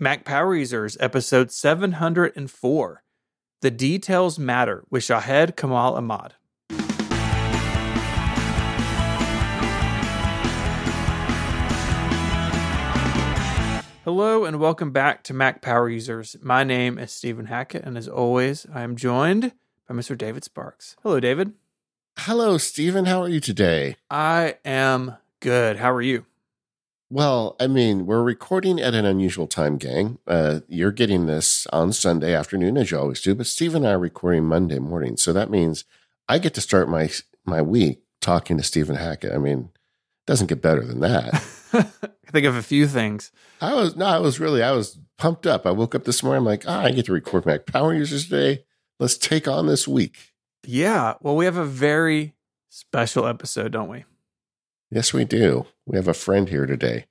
Mac Power Users, episode 704. The Details Matter with Shahid Kamal Ahmad. Hello and welcome back to Mac Power Users. My name is Stephen Hackett, and as always, I am joined by Mr. David Sparks. Hello, David. Hello, Stephen. How are you today? I am good. How are you? Well, I mean, we're recording at an unusual time, gang. Uh, you're getting this on Sunday afternoon, as you always do, but Steve and I are recording Monday morning. So that means I get to start my my week talking to Stephen Hackett. I mean, it doesn't get better than that. I think of a few things. I was no, I was really I was pumped up. I woke up this morning. I'm like, ah, I get to record Mac Power Users today. Let's take on this week. Yeah. Well, we have a very special episode, don't we? Yes, we do. We have a friend here today.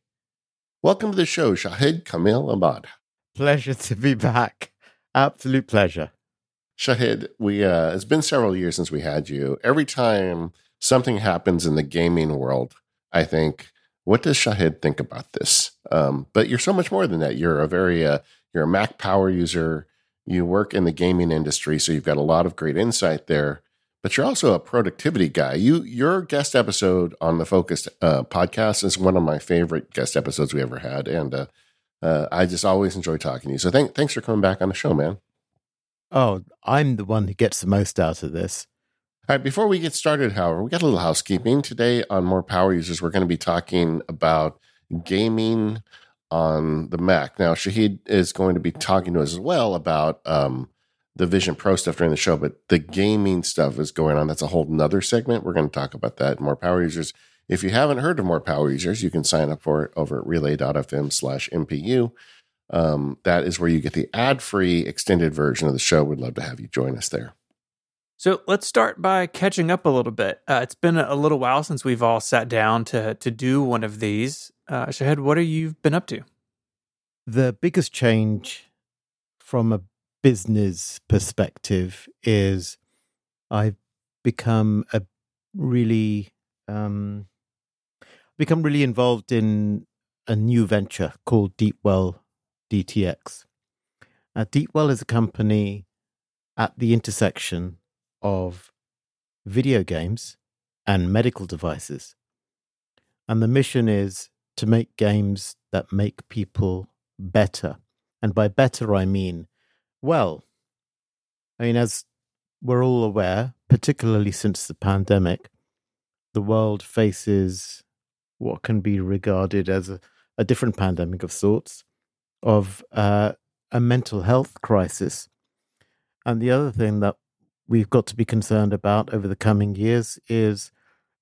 Welcome to the show, Shahid Kamal Ahmad. Pleasure to be back. Absolute pleasure. Shahid, we uh, it's been several years since we had you. Every time something happens in the gaming world, I think what does Shahid think about this? Um, but you're so much more than that. You're a very uh, you're a Mac power user. You work in the gaming industry, so you've got a lot of great insight there. But you're also a productivity guy. You your guest episode on the Focused uh, podcast is one of my favorite guest episodes we ever had, and uh, uh, I just always enjoy talking to you. So thank, thanks for coming back on the show, man. Oh, I'm the one who gets the most out of this. All right, before we get started, however, we got a little housekeeping. Today on More Power Users, we're going to be talking about gaming on the Mac. Now, Shahid is going to be talking to us as well about um, the Vision Pro stuff during the show, but the gaming stuff is going on. That's a whole nother segment. We're going to talk about that. More Power Users. If you haven't heard of More Power Users, you can sign up for it over at relay.fm slash MPU. Um, that is where you get the ad free extended version of the show. We'd love to have you join us there. So let's start by catching up a little bit. Uh, it's been a little while since we've all sat down to to do one of these. Uh, Shahid, what have you been up to? The biggest change from a business perspective is I've become a really um, become really involved in a new venture called Deepwell DTX. Uh, Deepwell is a company at the intersection of video games and medical devices. And the mission is to make games that make people better. And by better, I mean, well, I mean, as we're all aware, particularly since the pandemic, the world faces what can be regarded as a, a different pandemic of sorts of uh, a mental health crisis. And the other thing that we've got to be concerned about over the coming years is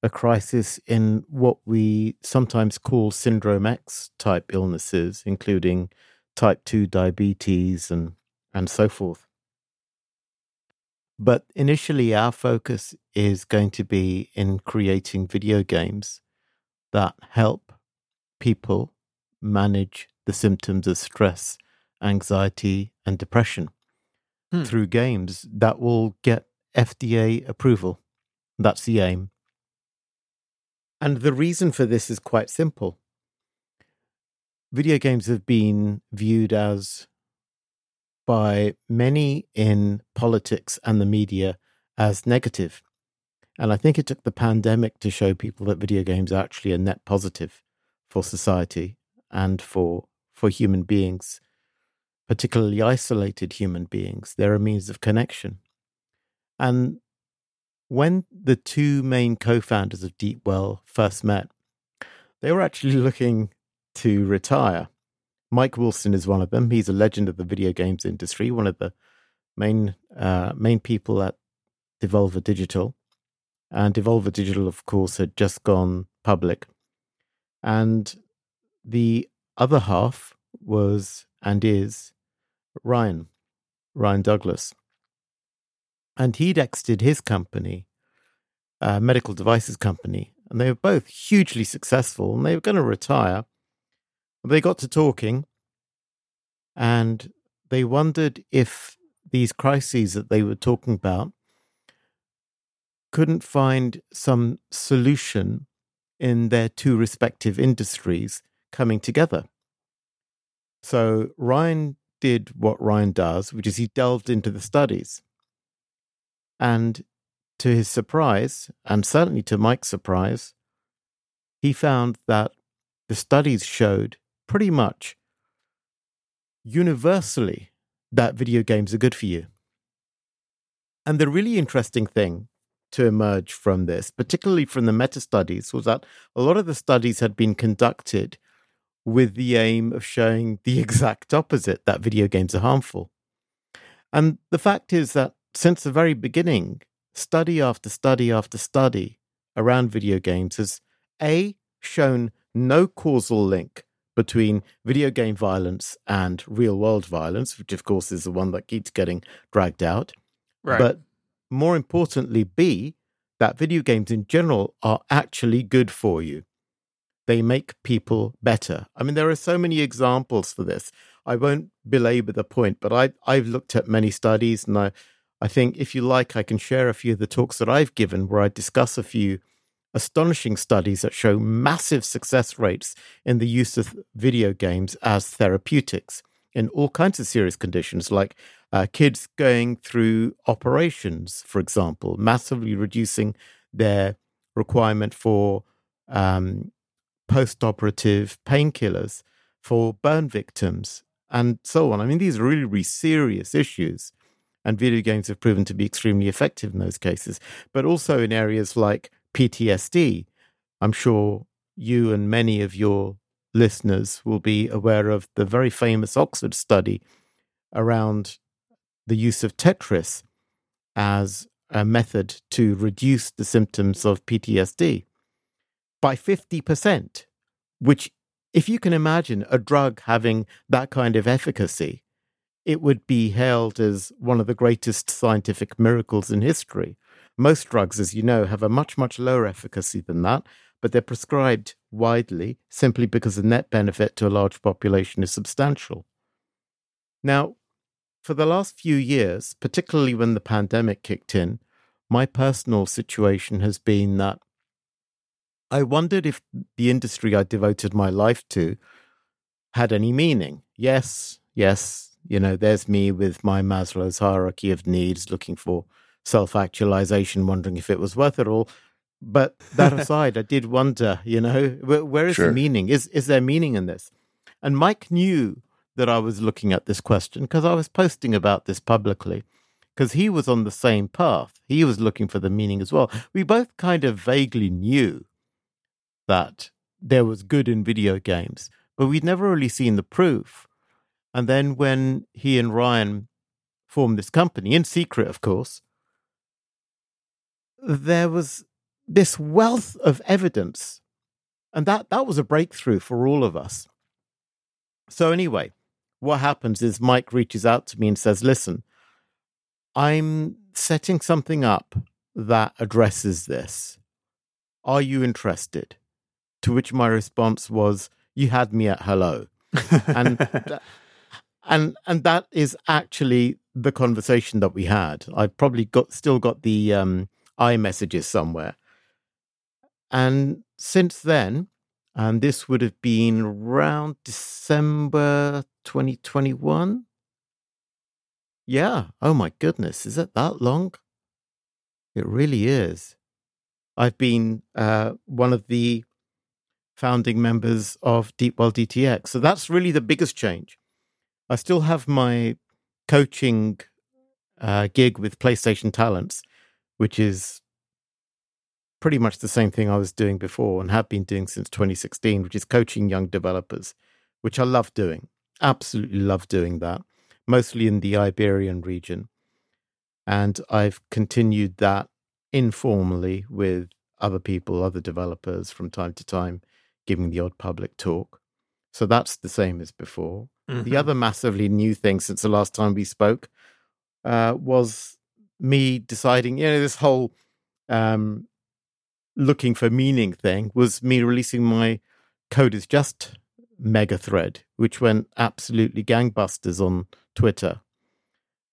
a crisis in what we sometimes call syndrome X type illnesses, including type 2 diabetes and, and so forth. But initially, our focus is going to be in creating video games that help people manage the symptoms of stress, anxiety, and depression hmm. through games that will get FDA approval. That's the aim. And the reason for this is quite simple. Video games have been viewed as, by many in politics and the media, as negative. And I think it took the pandemic to show people that video games are actually a net positive for society and for for human beings particularly isolated human beings. They're a means of connection. And when the two main co founders of Deepwell first met, they were actually looking to retire. Mike Wilson is one of them. He's a legend of the video games industry, one of the main uh, main people at Devolver Digital. And Devolver Digital, of course, had just gone public. And the other half was and is Ryan, Ryan Douglas. And he'd exited his company, a medical devices company, and they were both hugely successful and they were going to retire. They got to talking and they wondered if these crises that they were talking about couldn't find some solution in their two respective industries coming together. So Ryan did what Ryan does, which is he delved into the studies. And to his surprise, and certainly to Mike's surprise, he found that the studies showed pretty much universally that video games are good for you. And the really interesting thing to emerge from this, particularly from the meta studies, was that a lot of the studies had been conducted with the aim of showing the exact opposite that video games are harmful. And the fact is that since the very beginning, study after study after study around video games has A, shown no causal link between video game violence and real world violence, which of course is the one that keeps getting dragged out. Right. But more importantly, B, that video games in general are actually good for you. They make people better. I mean, there are so many examples for this. I won't belabor the point, but I, I've looked at many studies, and I, I think if you like, I can share a few of the talks that I've given where I discuss a few astonishing studies that show massive success rates in the use of video games as therapeutics in all kinds of serious conditions, like uh, kids going through operations, for example, massively reducing their requirement for um, post operative painkillers for burn victims and so on. I mean, these are really, really serious issues. And video games have proven to be extremely effective in those cases, but also in areas like PTSD. I'm sure you and many of your listeners will be aware of the very famous Oxford study around the use of Tetris as a method to reduce the symptoms of PTSD by 50%, which, if you can imagine a drug having that kind of efficacy, it would be hailed as one of the greatest scientific miracles in history. Most drugs, as you know, have a much, much lower efficacy than that, but they're prescribed widely simply because the net benefit to a large population is substantial. Now, for the last few years, particularly when the pandemic kicked in, my personal situation has been that I wondered if the industry I devoted my life to had any meaning. Yes, yes, you know, there's me with my Maslow's hierarchy of needs looking for self actualization, wondering if it was worth it all. But that aside, I did wonder, you know, where, where is sure. the meaning? Is is there meaning in this? And Mike knew that I was looking at this question because I was posting about this publicly because he was on the same path. He was looking for the meaning as well. We both kind of vaguely knew that there was good in video games, but we'd never really seen the proof. And then when he and Ryan formed this company, in secret, of course, there was this wealth of evidence. And that, that was a breakthrough for all of us. So, anyway, what happens is Mike reaches out to me and says, Listen, I'm setting something up that addresses this. Are you interested? To which my response was, You had me at hello. and, and, and that is actually the conversation that we had. I've probably got still got the um, iMessages somewhere. And since then, and this would have been around December 2021. Yeah. Oh my goodness. Is it that long? It really is. I've been uh, one of the founding members of Deepwell DTX. So that's really the biggest change. I still have my coaching uh, gig with PlayStation Talents, which is pretty much the same thing I was doing before and have been doing since 2016, which is coaching young developers, which I love doing. Absolutely love doing that, mostly in the Iberian region. And I've continued that informally with other people, other developers from time to time, giving the odd public talk. So that's the same as before. Mm-hmm. The other massively new thing since the last time we spoke uh, was me deciding, you know, this whole um, looking for meaning thing was me releasing my code is just mega thread, which went absolutely gangbusters on Twitter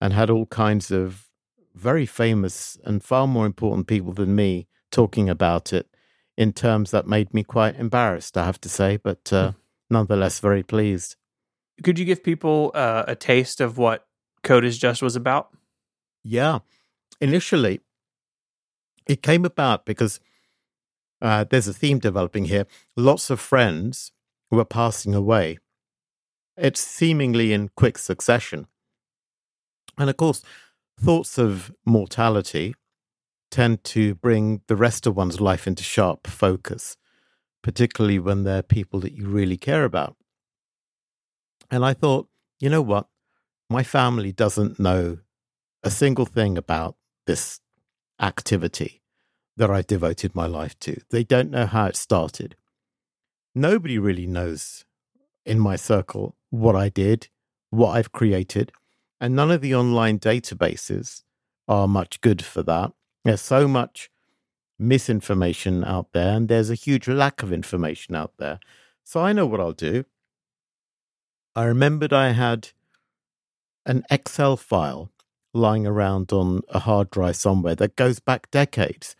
and had all kinds of very famous and far more important people than me talking about it in terms that made me quite embarrassed, I have to say, but uh, hmm. nonetheless very pleased. could you give people uh, a taste of what Code is Just was about? Yeah. Initially, it came about because uh, there's a theme developing here. Lots of friends were passing away. It's seemingly in quick succession. And of course, thoughts of mortality tend to bring the rest of one's life into sharp focus, particularly when they're people that you really care about. And I thought, you know what? My family doesn't know a single thing about this activity that I devoted my life to. They don't know how it started. Nobody really knows in my circle what I did, what I've created, and none of the online databases are much good for that. There's so much misinformation out there, and there's a huge lack of information out there. So I know what I'll do. I remembered I had an Excel file lying around on a hard drive somewhere that goes back decades.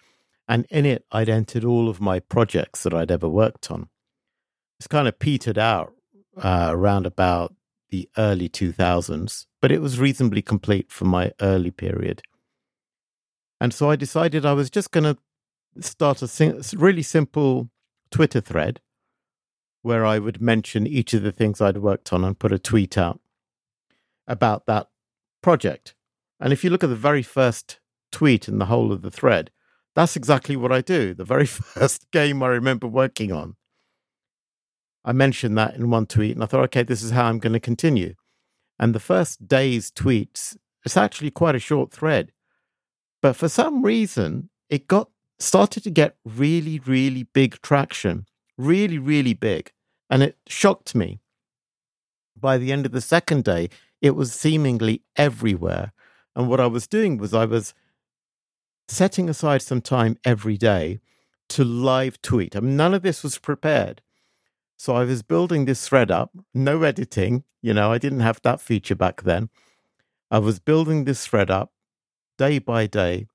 And in it, I'd entered all of my projects that I'd ever worked on. It's kind of petered out uh, around about the early 2000s, but it was reasonably complete for my early period. And so I decided I was just going to start a really simple Twitter thread where I would mention each of the things I'd worked on and put a tweet out about that project. And if you look at the very first tweet in the whole of the thread, that's exactly what I do. The very first game I remember working on. I mentioned that in one tweet and I thought, okay, this is how I'm going to continue. And the first day's tweets, it's actually quite a short thread. But for some reason, it got started to get really, really big traction, really, really big. And it shocked me. By the end of the second day, it was seemingly everywhere. And what I was doing was I was setting aside some time every day to live tweet. I mean, none of this was prepared. So I was building this thread up, no editing. You know, I didn't have that feature back then. I was building this thread up day by day,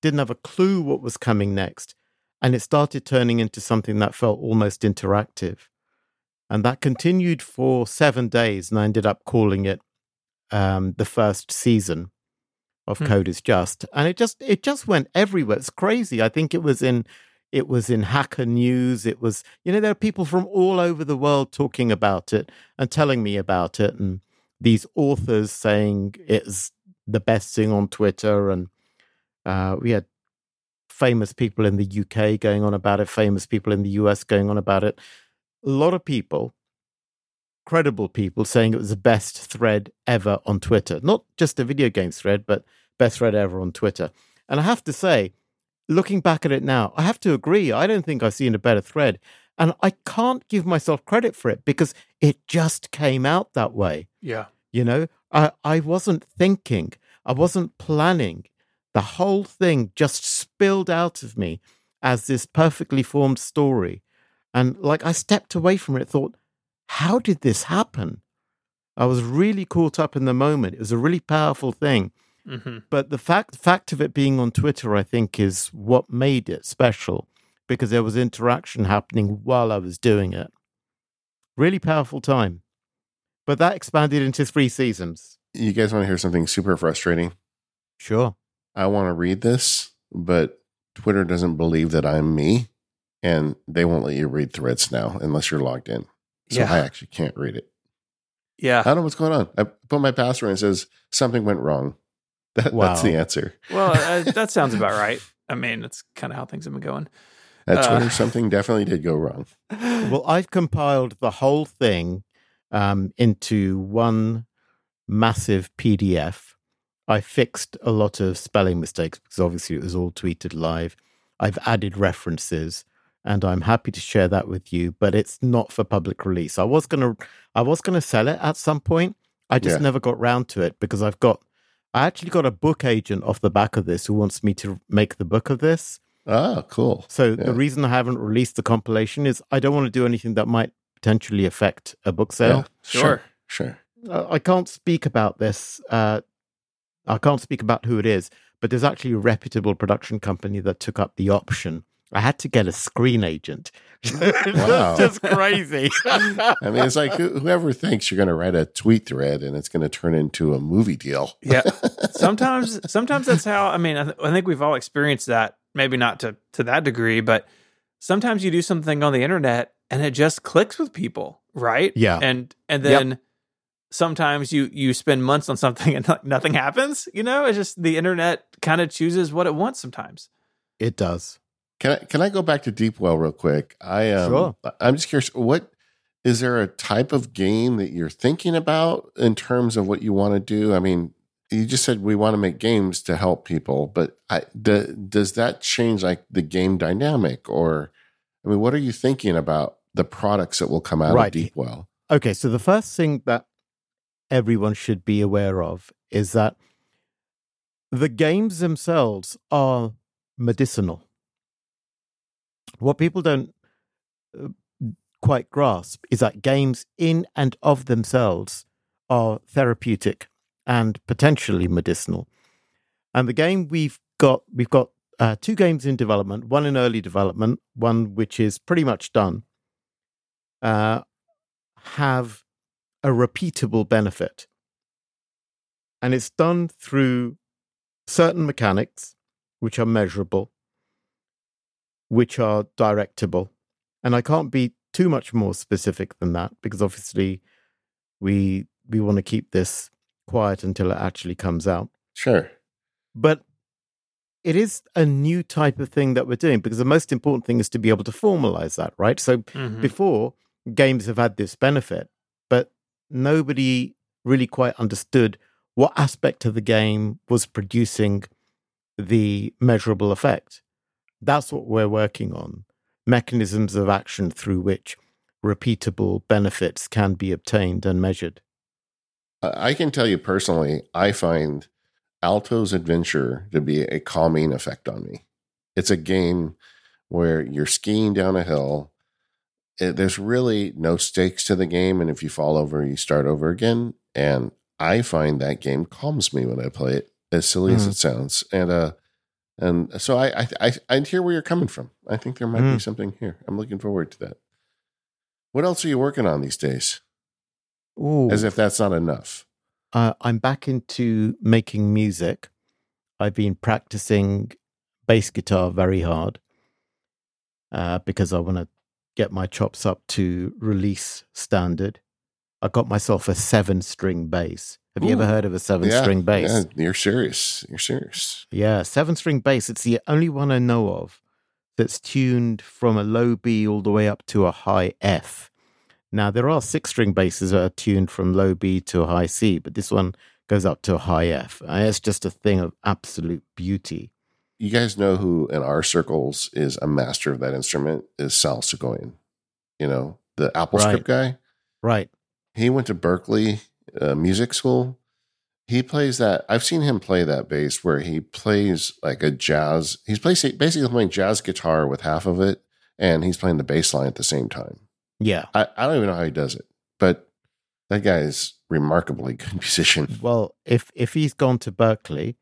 didn't have a clue what was coming next. And it started turning into something that felt almost interactive. And that continued for seven days. And I ended up calling it um, the first season of hmm. Code is Just. And it just it just went everywhere. It's crazy. I think it was in it was in Hacker News. It was, you know, there are people from all over the world talking about it and telling me about it. And these authors saying it's the best thing on Twitter. And uh, we had famous people in the UK going on about it, famous people in the US going on about it. A lot of people credible people saying it was the best thread ever on Twitter. Not just a video games thread, but best thread ever on Twitter. And I have to say, looking back at it now, I have to agree. I don't think I've seen a better thread. And I can't give myself credit for it because it just came out that way. Yeah. You know, I, I wasn't thinking, I wasn't planning. The whole thing just spilled out of me as this perfectly formed story. And like I stepped away from it, thought, how did this happen? I was really caught up in the moment. It was a really powerful thing. Mm-hmm. But the fact fact of it being on Twitter, I think, is what made it special because there was interaction happening while I was doing it. Really powerful time. But that expanded into three seasons. You guys want to hear something super frustrating? Sure. I want to read this, but Twitter doesn't believe that I'm me, and they won't let you read threads now unless you're logged in. So yeah. I actually can't read it. Yeah. I don't know what's going on. I put my password and it says something went wrong. That, wow. That's the answer. Well, uh, that sounds about right. I mean, that's kind of how things have been going. At Twitter, uh, something definitely did go wrong. Well, I've compiled the whole thing um, into one massive PDF. I fixed a lot of spelling mistakes because obviously it was all tweeted live. I've added references and I'm happy to share that with you. But it's not for public release. I was gonna, I was gonna sell it at some point. I just yeah. never got round to it because I've got, I actually got a book agent off the back of this who wants me to make the book of this. Ah, cool. So yeah. the reason I haven't released the compilation is I don't want to do anything that might potentially affect a book sale. Yeah, sure, sure. I can't speak about this. Uh, I can't speak about who it is, but there's actually a reputable production company that took up the option I had to get a screen agent. Wow. just crazy. I mean, it's like who- whoever thinks you're going to write a tweet thread and it's going to turn into a movie deal. Yeah. sometimes sometimes that's how I mean I, th- I think we've all experienced that maybe not to to that degree but sometimes you do something on the internet and it just clicks with people right Yeah. and and Yep. then sometimes you you spend months on something and like nothing happens you know it's just the internet kind of chooses what it wants sometimes it does. Can I can I go back to Deepwell real quick? I um, Sure. I'm just curious. What is there a type of game that you're thinking about in terms of what you want to do? I mean, you just said we want to make games to help people, but I, do, does that change like the game dynamic, or I mean, what are you thinking about the products that will come out Right. of Deepwell? Okay, so the first thing that everyone should be aware of is that the games themselves are medicinal. What people don't uh, quite grasp is that games in and of themselves are therapeutic and potentially medicinal. And the game we've got, we've got uh, two games in development, one in early development, one which is pretty much done, uh, have a repeatable benefit. And it's done through certain mechanics, which are measurable, which are directable. And I can't be too much more specific than that because obviously we we want to keep this quiet until it actually comes out. Sure. But it is a new type of thing that we're doing because the most important thing is to be able to formalize that, right? So Mhm. before games have had this benefit, but nobody really quite understood what aspect of the game was producing the measurable effect. That's what we're working on mechanisms of action through which repeatable benefits can be obtained and measured. I can tell you personally, I find Alto's Adventure to be a calming effect on me. It's a game where you're skiing down a hill. It- there's really no stakes to the game. And if you fall over, you start over again. And I find that game calms me when I play it, as silly as Mhm. it sounds. And, uh, and so I, I, I, I hear where you're coming from. I think there might be Mm. something here. I'm looking forward to that. What else are you working on these days? Ooh. As if that's not enough. uh, I'm back into making music. I've been practicing bass guitar very hard uh, because I want to get my chops up to release standard. I got myself a seven string bass. Have you ever heard of a seven Yeah, string bass? Yeah, you're serious. You're serious. Yeah, seven string bass. It's the only one I know of that's tuned from a low B all the way up to a high F. Now, there are six string basses that are tuned from low B to a high C, but this one goes up to a high F. And it's just a thing of absolute beauty. You guys know who in our circles is a master of that instrument is Sal Soghoian. You know, the Apple Right. script guy. Right. He went to Berklee uh, Music School. He plays that. I've seen him play that bass where he plays like a jazz. He's plays, basically playing jazz guitar with half of it, and he's playing the bass line at the same time. Yeah. I, I don't even know how he does it, but that guy is remarkably good musician. Well, if if he's gone to Berklee,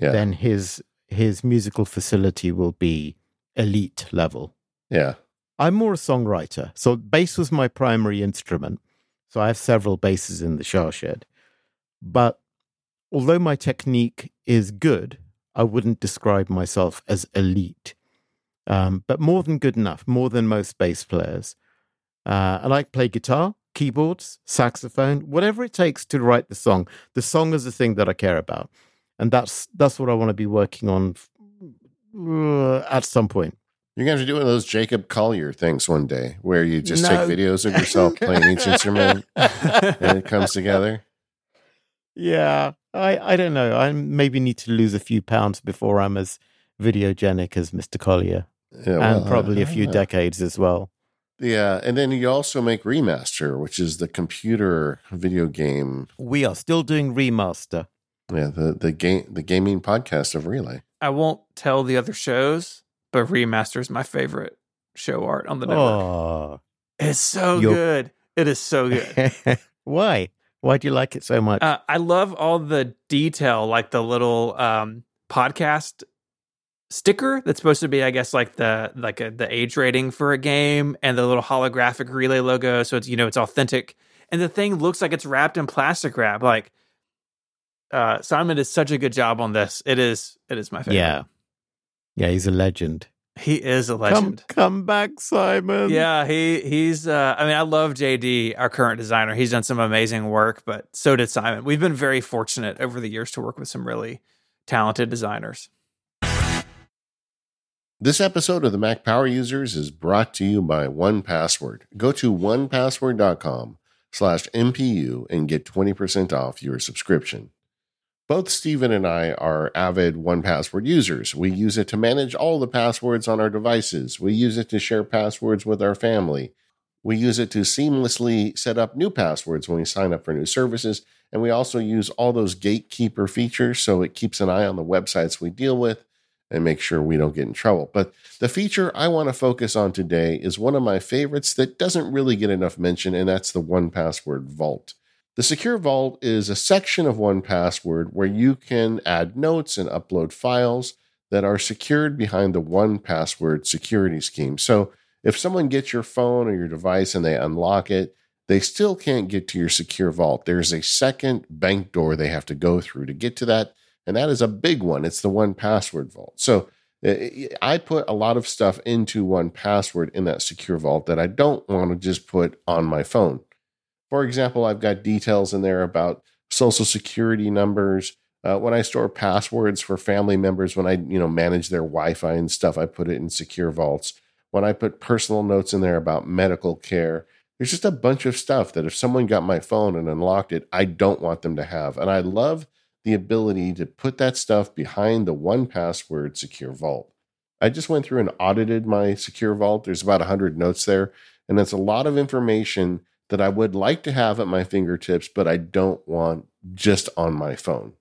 Yeah. then his his musical facility will be elite level. yeah. I'm more a songwriter. So bass was my primary instrument. So I have several basses in the shower shed. But although my technique is good, I wouldn't describe myself as elite. Um, but more than good enough, more than most bass players. Uh, I like play guitar, keyboards, saxophone, whatever it takes to write the song. The song is the thing that I care about, and that's that's what I want to be working on uh, at some point. You're going to have to do one of those Jacob Collier things one day where you just No. take videos of yourself playing each instrument and it comes together. Yeah, I, I don't know. I maybe need to lose a few pounds before I'm as videogenic as Mr. Collier, Yeah, and probably a few decades as well. Yeah. And then you also make Remaster, which is the computer video game. We are still doing remaster. Yeah. The, the game, the gaming podcast of Relay. I won't tell the other shows, but Remaster is my favorite show art on the network. Oh, It's so You're- good. It is so good. why? Why do you like it so much? uh, I love all the detail, like the little um, podcast sticker that's supposed to be, I guess, like the like a, the age rating for a game, and the little holographic relay logo, so it's you know it's authentic, and the thing looks like it's wrapped in plastic wrap. Like uh, Simon did such a good job on this. It is it is my favorite. Yeah. Yeah, he's a legend. He is a legend. Come, come back, Simon. Yeah, he he's. Uh, I mean, I love JD, our current designer. He's done some amazing work, but so did Simon. We've been very fortunate over the years to work with some really talented designers. This episode of the Mac Power Users is brought to you by 1Password. Go to onepassword.com slash MPU and get 20% off your subscription. Both Stephen and I are avid 1Password users. We use it to manage all the passwords on our devices. We use it to share passwords with our family. We use it to seamlessly set up new passwords when we sign up for new services. And we also use all those gatekeeper features so it keeps an eye on the websites we deal with and make sure we don't get in trouble. But the feature I want to focus on today is one of my favorites that doesn't really get enough mention, and that's the 1Password Vault. The Secure Vault is a section of 1Password where you can add notes and upload files that are secured behind the 1Password security scheme. So if someone gets your phone or your device and they unlock it, they still can't get to your secure vault. There's a second bank door they have to go through to get to that. And that is a big one. It's the 1Password vault. So eh, eh, I put a lot of stuff into 1Password in that secure vault that I don't want to just put on my phone. For example, I've got details in there about social security numbers. Uh, when I store passwords for family members, when I you know manage their Wi-Fi and stuff, I put it in secure vaults. When I put personal notes in there about medical care, there's just a bunch of stuff that if someone got my phone and unlocked it, I don't want them to have. And I love the ability to put that stuff behind the 1Password secure vault. I just went through and audited my secure vault. There's about 100 notes there, and it's a lot of information that I would like to have at my fingertips, but I don't want just on my phone.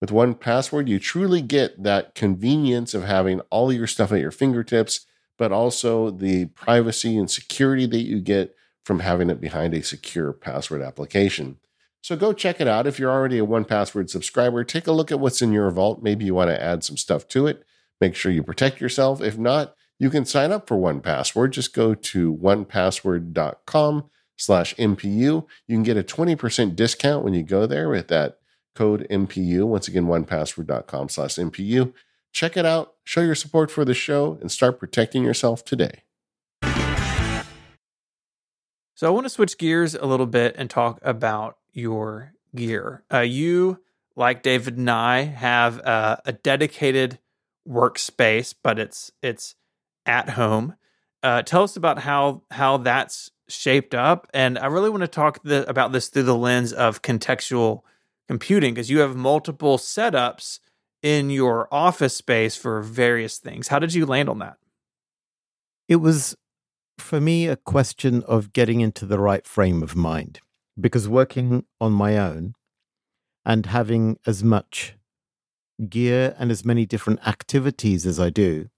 With 1Password, you truly get that convenience of having all your stuff at your fingertips, but also the privacy and security that you get from having it behind a secure password application. So go check it out. If you're already a 1Password subscriber, take a look at what's in your vault. Maybe you want to add some stuff to it. Make sure you protect yourself. If not, you can sign up for 1Password. Just go to onepassword.com slash MPU. You can get a 20% discount when you go there with that code MPU. Once again, onepassword.com slash MPU. Check it out, show your support for the show, and start protecting yourself today. So I want to switch gears a little bit and talk about your gear. Uh, you, like David and I, have a dedicated workspace, but it's it's at home. Uh, tell us about how how that's shaped up. And I really want to talk the, about this through the lens of contextual computing because you have multiple setups in your office space for various things. How did you land on that? It was, for me, a question of getting into the right frame of mind because working on my own and having as much gear and as many different activities as I do,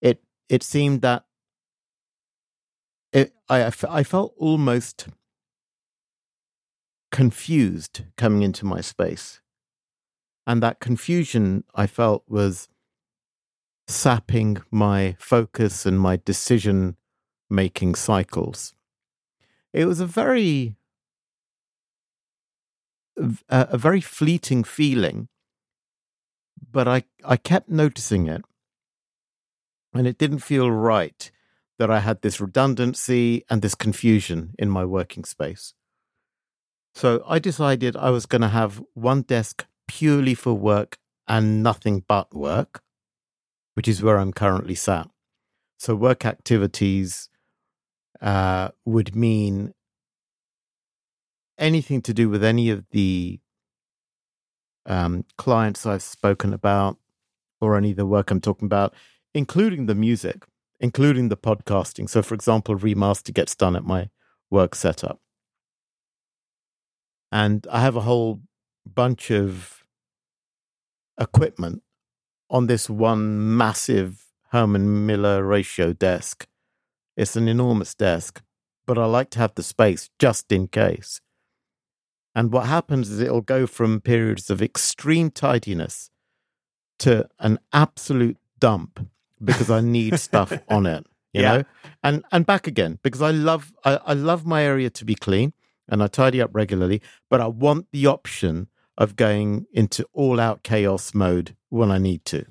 it it seemed that it, I, I felt almost confused coming into my space. And that confusion I felt was sapping my focus and my decision making cycles. It was a very a, a, very fleeting feeling, but I, I kept noticing it. And it didn't feel right that I had this redundancy and this confusion in my working space. So I decided I was going to have one desk purely for work and nothing but work, which is where I'm currently sat. So work activities uh, would mean anything to do with any of the um, clients I've spoken about or any of the work I'm talking about, including the music including the podcasting. So, for example, Remaster gets done at my work setup. And I have a whole bunch of equipment on this one massive Herman Miller ratio desk. It's an enormous desk, but I like to have the space just in case. And what happens is it'll go from periods of extreme tidiness to an absolute dump because I need stuff on it. You Yeah. know, and and back again because I love I, I love my area to be clean and I tidy up regularly, but I want the option of going into all out chaos mode when I need to.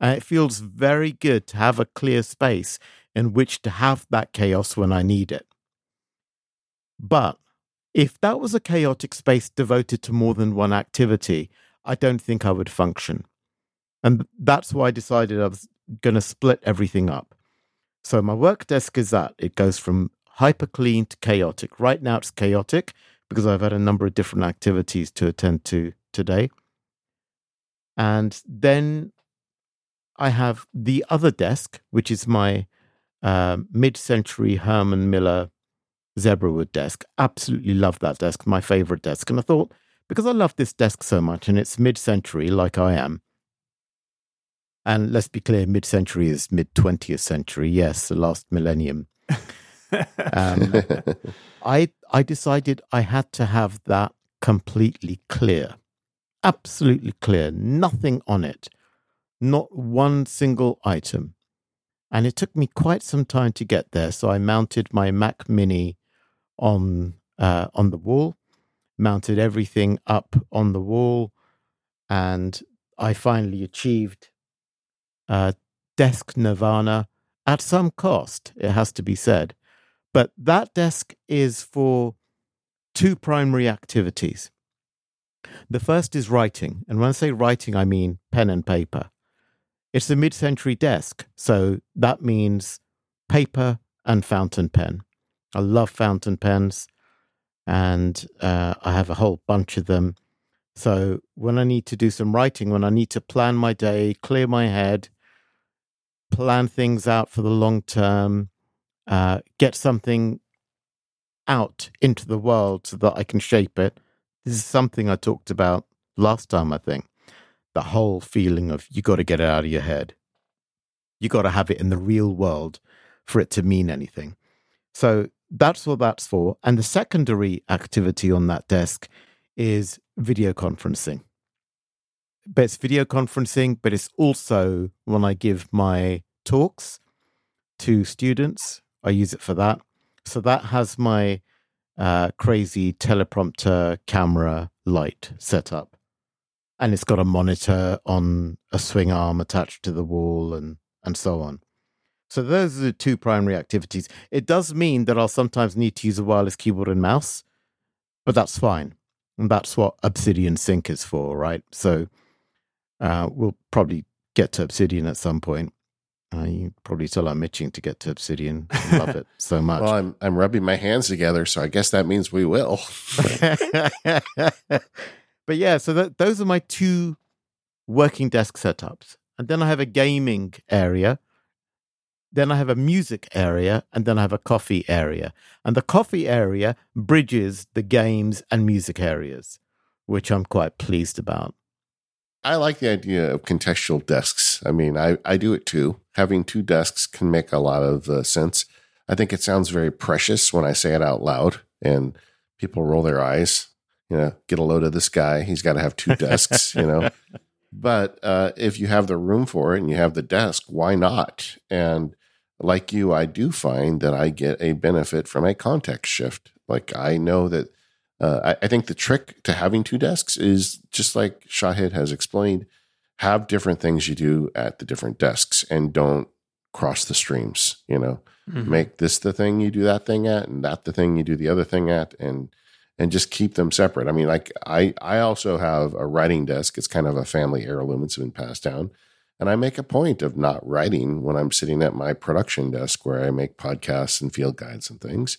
And it feels very good to have a clear space in which to have that chaos when I need it. But if that was a chaotic space devoted to more than one activity, I don't think I would function. And that's why I decided I was going to split everything up. So my work desk is that it goes from hyper clean to chaotic. Right now it's chaotic because I've had a number of different activities to attend to today. And then I have the other desk, which is my uh, mid century Herman Miller Zebrawood desk. Absolutely love that desk, my favorite desk. And I thought, because I love this desk so much and it's mid century like I am, and let's be clear, mid century is mid 20th century. Yes, the last millennium. Um, I I decided I had to have that completely clear, absolutely clear, nothing on it, not one single item. And it took me quite some time to get there. So I mounted my Mac Mini on uh, on the wall, mounted everything up on the wall, and I finally achieved uh, desk nirvana at some cost. It has to be said. But that desk is for two primary activities. The first is writing. And when I say writing, I mean pen and paper. It's a mid century desk. So that means paper and fountain pen. I love fountain pens and uh, I have a whole bunch of them. So when I need to do some writing, when I need to plan my day, clear my head, plan things out for the long term, uh, get something out into the world so that I can shape it. This is something I talked about last time, I think. The whole feeling of you got to get it out of your head. You got to have it in the real world for it to mean anything. So that's what that's for. And the secondary activity on that desk is video conferencing. But it's video conferencing, but it's also when I give my talks to students, I use it for that. So that has my uh, crazy teleprompter camera light set up. And it's got a monitor on a swing arm attached to the wall and, and so on. So those are the two primary activities. It does mean that I'll sometimes need to use a wireless keyboard and mouse, but that's fine. And that's what Obsidian Sync is for, right? So uh, we'll probably get to Obsidian at some point. Uh, you probably tell I'm itching to get to Obsidian. I love it so much. well, I'm I'm rubbing my hands together, so I guess that means we will. but yeah, so that, those are my two working desk setups. And then I have a gaming area. Then I have a music area. And then I have a coffee area. And the coffee area bridges the games and music areas, which I'm quite pleased about. I like the idea of contextual desks. I mean, I, I do it too. Having two desks can make a lot of uh, sense. I think it sounds very precious when I say it out loud and people roll their eyes. You know, get a load of this guy. He's got to have two desks, you know. But uh, if you have the room for it and you have the desk, why not? And like you, I do find that I get a benefit from a context shift. Like I know that uh, I, I, think the trick to having two desks is just like Shahid has explained, have different things you do at the different desks and don't cross the streams, you know. Mm-hmm. Make this the thing you do that thing at and that the thing you do the other thing at and and just keep them separate. I mean, like I I also have a writing desk. It's kind of a family heirloom. It's been passed down. And I make a point of not writing when I'm sitting at my production desk where I make podcasts and field guides and things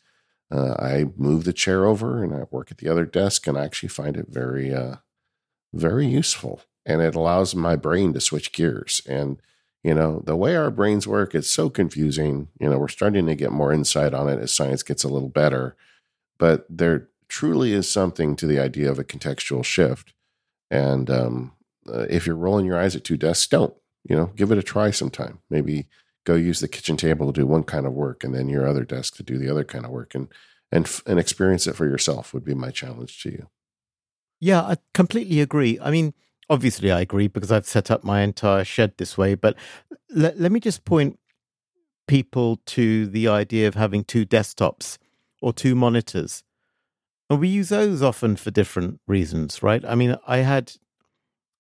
uh, I move the chair over and I work at the other desk, and I actually find it very, uh, very useful. And it allows my brain to switch gears. And you know, the way our brains work is so confusing. You know, we're starting to get more insight on it as science gets a little better. But there truly is something to the idea of a contextual shift. And um, uh, if you're rolling your eyes at two desks, don't. You know, give it a try sometime. Maybe go use the kitchen table to do one kind of work and then your other desk to do the other kind of work and and and experience it for yourself would be my challenge to you yeah i completely agree i mean obviously I agree because I've set up my entire shed this way. But let, let me just point people to the idea of having two desktops or two monitors. And we use those often for different reasons, right? I mean, I had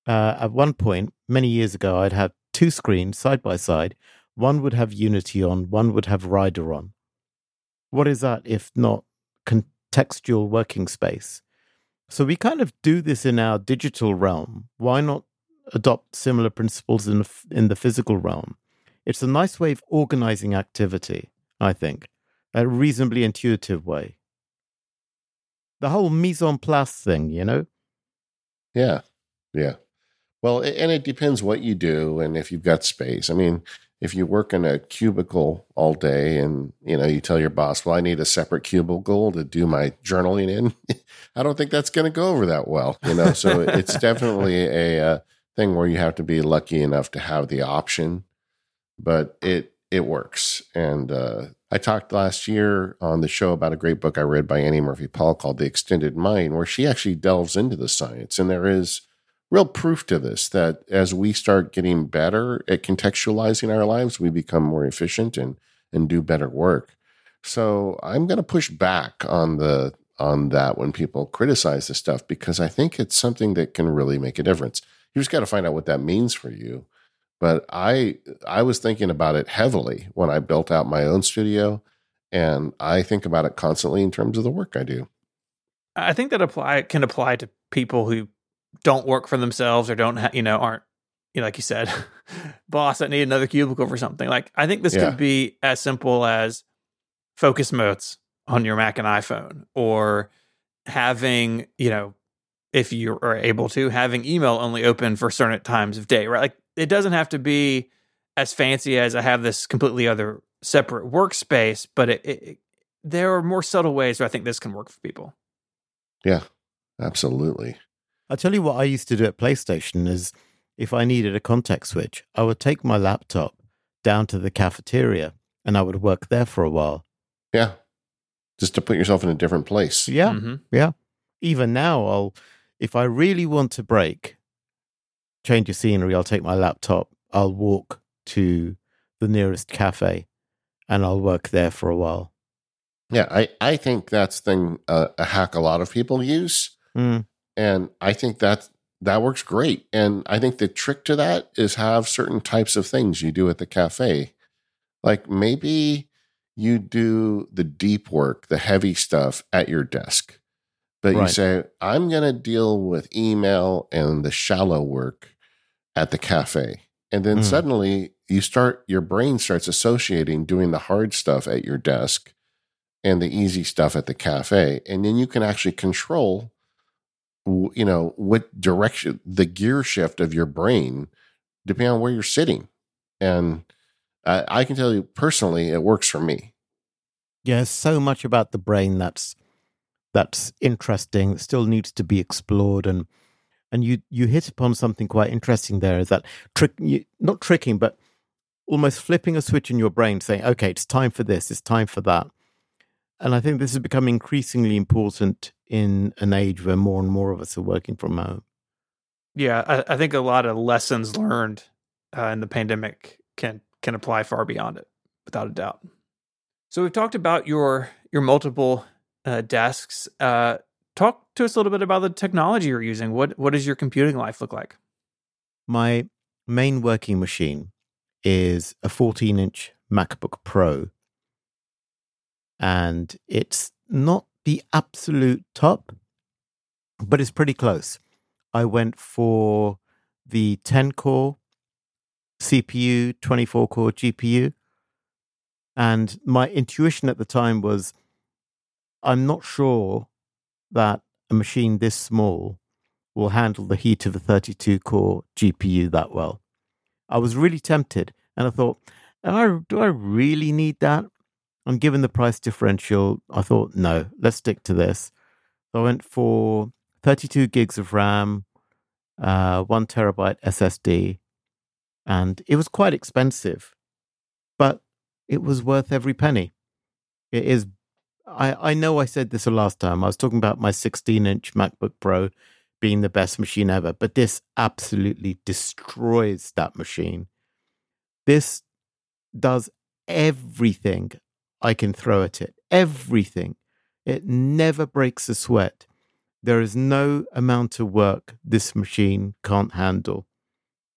uh, at one point many years ago, I'd have two screens side by side. One would have Unity on, one would have Rider on. What is that if not contextual working space? So we kind of do this in our digital realm. Why not adopt similar principles in the, in the physical realm? It's a nice way of organizing activity, I think, a reasonably intuitive way. The whole mise en place thing, you know? Yeah. Yeah. Well, and it depends what you do and if you've got space. I mean, if you work in a cubicle all day and you know you tell your boss well i need a separate cubicle to do my journaling in i don't think that's going to go over that well you know? So it's definitely a, uh, thing where you have to be lucky enough to have the option but it it works. And uh, i talked last year on the show about a great book i read by annie murphy paul called the extended mind where she actually delves into the science. And there is real proof to this that as we start getting better at contextualizing our lives, we become more efficient and and do better work. So I'm going to push back on the on that when people criticize this stuff because I think it's something that can really make a difference. You just got to find out what that means for you. But I I was thinking about it heavily when I built out my own studio and I think about it constantly in terms of the work I do. I think that apply can apply to people who don't work for themselves or don't, ha- you know, aren't, you know, like you said, boss that need another cubicle for something. Like I think this yeah. could be as simple as focus modes on your Mac and iPhone, or having, you know, if you are able to, having email only open for certain times of day, right? Like it doesn't have to be as fancy as I have this completely other separate workspace, but it, it, there are more subtle ways where I think this can work for people. Yeah, absolutely. I'll tell you what I used to do at PlayStation is if I needed a context switch, I would take my laptop down to the cafeteria and I would work there for a while. Yeah. Just to put yourself in a different place. Yeah. Mm-hmm. Yeah. Even now, I'll, if I really want to break, change of scenery, I'll take my laptop, I'll walk to the nearest cafe and I'll work there for a while. Yeah. I, I think that's thing, uh, a hack a lot of people use. Mm. And I think that that works great. And I think the trick to that is have certain types of things you do at the cafe. Like maybe you do the deep work, the heavy stuff at your desk. But right. you say, I'm going to deal with email and the shallow work at the cafe. And then mm. suddenly you start, your brain starts associating doing the hard stuff at your desk and the easy stuff at the cafe. And then you can actually control you know what direction the gear shift of your brain depending on where you're sitting. And I, I can tell you personally it works for me. Yeah so much about the brain that's that's interesting that still needs to be explored and and you you hit upon something quite interesting there is that trick not tricking but almost flipping a switch in your brain saying okay it's time for this it's time for that and I think this has become increasingly important in an age where more and more of us are working from home. Yeah, I, I think a lot of lessons learned uh, in the pandemic can can apply far beyond it, without a doubt. So we've talked about your your multiple uh, desks. Uh, talk to us a little bit about the technology you're using. What what does your computing life look like? My main working machine is a 14 inch MacBook Pro and it's not the absolute top, but it's pretty close. I went for the 10 core CPU, 24 core GPU. And my intuition at the time was I'm not sure that a machine this small will handle the heat of a 32 core GPU that well. I was really tempted and I thought, do I really need that? And given the price differential, I thought, no, let's stick to this. So I went for 32 gigs of RAM, uh, one terabyte SSD, and it was quite expensive, but it was worth every penny. It is. I, I know I said this the last time. I was talking about my 16 inch MacBook Pro being the best machine ever, but this absolutely destroys that machine. This does everything I can throw at it. Everything. It never breaks a sweat. There is no amount of work this machine can't handle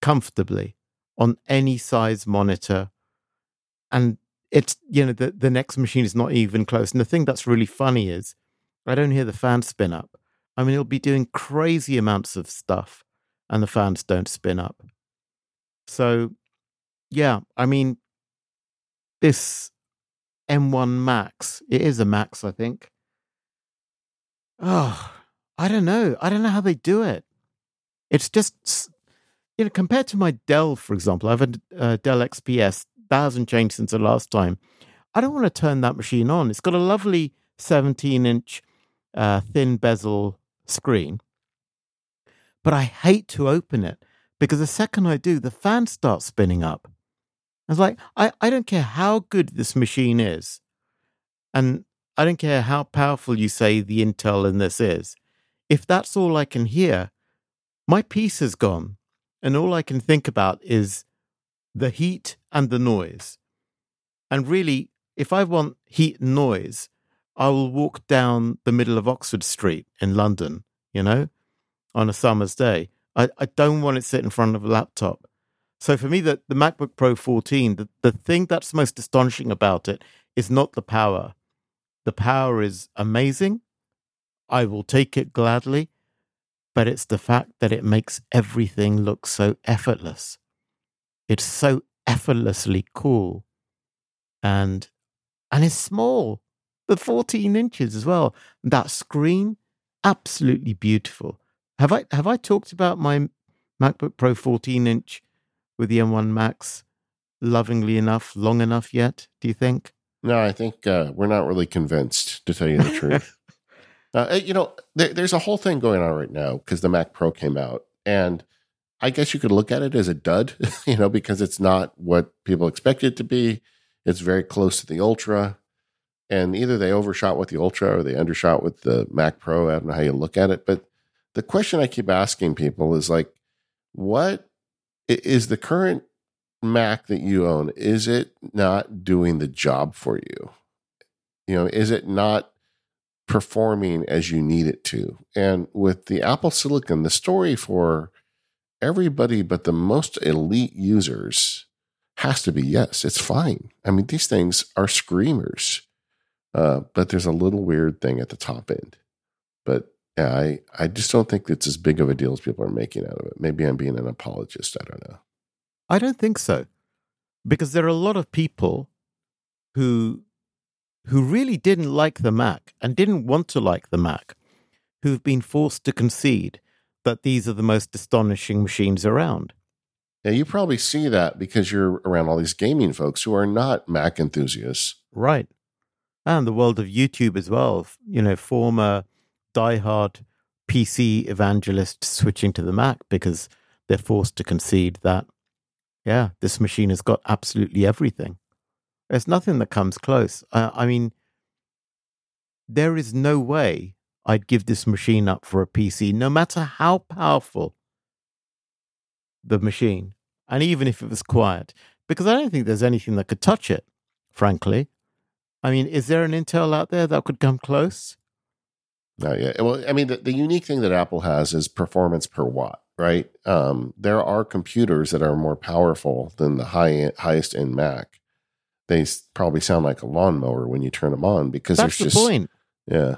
comfortably on any size monitor. And it's, you know, the, the next machine is not even close. And the thing that's really funny is I don't hear the fan spin up. I mean, it'll be doing crazy amounts of stuff and the fans don't spin up. So, yeah, I mean, this M1 Max, it is a Max, I think. Oh, I don't know. I don't know how they do it. It's just, you know, compared to my Dell, for example, I have a uh, Dell XPS, that hasn't changed since the last time. I don't want to turn that machine on. It's got a lovely 17 inch uh, thin bezel screen, but I hate to open it because the second I do, the fan starts spinning up. I was like, I, I don't care how good this machine is, and I don't care how powerful you say the Intel in this is. If that's all I can hear, my peace is gone, and all I can think about is the heat and the noise. And really, if I want heat and noise, I will walk down the middle of Oxford Street in London, you know, on a summer's day. I, I don't want it sit in front of a laptop. So for me, the, the MacBook Pro 14, the, the thing that's most astonishing about it is not the power. The power is amazing. I will take it gladly. But it's the fact that it makes everything look so effortless. It's so effortlessly cool. And and it's small the 14 inches as well. That screen, absolutely beautiful. Have I have I talked about my MacBook Pro 14 inch with the M1 Max lovingly enough, long enough yet? Do you think? No, I think uh, we're not really convinced, to tell you the truth. uh, you know, there, there's a whole thing going on right now because the Mac Pro came out, and I guess you could look at it as a dud, you know, because it's not what people expect it to be. It's very close to the Ultra and either they overshot with the Ultra or they undershot with the Mac Pro. I don't know how you look at it, but the question I keep asking people is like, what is the current Mac that you own? Is it not doing the job for you? You know, is it not performing as you need it to? And with the Apple Silicon, the story for everybody but the most elite users has to be yes, it's fine. I mean, these things are screamers. Uh, but there's a little weird thing at the top end. But yeah, I, I just don't think it's as big of a deal as people are making out of it. Maybe I'm being an apologist. I don't know. I don't think so. Because there are a lot of people who who really didn't like the Mac and didn't want to like the Mac, who've been forced to concede that these are the most astonishing machines around. Yeah, you probably see that because you're around all these gaming folks who are not Mac enthusiasts. Right and the world of YouTube as well. You know, former diehard PC evangelists switching to the Mac because they're forced to concede that, yeah, this machine has got absolutely everything. There's nothing that comes close. I mean, there is no way I'd give this machine up for a PC, no matter how powerful the machine, and even if it was quiet, because I don't think there's anything that could touch it, frankly. I mean, is there an Intel out there that could come close? Not yet. Well, I mean, the, the unique thing that Apple has is performance per watt, right? Um, there are computers that are more powerful than the high highest end Mac. They probably sound like a lawnmower when you turn them on because that's the just, point. Yeah,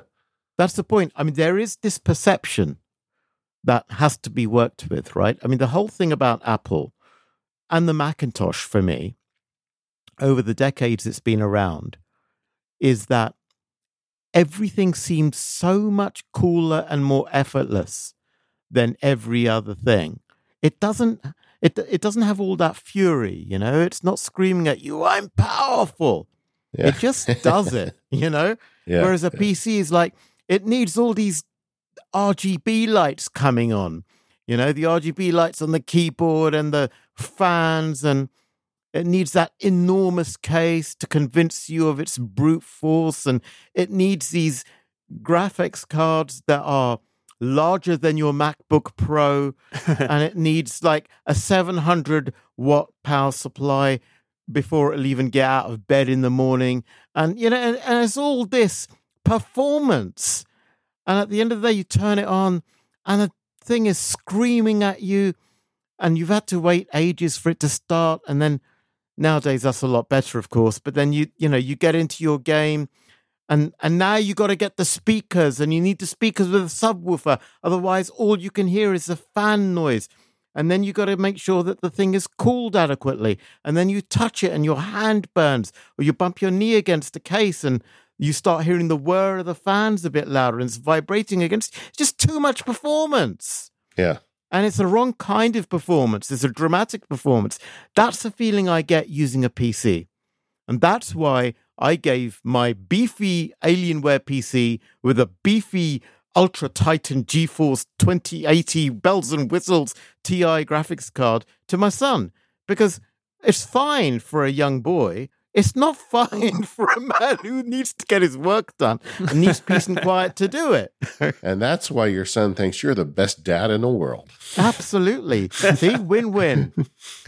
that's the point. I mean, there is this perception that has to be worked with, right? I mean, the whole thing about Apple and the Macintosh for me over the decades it's been around is that everything seems so much cooler and more effortless than every other thing. It doesn't it it doesn't have all that fury, you know? It's not screaming at you, I'm powerful. Yeah. It just does it, you know? Yeah, Whereas a yeah. PC is like it needs all these RGB lights coming on. You know, the RGB lights on the keyboard and the fans and it needs that enormous case to convince you of its brute force, and it needs these graphics cards that are larger than your MacBook Pro, and it needs like a 700 watt power supply before it'll even get out of bed in the morning. And, you know, and, and it's all this performance. And at the end of the day, you turn it on, and the thing is screaming at you, and you've had to wait ages for it to start. And then nowadays, that's a lot better, of course. But then you, you know, you get into your game and and now you got to get the speakers and you need the speakers with a subwoofer otherwise all you can hear is the fan noise and then you got to make sure that the thing is cooled adequately and then you touch it and your hand burns or you bump your knee against the case and you start hearing the whir of the fans a bit louder and it's vibrating against it's just too much performance Yeah. And it's the wrong kind of performance it's a dramatic performance that's the feeling i get using a pc and that's why I gave my beefy Alienware PC with a beefy Ultra Titan GeForce 2080 bells and whistles TI graphics card to my son because it's fine for a young boy. It's not fine for a man who needs to get his work done and needs peace and quiet to do it. And that's why your son thinks you're the best dad in the world. Absolutely. See, win win.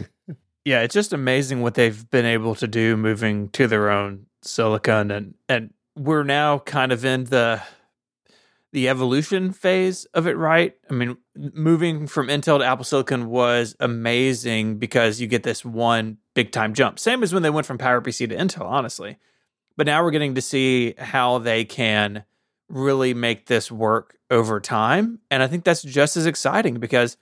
yeah, it's just amazing what they've been able to do moving to their own silicon and and we're now kind of in the the evolution phase of it, right? I mean, moving from Intel to Apple Silicon was amazing because you get this one big time jump. Same as when they went from PowerPC to Intel, honestly. But now we're getting to see how they can really make this work over time. And I think that's just as exciting because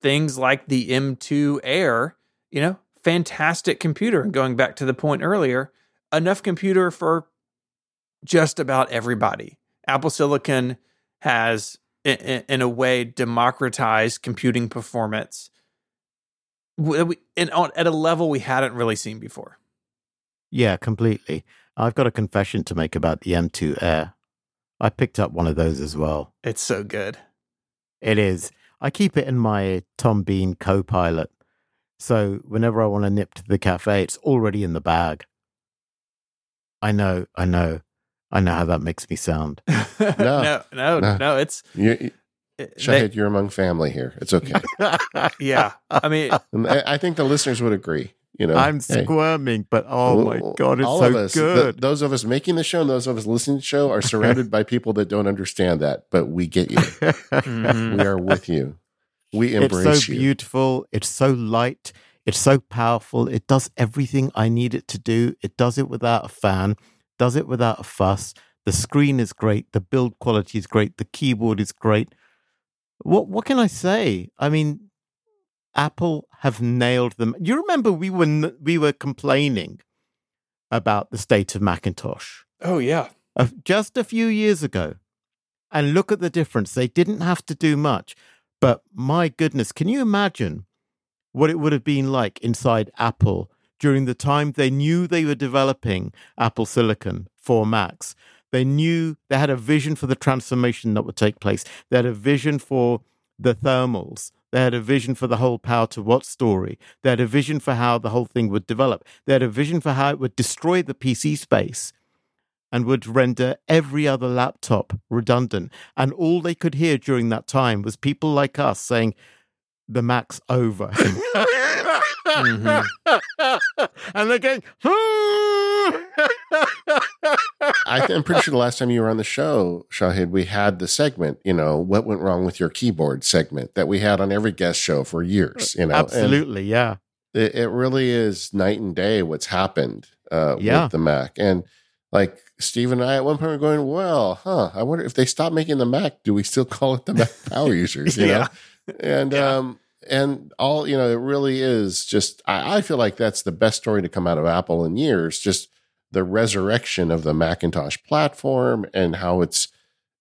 things like the M2 Air, you know, fantastic computer. And going back to the point earlier, enough computer for just about everybody. Apple Silicon has, in, in a way, democratized computing performance in, at a level we hadn't really seen before. Yeah, completely. I've got a confession to make about the M2 Air. I picked up one of those as well. It's so good. It is. I keep it in my Tom Bihn co pilot. So whenever I want to nip to the cafe, it's already in the bag. I know, I know. I know how that makes me sound. no, no, no, no, no, It's you, Shahid, you're among family here. It's okay. yeah, I mean, I think the listeners would agree. You know, I'm hey, squirming, but oh my god, it's all so of us, good. The, those of us making the show and those of us listening to the show are surrounded by people that don't understand that, but we get you. mm-hmm. We are with you. We embrace you. It's so you. beautiful. It's so light. It's so powerful. It does everything I need it to do. It does it without a fan, does it without a fuss. The screen is great. The build quality is great. The keyboard is great. What what can I say? I mean, Apple have nailed them. You remember we were we were complaining about the state of Macintosh. Oh yeah, uh, just a few years ago, and look at the difference. They didn't have to do much, but my goodness, can you imagine what it would have been like inside Apple during the time they knew they were developing Apple Silicon for Macs. They knew they had a vision for the transformation that would take place. They had a vision for the thermals. They had a vision for the whole power to what story. They had a vision for how the whole thing would develop. They had a vision for how it would destroy the PC space and would render every other laptop redundant. And all they could hear during that time was people like us saying, the Mac's over. mm-hmm. and they're going, I'm pretty sure the last time you were on the show, Shahid, we had the segment, you know, what went wrong with your keyboard segment that we had on every guest show for years, you know. Absolutely, and yeah. It, it, really is night and day what's happened uh, yeah. with the Mac. And like Steve and I at one point were going, well, huh, I wonder if they stop making the Mac, do we still call it the Mac Power Users? You yeah. know? And yeah. um and all you know it really is just I, I, feel like that's the best story to come out of apple in years just the resurrection of the macintosh platform and how it's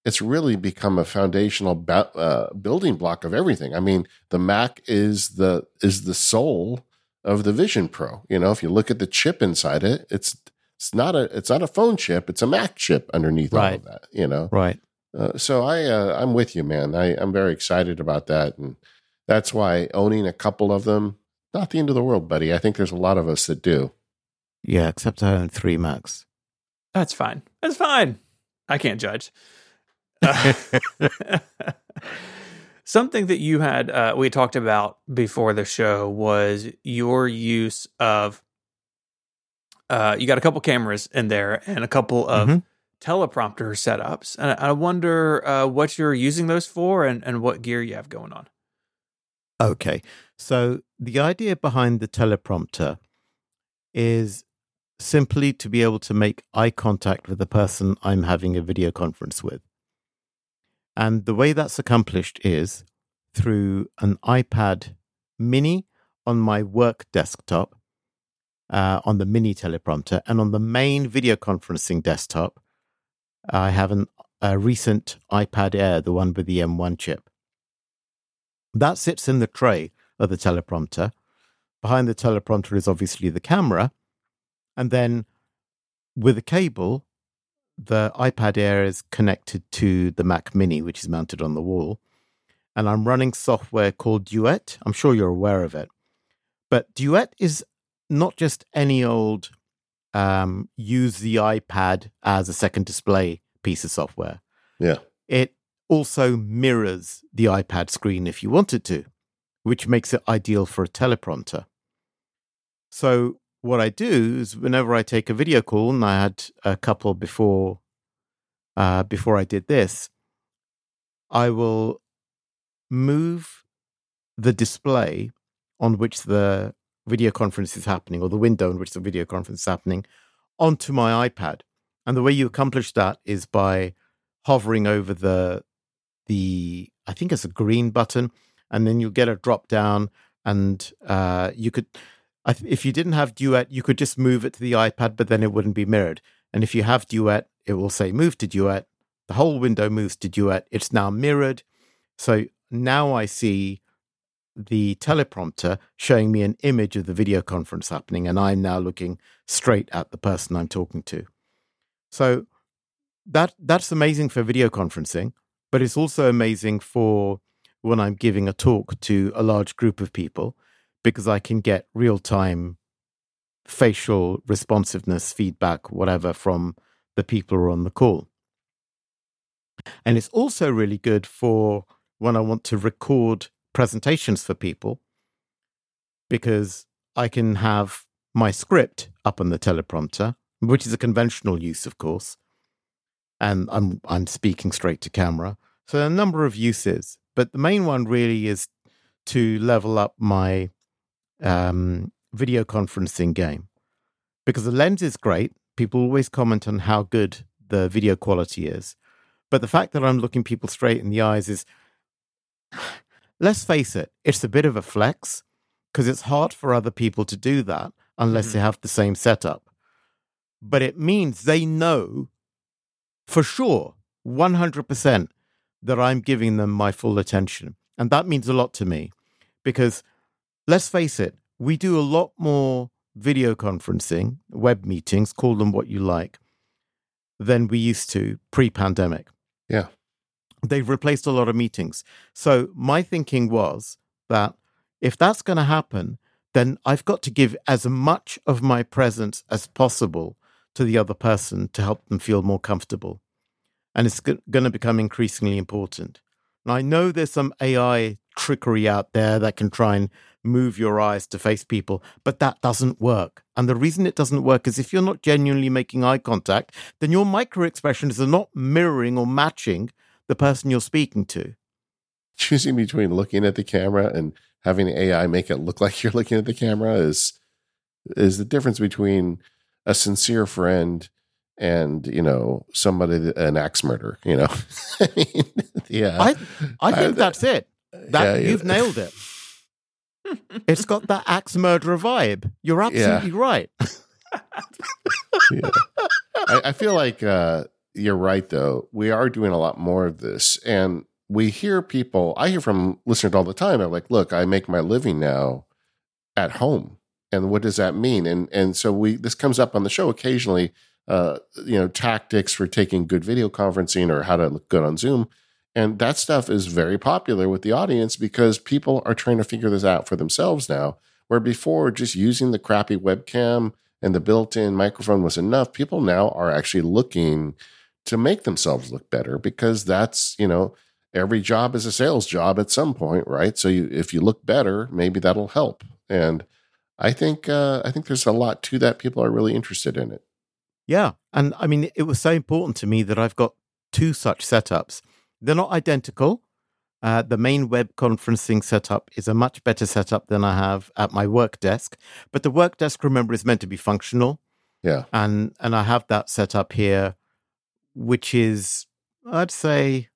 it's really become a foundational uh, building block of everything i mean the mac is the is the soul of the vision pro you know if you look at the chip inside it it's it's not a it's not a phone chip it's a mac chip underneath right. all of that you know right uh, so I uh, I'm with you, man. I, I'm very excited about that, and that's why owning a couple of them not the end of the world, buddy. I think there's a lot of us that do. Yeah, except I own three Macs. That's fine. That's fine. I can't judge. something that you had uh, we talked about before the show was your use of uh, you got a couple cameras in there and a couple of Mhm. Teleprompter setups and i wonder uh, what you're using those for and, and what gear you have going on Okay. So the idea behind the teleprompter is simply to be able to make eye contact with the person I'm having a video conference with. And the way that's accomplished is through an iPad mini on my work desktop, uh, on the mini teleprompter, and on the main video conferencing desktop, I have an, a recent iPad Air, the one with the M1 chip. That sits in the tray of the teleprompter. Behind the teleprompter is obviously the camera. And then with a cable, the iPad Air is connected to the Mac Mini, which is mounted on the wall. And I'm running software called Duet. I'm sure you're aware of it. But Duet is not just any old um, use the iPad as a second display piece of software. Yeah. It also mirrors the iPad screen if you wanted to, which makes it ideal for a teleprompter. So, what I do is whenever I take a video call, and I had a couple before, uh, before I did this, I will move the display on which the video conference is happening, or the window in which the video conference is happening, onto my iPad. And the way you accomplish that is by hovering over the the I think it's a green button, and then you'll get a drop down, and uh, you could, if you didn't have Duet, you could just move it to the iPad, but then it wouldn't be mirrored. And if you have Duet, it will say move to Duet. The whole window moves to Duet. It's now mirrored, so now I see the teleprompter showing me an image of the video conference happening, and I'm now looking straight at the person I'm talking to. So that that's amazing for video conferencing, but it's also amazing for when I'm giving a talk to a large group of people because I can get real time facial responsiveness feedback, whatever, from the people who are on the call. And it's also really good for when I want to record presentations for people because I can have my script up on the teleprompter, which is a conventional use, of course. And I'm I'm speaking straight to camera. So a number of uses, but the main one really is to level up my um, video conferencing game because the lens is great. People always comment on how good the video quality is, but the fact that I'm looking people straight in the eyes is, let's face it, it's a bit of a flex because it's hard for other people to do that unless Mhm. they have the same setup. But it means they know for sure, 100%, that I'm giving them my full attention. And that means a lot to me because let's face it, we do a lot more video conferencing, web meetings, call them what you like, than we used to pre pandemic. Yeah. They've replaced a lot of meetings. So my thinking was that if that's going to happen, then I've got to give as much of my presence as possible to the other person to help them feel more comfortable. And it's going to become increasingly important. And I know there's some AI trickery out there that can try and move your eyes to face people, but that doesn't work. And the reason it doesn't work is if you're not genuinely making eye contact, then your micro expressions are not mirroring or matching the person you're speaking to. Choosing between looking at the camera and having AI make it look like you're looking at the camera is is the difference between a sincere friend and you know somebody that, an axe murderer You know, I mean, yeah, I I think that's it. That yeah, yeah. you've nailed it. It's got that axe murderer vibe. You're absolutely right. yeah. I, I feel like uh, you're right, though. We are doing a lot more of this. And we hear people, I hear from listeners all the time. They're like, look, I make my living now at home. And what does that mean? And and so we this comes up on the show occasionally, uh, you know, tactics for taking good video conferencing or how to look good on Zoom. And that stuff is very popular with the audience because people are trying to figure this out for themselves now. Where before just using the crappy webcam and the built-in microphone was enough, people now are actually looking to make themselves look better because that's, you know, every job is a sales job at some point, right? So you, if you look better, maybe that'll help. And I think uh, I think there's a lot to that. People are really interested in it. Yeah, and I mean, it was so important to me that I've got two such setups. They're not identical. Uh, the main web conferencing setup is a much better setup than I have at my work desk. But the work desk, remember, is meant to be functional. Yeah, and and I have that set up here, which is I'd say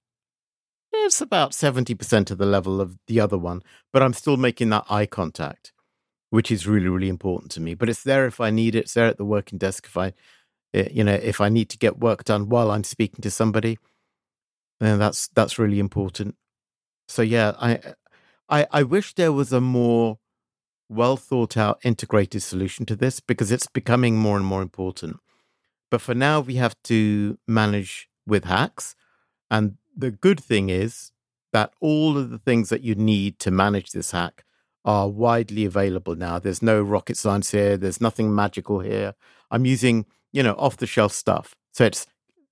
it's about seventy percent of the level of the other one. But I'm still making that eye contact, which is really really important to me. But it's there if I need it. It's there at the working desk if I, eh, you know, if I need to get work done while I'm speaking to somebody. Then that's that's really important. So yeah, I I I wish there was a more well thought out integrated solution to this because it's becoming more and more important. But for now we have to manage with hacks and the good thing is that all of the things that you need to manage this hack are widely available now. There's no rocket science here, there's nothing magical here. I'm using, you know, off the shelf stuff. So it's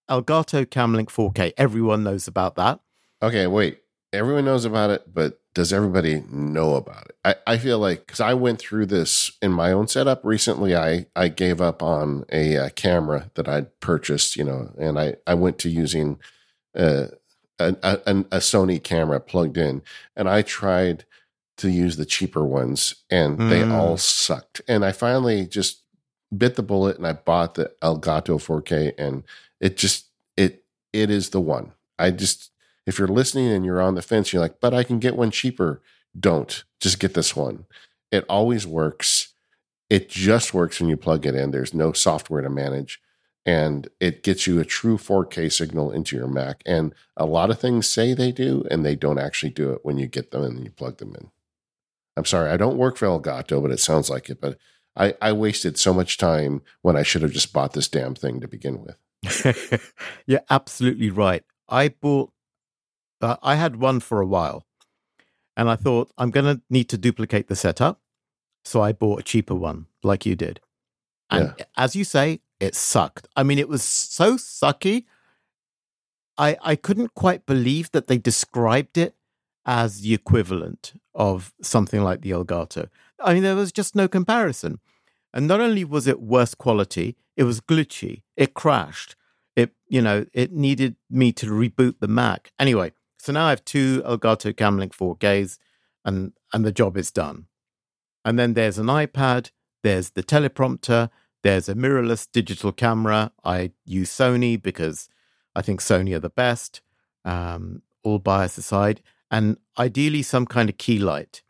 Elgato Cam Link 4K. Everyone knows about that. Okay, wait everyone knows about it, but does everybody know about it? I, I feel like because I went through this in my own setup recently, I, I gave up on a, a camera that I'd purchased, you know, and I, I went to using uh, a, a, a Sony camera plugged in, and I tried to use the cheaper ones, and mm. they all sucked. And I finally just bit the bullet, and I bought the Elgato 4K, and it just it it is the one. I just if you're listening and you're on the fence, you're like, but I can get one cheaper. Don't just get this one. It always works. It just works when you plug it in. There's no software to manage. And it gets you a true 4K signal into your Mac. And a lot of things say they do, and they don't actually do it when you get them and you plug them in. I'm sorry, I don't work for Elgato, but it sounds like it. But I, I wasted so much time when I should have just bought this damn thing to begin with. You're absolutely right. I bought uh, I had one for a while, and I thought I'm going to need to duplicate the setup, so I bought a cheaper one, like you did. And yeah. as you say, it sucked. I mean, it was so sucky. I I couldn't quite believe that they described it as the equivalent of something like the Elgato. I mean, there was just no comparison. And not only was it worse quality, it was glitchy. It crashed. It, you know, it needed me to reboot the Mac. Anyway, so now I have two Elgato Cam Link 4Ks and, and the job is done. And then there's an iPad, there's the teleprompter, there's a mirrorless digital camera. I use Sony because I think Sony are the best, um, all bias aside, and ideally some kind of key light.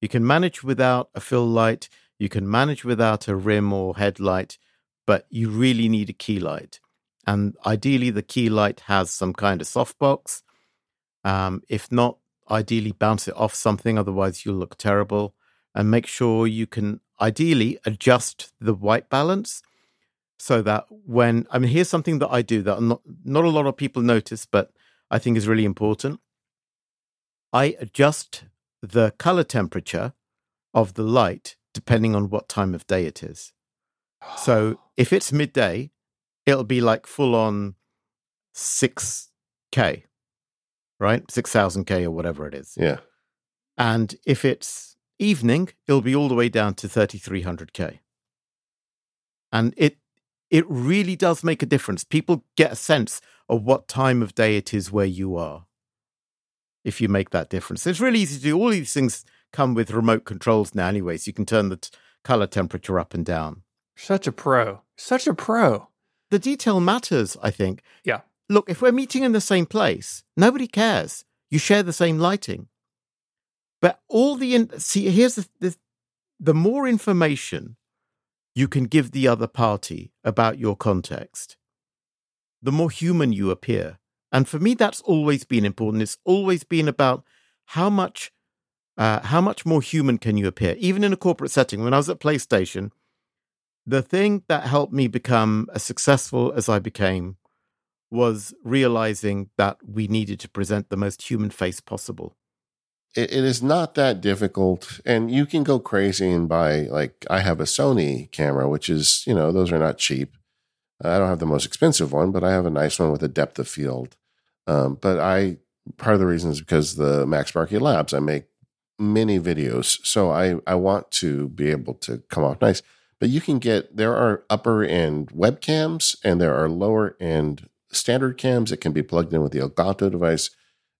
You can manage without a fill light, you can manage without a rim or headlight, but you really need a key light. And ideally, the key light has some kind of softbox um, if not, ideally bounce it off something, otherwise you'll look terrible. And make sure you can ideally adjust the white balance so that when I mean here's something that I do that not not a lot of people notice, but I think is really important. I adjust the color temperature of the light depending on what time of day it is. So if it's midday, it'll be like full on 6K right? 6000K or whatever it is. Yeah. And if it's evening, it'll be all the way down to 3300K. And it it really does make a difference. People get a sense of what time of day it is where you are. If you make that difference, it's really easy to do. All these things come with remote controls now, anyways. you can turn the t- color temperature up and down. Such a pro. Such a pro. The detail matters, I think. Yeah look, if we're meeting in the same place, nobody cares. You share the same lighting. But all the in- see here's the, the the more information you can give the other party about your context, the more human you appear. And for me, that's always been important. It's always been about how much uh, how much more human can you appear, even in a corporate setting. When I was at PlayStation, the thing that helped me become as successful as I became was realizing that we needed to present the most human face possible. it, it is not that difficult, and you can go crazy and buy like I have a Sony camera, which is you know those are not cheap. I don't have the most expensive one, but I have a nice one with a depth of field. Um, but I part of the reason is because the MacSparky Labs. I make many videos, so I I want to be able to come off nice. But you can get there are upper end webcams and there are lower end standard cams It can be plugged in with the Elgato device.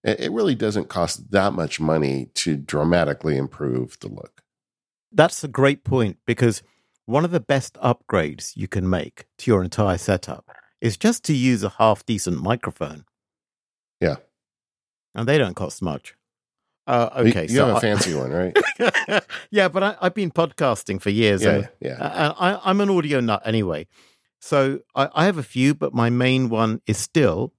It really doesn't cost that much money to dramatically improve the look. That's a great point because one of the best upgrades you can make to your entire setup is just to use a half decent microphone. Yeah. And they don't cost much. Uh, okay, you, you so have a fancy one, right? yeah, but I, have been podcasting for years. Yeah, and, yeah. I, am an audio nut anyway, so I, I, have a few, but my main one is still,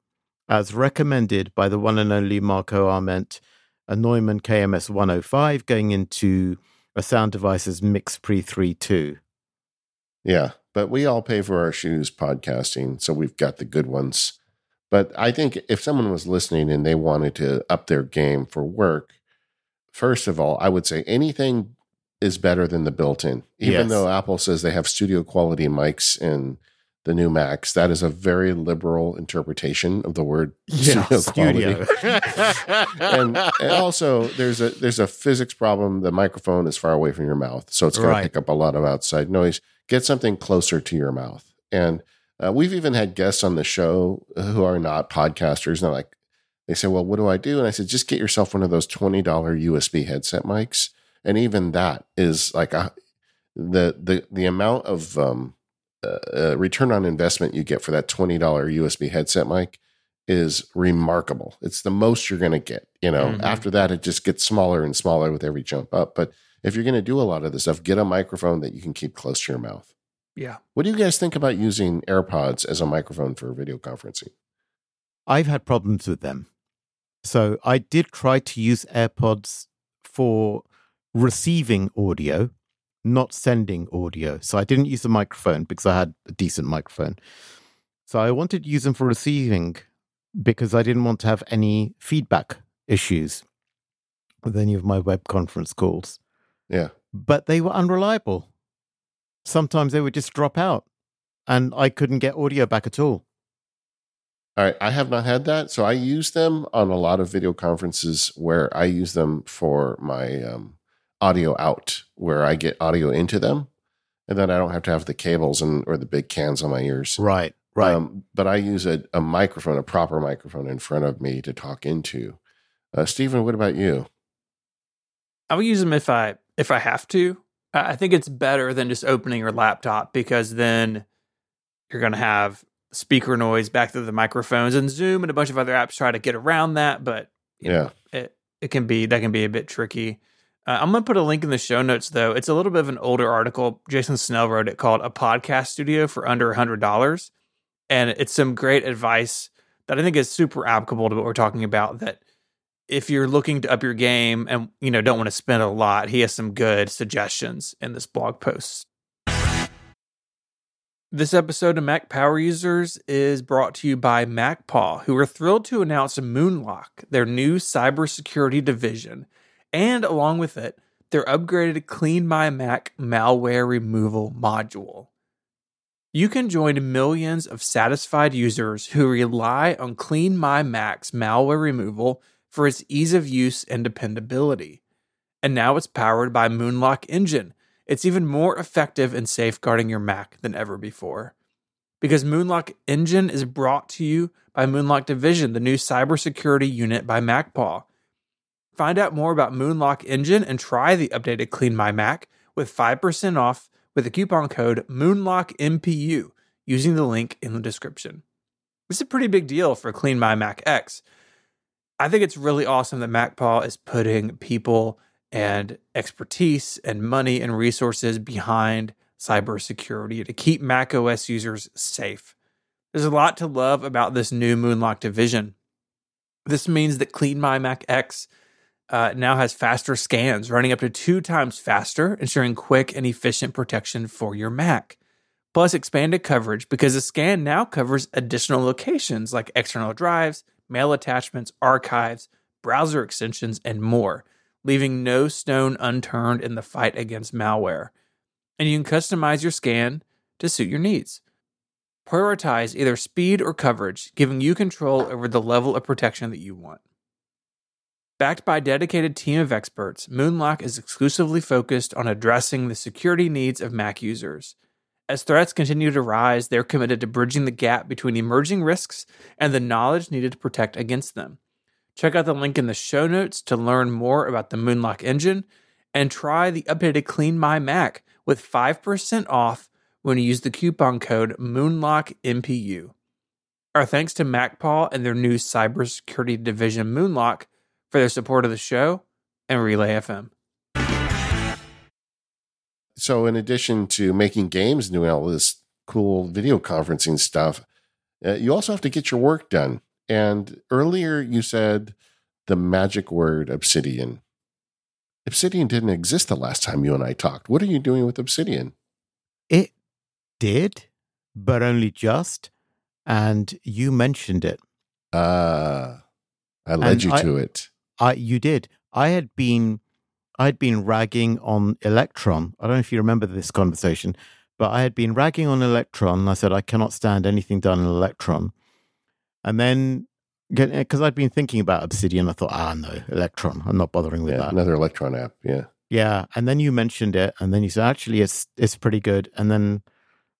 as recommended by the one and only Marco Arment, a Neumann KMS 105 going into a Sound Devices MixPre 3.2. Yeah, but we all pay for our shoes podcasting, so we've got the good ones. But I think if someone was listening and they wanted to up their game for work, first of all, I would say anything is better than the built in. Even yes. though Apple says they have studio quality mics in the new Macs, that is a very liberal interpretation of the word yeah, studio, studio. and, and, also there's a there's a physics problem. The microphone is far away from your mouth, so it's going right. to pick up a lot of outside noise. Get something closer to your mouth. And uh, we've even had guests on the show who are not podcasters. And they're like, they say, well, what do I do? And I said, just get yourself one of those $20 USB headset mics. And even that is like a, the, the, the amount of um, uh, uh, return on investment you get for that $20 USB headset mic is remarkable. It's the most you're going to get. You know, mm-hmm. after that, it just gets smaller and smaller with every jump up. But if you're going to do a lot of this stuff, get a microphone that you can keep close to your mouth. Yeah. What do you guys think about using AirPods as a microphone for video conferencing? I've had problems with them. So I did try to use AirPods for receiving audio, not sending audio. So I didn't use the microphone because I had a decent microphone. So I wanted to use them for receiving because I didn't want to have any feedback issues with any of my web conference calls. Yeah. But they were unreliable sometimes they would just drop out and I couldn't get audio back at all. All right, I have not had that. So I use them on a lot of video conferences where I use them for my um, audio out, where I get audio into them, and then I don't have to have the cables and or the big cans on my ears. Right, right. Um, but I use a, a, microphone, a proper microphone in front of me to talk into. Uh, Stephen, what about you? I will use them if I if I have to. I think it's better than just opening your laptop because then you're going to have speaker noise back through the microphones and Zoom and a bunch of other apps try to get around that. But yeah, know, it it can be that can be a bit tricky. Uh, I'm going to put a link in the show notes though. It's a little bit of an older article. Jason Snell wrote it called "A Podcast Studio for Under a Hundred Dollars," and it's some great advice that I think is super applicable to what we're talking about. That if you're looking to up your game and you know don't want to spend a lot, he has some good suggestions in this blog post. This episode of Mac Power Users is brought to you by MacPaw, who are thrilled to announce Moonlock, their new cybersecurity division, and along with it, their upgraded CleanMyMac malware removal module. You can join millions of satisfied users who rely on CleanMyMac's malware removal for its ease of use and dependability. And now it's powered by Moonlock Engine. It's even more effective in safeguarding your Mac than ever before. Because Moonlock Engine is brought to you by Moonlock Division, the new cybersecurity unit by MacPaw. Find out more about Moonlock Engine and try the updated CleanMyMac with 5% off with the coupon code MoonlockMPU using the link in the description. This is a pretty big deal for CleanMyMac X I think it's really awesome that MacPaw is putting people and expertise and money and resources behind cybersecurity to keep macOS users safe. There's a lot to love about this new Moonlock division. This means that CleanMyMac X uh, now has faster scans, running up to two times faster, ensuring quick and efficient protection for your Mac. Plus, expanded coverage because the scan now covers additional locations like external drives, mail attachments, archives, browser extensions, and more, leaving no stone unturned in the fight against malware. And you can customize your scan to suit your needs. Prioritize either speed or coverage, giving you control over the level of protection that you want. Backed by a dedicated team of experts, Moonlock is exclusively focused on addressing the security needs of Mac users. As threats continue to rise, they're committed to bridging the gap between emerging risks and the knowledge needed to protect against them. Check out the link in the show notes to learn more about the Moonlock engine and try the updated CleanMyMac with 5% off when you use the coupon code MoonlockMPU. Our thanks to MacPaw and their new cybersecurity division Moonlock for their support of the show and Relay FM. So, in addition to making games and doing all this cool video conferencing stuff, uh, you also have to get your work done. And earlier you said the magic word Obsidian. Obsidian didn't exist the last time you and I talked. What are you doing with Obsidian? It did, but only just. And you mentioned it. Ah, I led And you I- to it. I you did. I had been I'd been ragging on Electron. I don't know if you remember this conversation, but I had been ragging on Electron. I said I cannot stand anything done in Electron. And then because I'd been thinking about Obsidian, I thought, ah no, Electron. I'm not bothering with Yeah, that. another Electron app. Yeah. Yeah, and then you mentioned it, and then you said actually it's it's pretty good, and then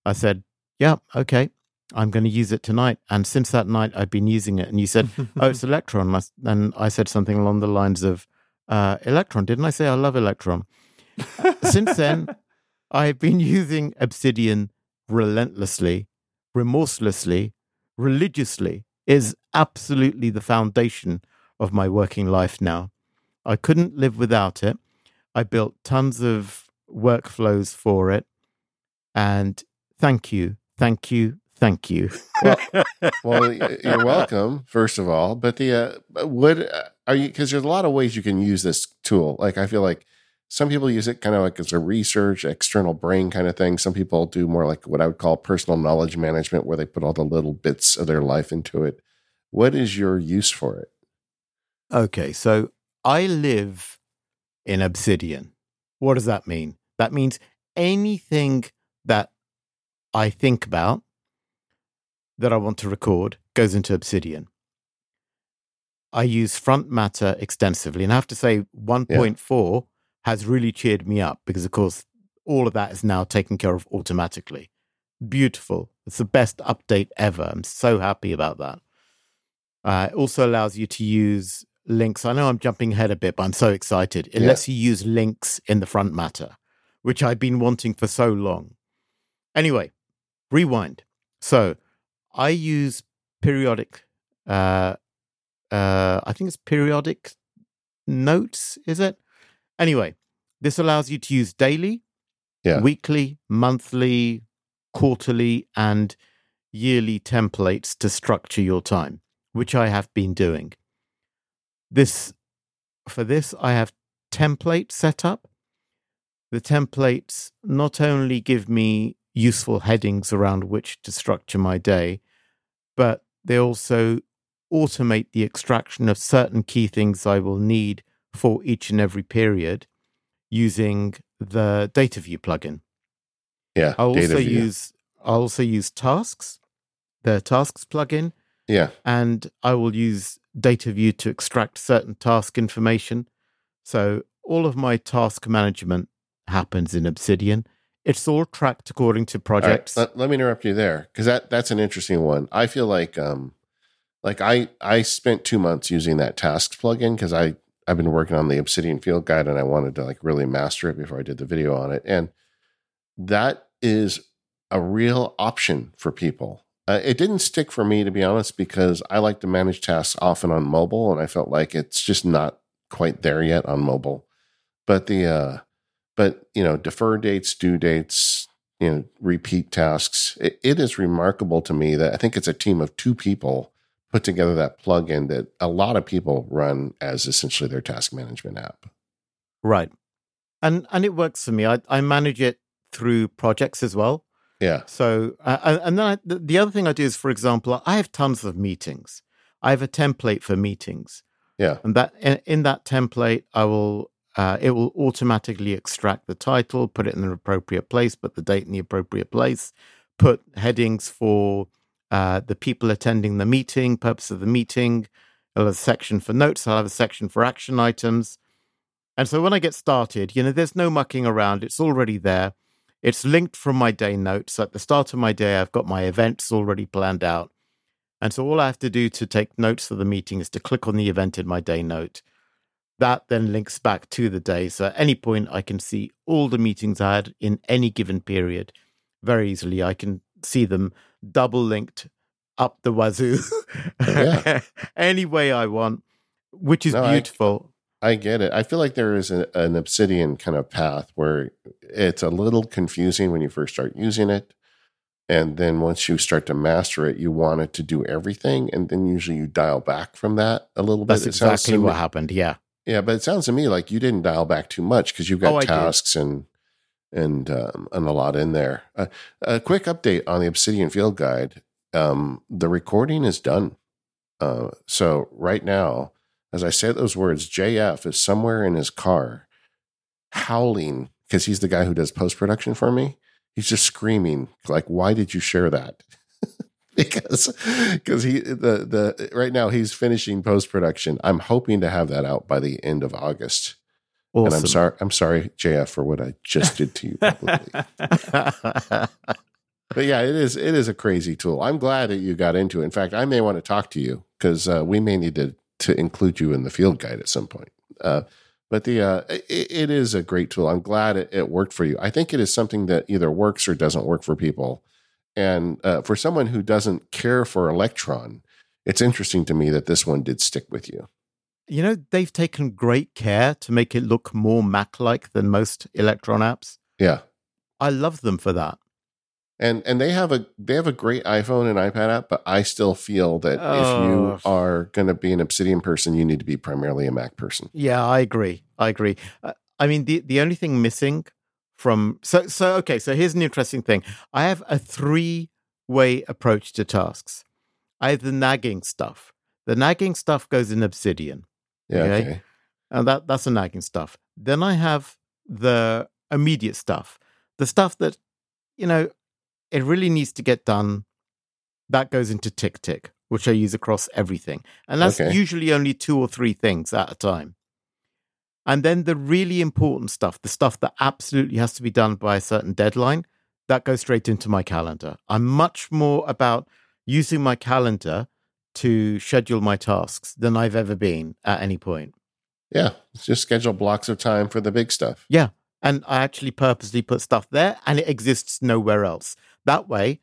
I said, yeah, okay, I'm going to use it tonight. And since that night, I've been using it, and you said, oh, it's Electron, And I- said something along the lines of uh, Electron. Didn't I say I love Electron? Since then, I've been using Obsidian relentlessly, remorselessly, religiously. Is absolutely the foundation of my working life now. I couldn't live without it. I built tons of workflows for it. And thank you, thank you, thank you. Well, y- you're welcome, first of all. But the uh, what uh, are you? Because there's a lot of ways you can use this tool. Like I feel like some people use it kind of like as a research, external brain kind of thing. Some people do more like what I would call personal knowledge management, where they put all the little bits of their life into it. What is your use for it? Okay, so I live in Obsidian. What does that mean? That means anything that I think about that I want to record goes into Obsidian. I use front matter extensively, and I have to say 1.4 has really cheered me up because, of course, all of that is now taken care of automatically. Beautiful. It's the best update ever. I'm so happy about that. Uh, it also allows you to use links. I know I'm jumping ahead a bit, but I'm so excited. It Yeah. lets you use links in the front matter, which I've been wanting for so long. Anyway, rewind. So I use periodic, uh, uh, I think it's periodic notes, is it? Anyway, this allows you to use daily, Yeah. weekly, monthly, quarterly, and yearly templates to structure your time, which I have been doing. This for this I have templates set up. The templates not only give me useful headings around which to structure my day, but they also automate the extraction of certain key things I will need for each and every period using the data view plugin. Yeah. I'll also view. use I'll also use tasks, the tasks plugin, Yeah. and I will use data view to extract certain task information. So all of my task management happens in Obsidian. It's all tracked according to All right, projects. let, let me interrupt you there because that that's an interesting one. I feel like um like I I spent two months using that tasks plugin because I I've been working on the Obsidian Field Guide and I wanted to like really master it before I did the video on it, and that is a real option for people. Uh, it didn't stick for me to be honest because I like to manage tasks often on mobile, and I felt like it's just not quite there yet on mobile. But the uh but you know defer dates, due dates, you know repeat tasks. It, it is remarkable to me that I think it's a team of two people put together that plugin that a lot of people run as essentially their task management app. right. And and it works for me. I, I manage it through projects as well. Yeah, So, uh, and- then I, the, the other thing I do is, for example, I have tons of meetings. I have a template for meetings, yeah, and that in, in that template, I will uh, it will automatically extract the title, put it in the appropriate place, put the date in the appropriate place, put headings for uh, the people attending the meeting, purpose of the meeting. I'll have a section for notes. I'll have a section for action items. And so when I get started, you know, there's no mucking around. It's already there. It's linked from my day notes. At the start of my day, I've got my events already planned out. And so all I have to do to take notes for the meeting is to click on the event in my day note. That then links back to the day. So at any point, I can see all the meetings I had in any given period very easily. I can see them double linked up the wazoo oh, Yeah. any way I want, which is No, beautiful. I get it. I feel like there is a, an Obsidian kind of path where it's a little confusing when you first start using it. And then once you start to master it, you want it to do everything. And then usually you dial back from that a little That's bit. That's exactly what me- happened. Yeah. Yeah, but it sounds to me like you didn't dial back too much because you've Oh, got did. tasks and and um, and a lot in there. Uh, a quick update on the Obsidian Field Guide. Um, the recording is done. Uh, so right now, as I say those words, JF is somewhere in his car, howling because he's the guy who does post production for me. He's just screaming like, "Why did you share that?" because because he the the right now he's finishing post production. I'm hoping to have that out by the end of August. Awesome. And I'm sorry, I'm sorry, JF, for what I just did to you publicly. but yeah, it is it is a crazy tool. I'm glad that you got into it. In fact, I may want to talk to you because uh, we may need to to include you in the field guide at some point. Uh, but the uh, it, it is a great tool. I'm glad it, it worked for you. I think it is something that either works or doesn't work for people. And uh, for someone who doesn't care for Electron, it's interesting to me that this one did stick with you. you know, they've taken great care to make it look more Mac like than most Electron apps. Yeah. I love them for that. and and they have a they have a great iPhone and iPad app, but I still feel that if Oh. you are going to be an Obsidian person, you need to be primarily a Mac person. Yeah, I agree. I agree. Uh, I mean, the the only thing missing from so so okay. So here's an interesting thing. I have a three way approach to tasks. I have the nagging stuff. The nagging stuff goes in Obsidian, Yeah, Okay. okay. and that that's the nagging stuff. Then I have the immediate stuff, the stuff that you know it really needs to get done. That goes into Tick Tick, which I use across everything, and that's Okay. usually only two or three things at a time. And then the really important stuff, the stuff that absolutely has to be done by a certain deadline, that goes straight into my calendar. I'm much more about using my calendar to schedule my tasks than I've ever been at any point. Yeah, just schedule blocks of time for the big stuff. Yeah. And I actually purposely put stuff there and it exists nowhere else. That way,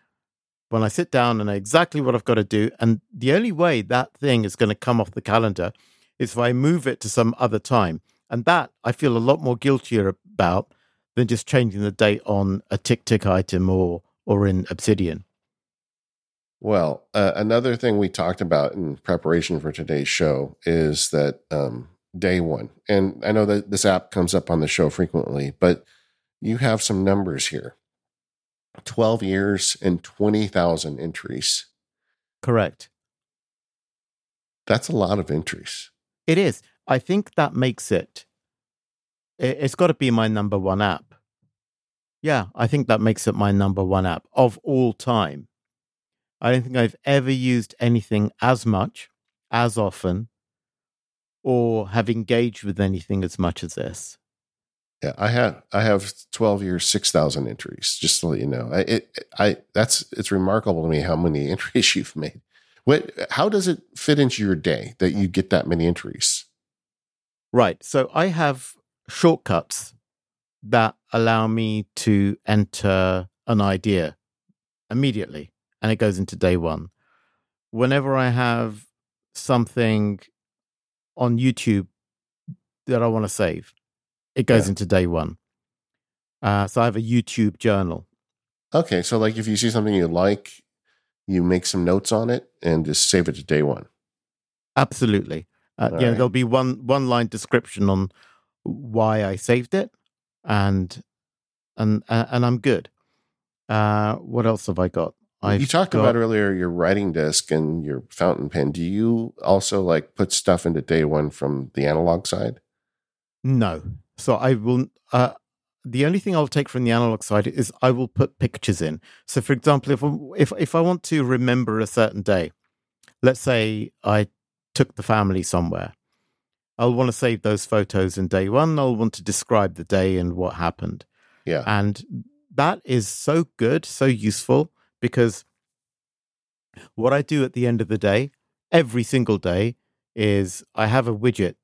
when I sit down and know exactly what I've got to do, and the only way that thing is going to come off the calendar is if I move it to some other time. And that I feel a lot more guiltier about than just changing the date on a tick tick item or or in Obsidian. Well, uh, another thing we talked about in preparation for today's show is that um, day one, and I know that this app comes up on the show frequently, but you have some numbers here 12 years and 20,000 entries. Correct. That's a lot of entries. It is. I think that makes it. it it's got to be my number one app. Yeah, I think that makes it my number one app of all time. I don't think I've ever used anything as much, as often, or have engaged with anything as much as this. Yeah, I have I have twelve years, six thousand entries. Just to let you know, I it, I that's it's remarkable to me how many entries you've made. What? How does it fit into your day that you get that many entries? Right. So I have shortcuts that allow me to enter an idea immediately and it goes into day one. Whenever I have something on YouTube that I want to save, it goes Yeah. into day one. Uh, so I have a YouTube journal. Okay, so like if you see something you like, you make some notes on it and just save it to day one. Absolutely. Uh, All you know, right. there'll be one one line description on why I saved it, and and uh, and I'm good. Uh, what else have I got? you talked got- about earlier your writing disk and your fountain pen. Do you also like put stuff into day one from the analog side? No. So I will. Uh, the only thing I'll take from the analog side is I will put pictures in. So, for example, if if if I want to remember a certain day, let's say I took the family somewhere, I'll want to save those photos in day one. I'll want to describe the day and what happened. Yeah. And that is so good, so useful because what I do at the end of the day, every single day, is I have a widget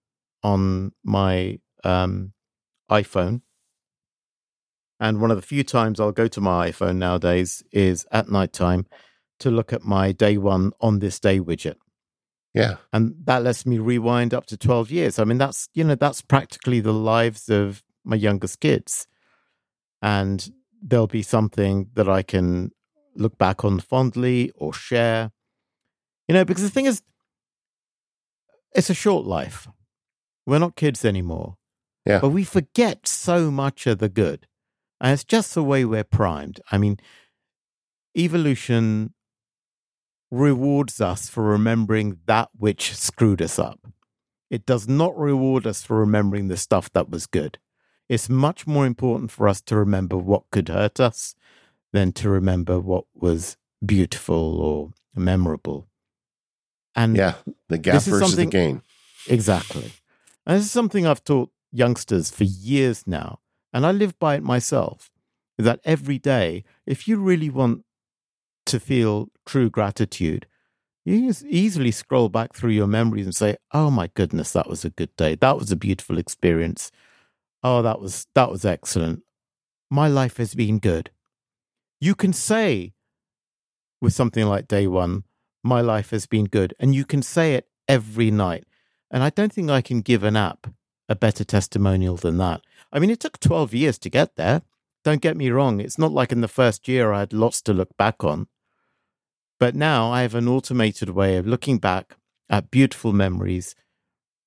on my um, iPhone. And one of the few times I'll go to my iPhone nowadays is at night time to look at my day one on this day widget. Yeah. And that lets me rewind up to 12 years. I mean, that's, you know, that's practically the lives of my youngest kids. And there'll be something that I can look back on fondly or share. You know, because the thing is, it's a short life. We're not kids anymore. Yeah. But we forget so much of the good. And it's just the way we're primed. I mean, evolution rewards us for remembering that which screwed us up. It does not reward us for remembering the stuff that was good. It's much more important for us to remember what could hurt us than to remember what was beautiful or memorable. And yeah, the gap versus the gain. Exactly. And this is something I've taught youngsters for years now, and I live by it myself. Is that every day, if you really want to feel true gratitude, you can easily scroll back through your memories and say, "Oh my goodness, that was a good day. That was a beautiful experience. Oh, that was that was excellent. My life has been good." You can say with something like day 1, "My life has been good," and you can say it every night. And I don't think I can give an app a better testimonial than that. I mean, it took 12 years to get there. Don't get me wrong. It's not like in the first year I had lots to look back on. But now I have an automated way of looking back at beautiful memories.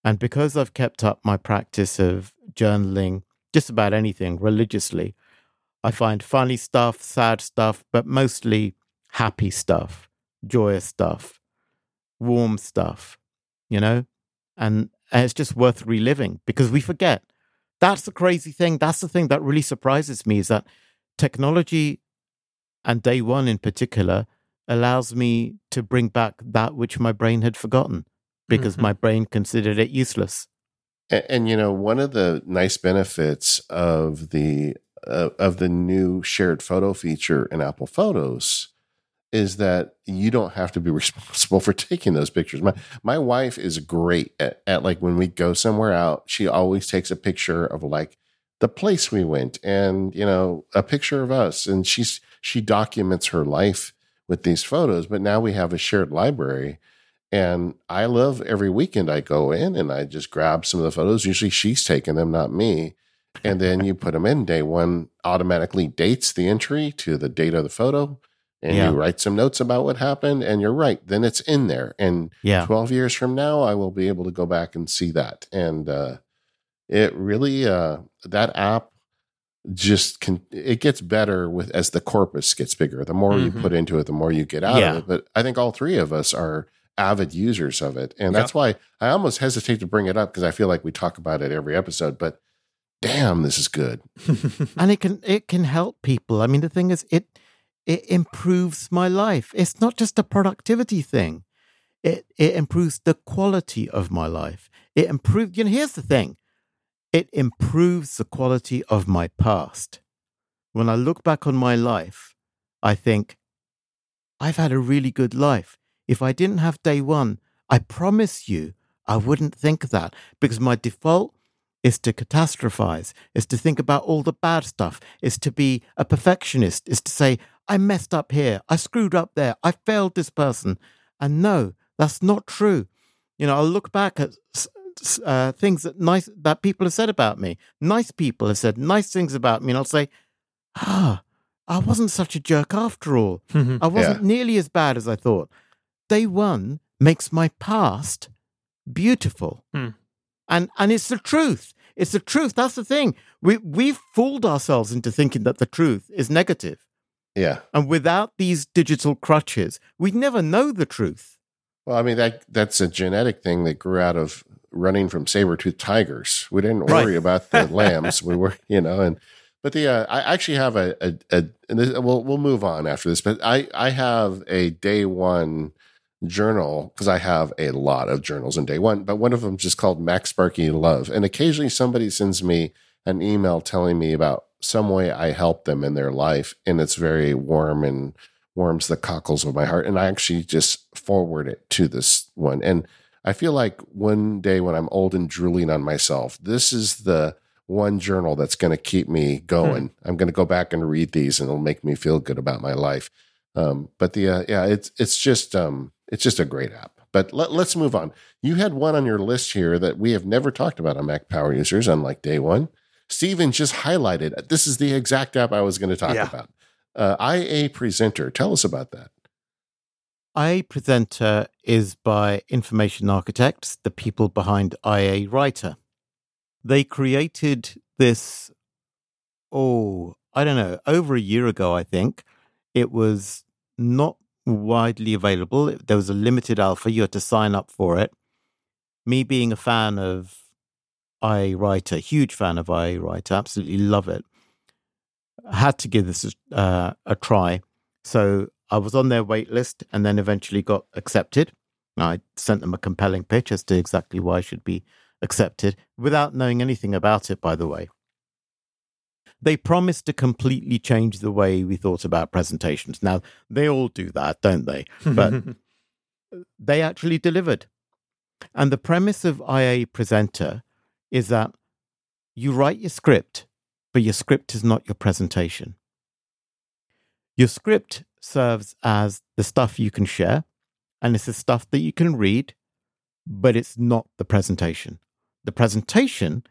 And because I've kept up my practice of journaling just about anything religiously, I find funny stuff, sad stuff, but mostly happy stuff, joyous stuff, warm stuff, you know? And, and it's just worth reliving because we forget. That's the crazy thing. That's the thing that really surprises me is that technology and day one in particular allows me to bring back that which my brain had forgotten because mm-hmm. my brain considered it useless. And, and, you know, one of the nice benefits of the uh, of the new shared photo feature in Apple Photos is that you don't have to be responsible for taking those pictures. My my wife is great at, at like when we go somewhere out, she always takes a picture of like the place we went and you know a picture of us and she's she documents her life with these photos but now we have a shared library and i love every weekend i go in and i just grab some of the photos usually she's taking them not me and then you put them in day one automatically dates the entry to the date of the photo and yeah. you write some notes about what happened and you're right then it's in there and yeah. 12 years from now i will be able to go back and see that and uh, it really uh, that app just can it gets better with as the corpus gets bigger the more mm-hmm. you put into it the more you get out yeah. of it but i think all three of us are avid users of it and that's why i almost hesitate to bring it up because i feel like we talk about it every episode but damn this is good and it can it can help people i mean the thing is it it improves my life. It's not just a productivity thing. It it improves the quality of my life. It improves you know, here's the thing. It improves the quality of my past. When I look back on my life, I think, I've had a really good life. If I didn't have day one, I promise you, I wouldn't think that because my default is to catastrophize, is to think about all the bad stuff, is to be a perfectionist, is to say, I messed up here, I screwed up there, I failed this person. And no, that's not true. You know, I'll look back at uh, things that nice that people have said about me. Nice people have said nice things about me, and I'll say, ah, I wasn't such a jerk after all. I wasn't yeah. nearly as bad as I thought. Day one makes my past beautiful. Hmm. And and it's the truth. It's the truth. That's the thing. We we've fooled ourselves into thinking that the truth is negative. Yeah. And without these digital crutches, we'd never know the truth. Well, I mean that that's a genetic thing that grew out of running from saber-toothed tigers. We didn't worry right. about the lambs. We were, you know, and But the uh, I actually have a, a, a and this, we'll we'll move on after this. But I I have a day one journal because I have a lot of journals in day one. But one of them is just called MacSparky Love, and occasionally somebody sends me an email telling me about some way I helped them in their life, and it's very warm and warms the cockles of my heart. And I actually just forward it to this one, and I feel like one day when I'm old and drooling on myself, this is the one journal that's going to keep me going. Hmm. I'm going to go back and read these, and it'll make me feel good about my life. Um, but the uh, yeah, it's it's just um, it's just a great app. But let, us move on. You had one on your list here that we have never talked about on Mac Power Users, unlike day one. Stephen just highlighted. This is the exact app I was going to talk yeah. about. Uh, IA Presenter. Tell us about that. IA Presenter is by Information Architects, the people behind IA Writer. They created this, oh, I don't know, over a year ago, I think. It was not widely available. There was a limited alpha. You had to sign up for it. Me being a fan of IA Writer, huge fan of IA Writer, absolutely love it. I had to give this uh, a try. So I was on their wait list and then eventually got accepted. I sent them a compelling pitch as to exactly why I should be accepted without knowing anything about it, by the way. They promised to completely change the way we thought about presentations. Now, they all do that, don't they? But they actually delivered. And the premise of IA Presenter is that you write your script, but your script is not your presentation. Your script serves as the stuff you can share, and it's the stuff that you can read, but it's not the presentation. The presentation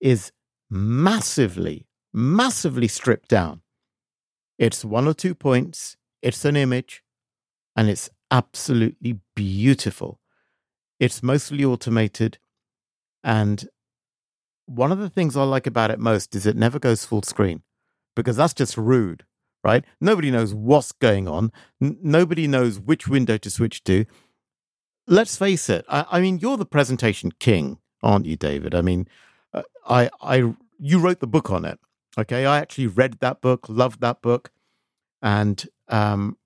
is massively, massively stripped down. It's one or two points, it's an image, and it's absolutely beautiful. It's mostly automated. And one of the things I like about it most is it never goes full screen because that's just rude right? Nobody knows what's going on. N- nobody knows which window to switch to. Let's face it. I, I, mean, you're the presentation king, aren't you, David? I mean, uh, I, I, you wrote the book on it. Okay, I actually read that book, loved that book, and um,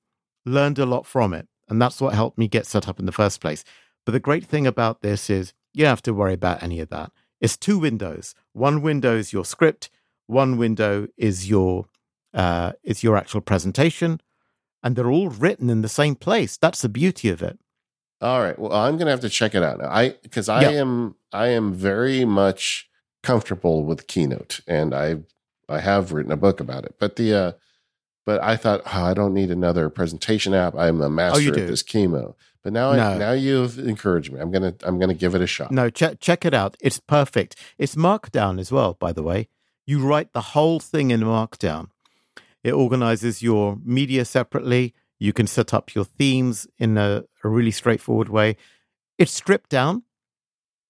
learned a lot from it. And that's what helped me get set up in the first place. But the great thing about this is you don't have to worry about any of that. It's two windows. One window is your script. One window is your uh, is your actual presentation, and they're all written in the same place. That's the beauty of it. All right. Well, I'm going to have to check it out now. I because I am I am very much comfortable with Keynote, and I I have written a book about it. But the uh, but I thought oh, I don't need another presentation app. I'm a oh, master oh, at this chemo. But now no. I, now you've encouraged me. I'm gonna I'm gonna give it a shot. No, check check it out. It's perfect. It's Markdown as well, by the way. You write the whole thing in Markdown. It organizes your media separately. You can set up your themes in a, a really straightforward way. It's stripped down,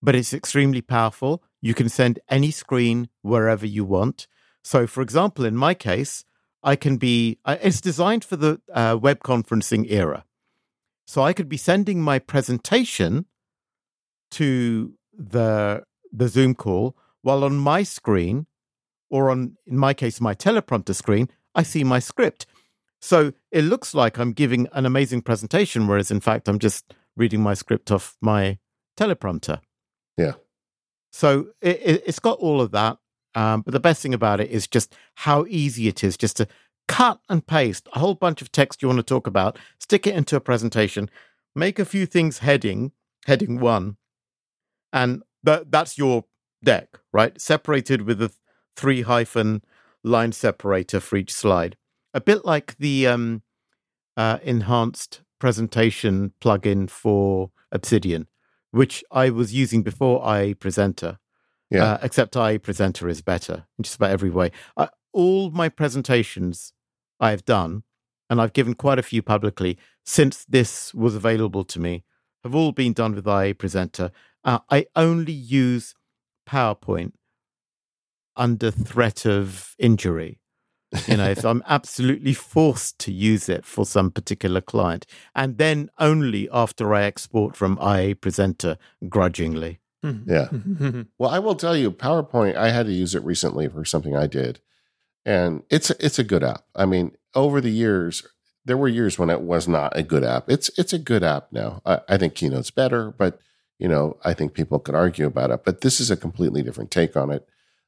but it's extremely powerful. You can send any screen wherever you want. So, for example, in my case, I can be, it's designed for the uh, web conferencing era. So I could be sending my presentation to the, the Zoom call while on my screen, or on, in my case, my teleprompter screen, I see my script. So it looks like I'm giving an amazing presentation, whereas in fact, I'm just reading my script off my teleprompter. Yeah. So it, has got all of that. Um, but the best thing about it is just how easy it is just to cut and paste a whole bunch of text you want to talk about, stick it into a presentation, make a few things heading, heading one, and that that's your deck, right? Separated with a three hyphen line separator for each slide. A bit like the um, uh, enhanced presentation plugin for Obsidian, which I was using before IA Presenter. Yeah. Uh, except IA Presenter is better in just about every way. I, all my presentations I've done, and I've given quite a few publicly since this was available to me, have all been done with IA Presenter. Uh, I only use PowerPoint under threat of injury. You know, if I'm absolutely forced to use it for some particular client, and then only after I export from IA Presenter grudgingly. Hmm. Yeah. well, I will tell you, PowerPoint, I had to use it recently for something I did. and it's it's a good app. I mean, over the years, there were years when it was not a good app. It's it's a good app now. I, I think Keynote's better, but you know, I think people could argue about it. But this is a completely different take on it.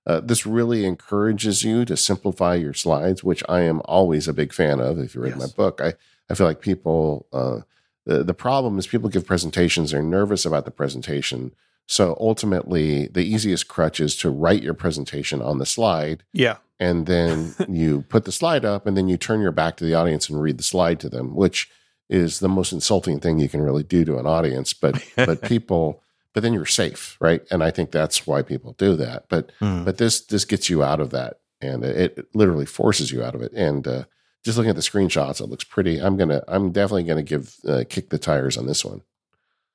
Uh, this really encourages you to simplify your slides, which I am always a big fan of. If you read yes. my book, I I feel like people. Uh, the, the problem is people give presentations, they're nervous about the presentation. So ultimately, the easiest crutch is to write your presentation on the slide. Yeah. And then you put the slide up and then you turn your back to the audience and read the slide to them, which is the most insulting thing you can really do to an audience. But but people but then you're safe, right? And I think that's why people do that. But mm. but this this gets you out of that and it, it literally forces you out of it. And uh, just looking at the screenshots, it looks pretty. I'm gonna, I'm definitely gonna give uh, kick the tires on this one.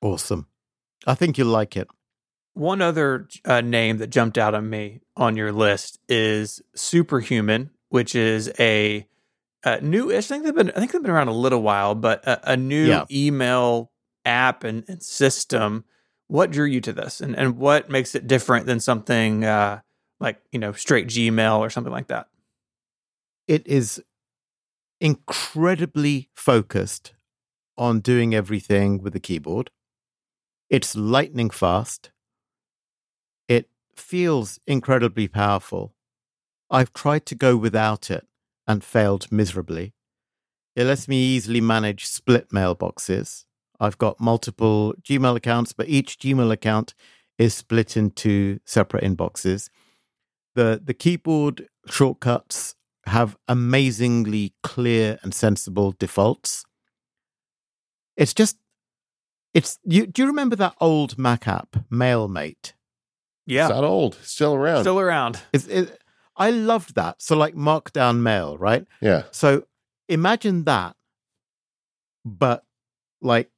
Awesome. I think you'll like it. One other uh, name that jumped out at me on your list is Superhuman, which is a, a new. I think they've been. I think they've been around a little while, but a, a new yeah. email app and, and, system. What drew you to this, and and what makes it different than something uh, like you know straight Gmail or something like that? It is incredibly focused on doing everything with the keyboard. It's lightning fast. It feels incredibly powerful. I've tried to go without it and failed miserably. It lets me easily manage split mailboxes. I've got multiple Gmail accounts, but each Gmail account is split into separate inboxes. The the keyboard shortcuts have amazingly clear and sensible defaults. It's just, it's. You, do you remember that old Mac app, MailMate? Yeah, it's not old, still around, still around. It's, it, I loved that. So like Markdown Mail, right? Yeah. So imagine that, but like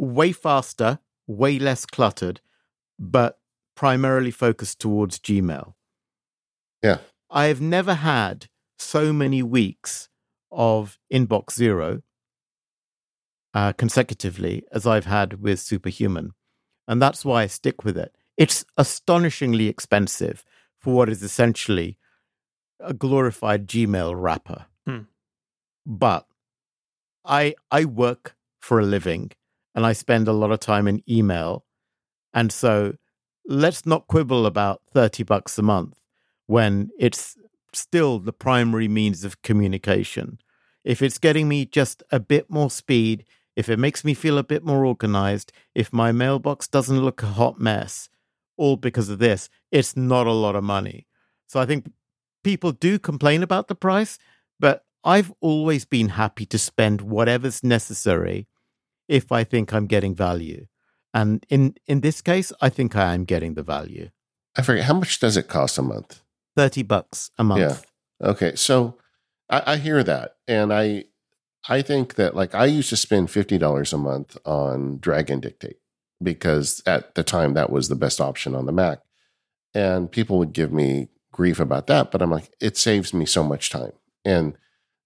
way faster, way less cluttered, but primarily focused towards Gmail. Yeah. I have never had so many weeks of inbox zero uh, consecutively as I've had with Superhuman. And that's why I stick with it. It's astonishingly expensive for what is essentially a glorified Gmail wrapper. Hmm. But I I work for a living and I spend a lot of time in email. And so let's not quibble about 30 bucks a month when it's still the primary means of communication. If it's getting me just a bit more speed, if it makes me feel a bit more organized, if my mailbox doesn't look a hot mess, all because of this, it's not a lot of money. So I think people do complain about the price, but I've always been happy to spend whatever's necessary if I think I'm getting value. And in in this case, I think I am getting the value. I forget how much does it cost a month? 30 bucks a month. Yeah. Okay. So I, I hear that. And I, I think that like I used to spend $50 a month on Dragon dictate because at the time that was the best option on the Mac. And people would give me grief about that, but I'm like, it saves me so much time. And,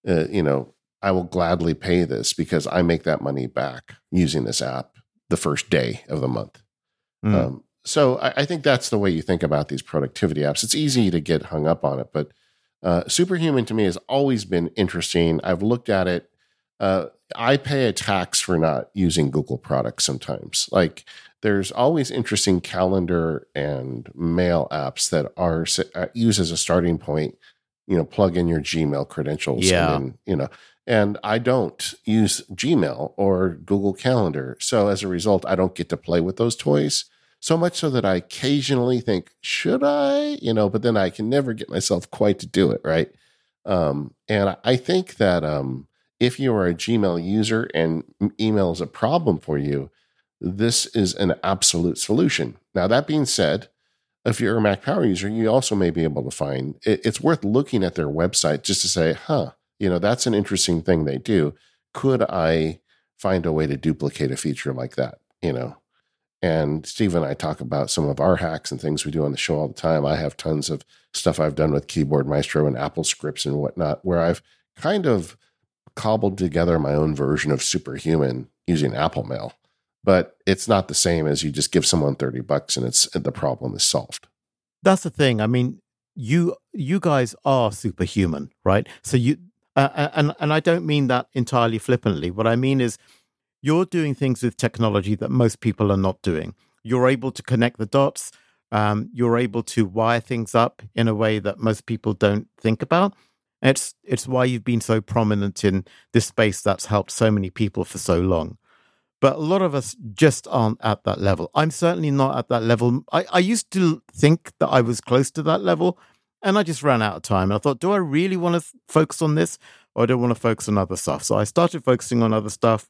uh, you know, I will gladly pay this because I make that money back using this app the first day of the month. Mm. Um, so I, I, think that's the way you think about these productivity apps. It's easy to get hung up on it, but uh, Superhuman to me has always been interesting. I've looked at it. Uh, I pay a tax for not using Google products sometimes. Like there's always interesting calendar and mail apps that are uh, used as a starting point. You know, plug in your Gmail credentials. Yeah. And then, you know, and I don't use Gmail or Google Calendar. So as a result, I don't get to play with those toys so much so that I occasionally think, should I? You know, but then I can never get myself quite to do it, right? Um, and I think that um, if you are a Gmail user and email is a problem for you, this is an absolute solution. Now, that being said, if you're a Mac Power user, you also may be able to find it, it's worth looking at their website just to say, huh, you know, that's an interesting thing they do. Could I find a way to duplicate a feature like that? You know, and Steve and I talk about some of our hacks and things we do on the show all the time. I have tons of stuff I've done with Keyboard Maestro and Apple scripts and whatnot, where I've kind of cobbled together my own version of superhuman using Apple Mail. But it's not the same as you just give someone 30 bucks and it's the problem is solved. That's the thing. I mean, you you guys are superhuman, right? So you uh, and and I don't mean that entirely flippantly. What I mean is you're doing things with technology that most people are not doing. You're able to connect the dots. Um, you're able to wire things up in a way that most people don't think about. It's it's why you've been so prominent in this space that's helped so many people for so long. But a lot of us just aren't at that level. I'm certainly not at that level. I, I used to think that I was close to that level, and I just ran out of time. And I thought, do I really want to focus on this, or do I want to focus on other stuff? So I started focusing on other stuff.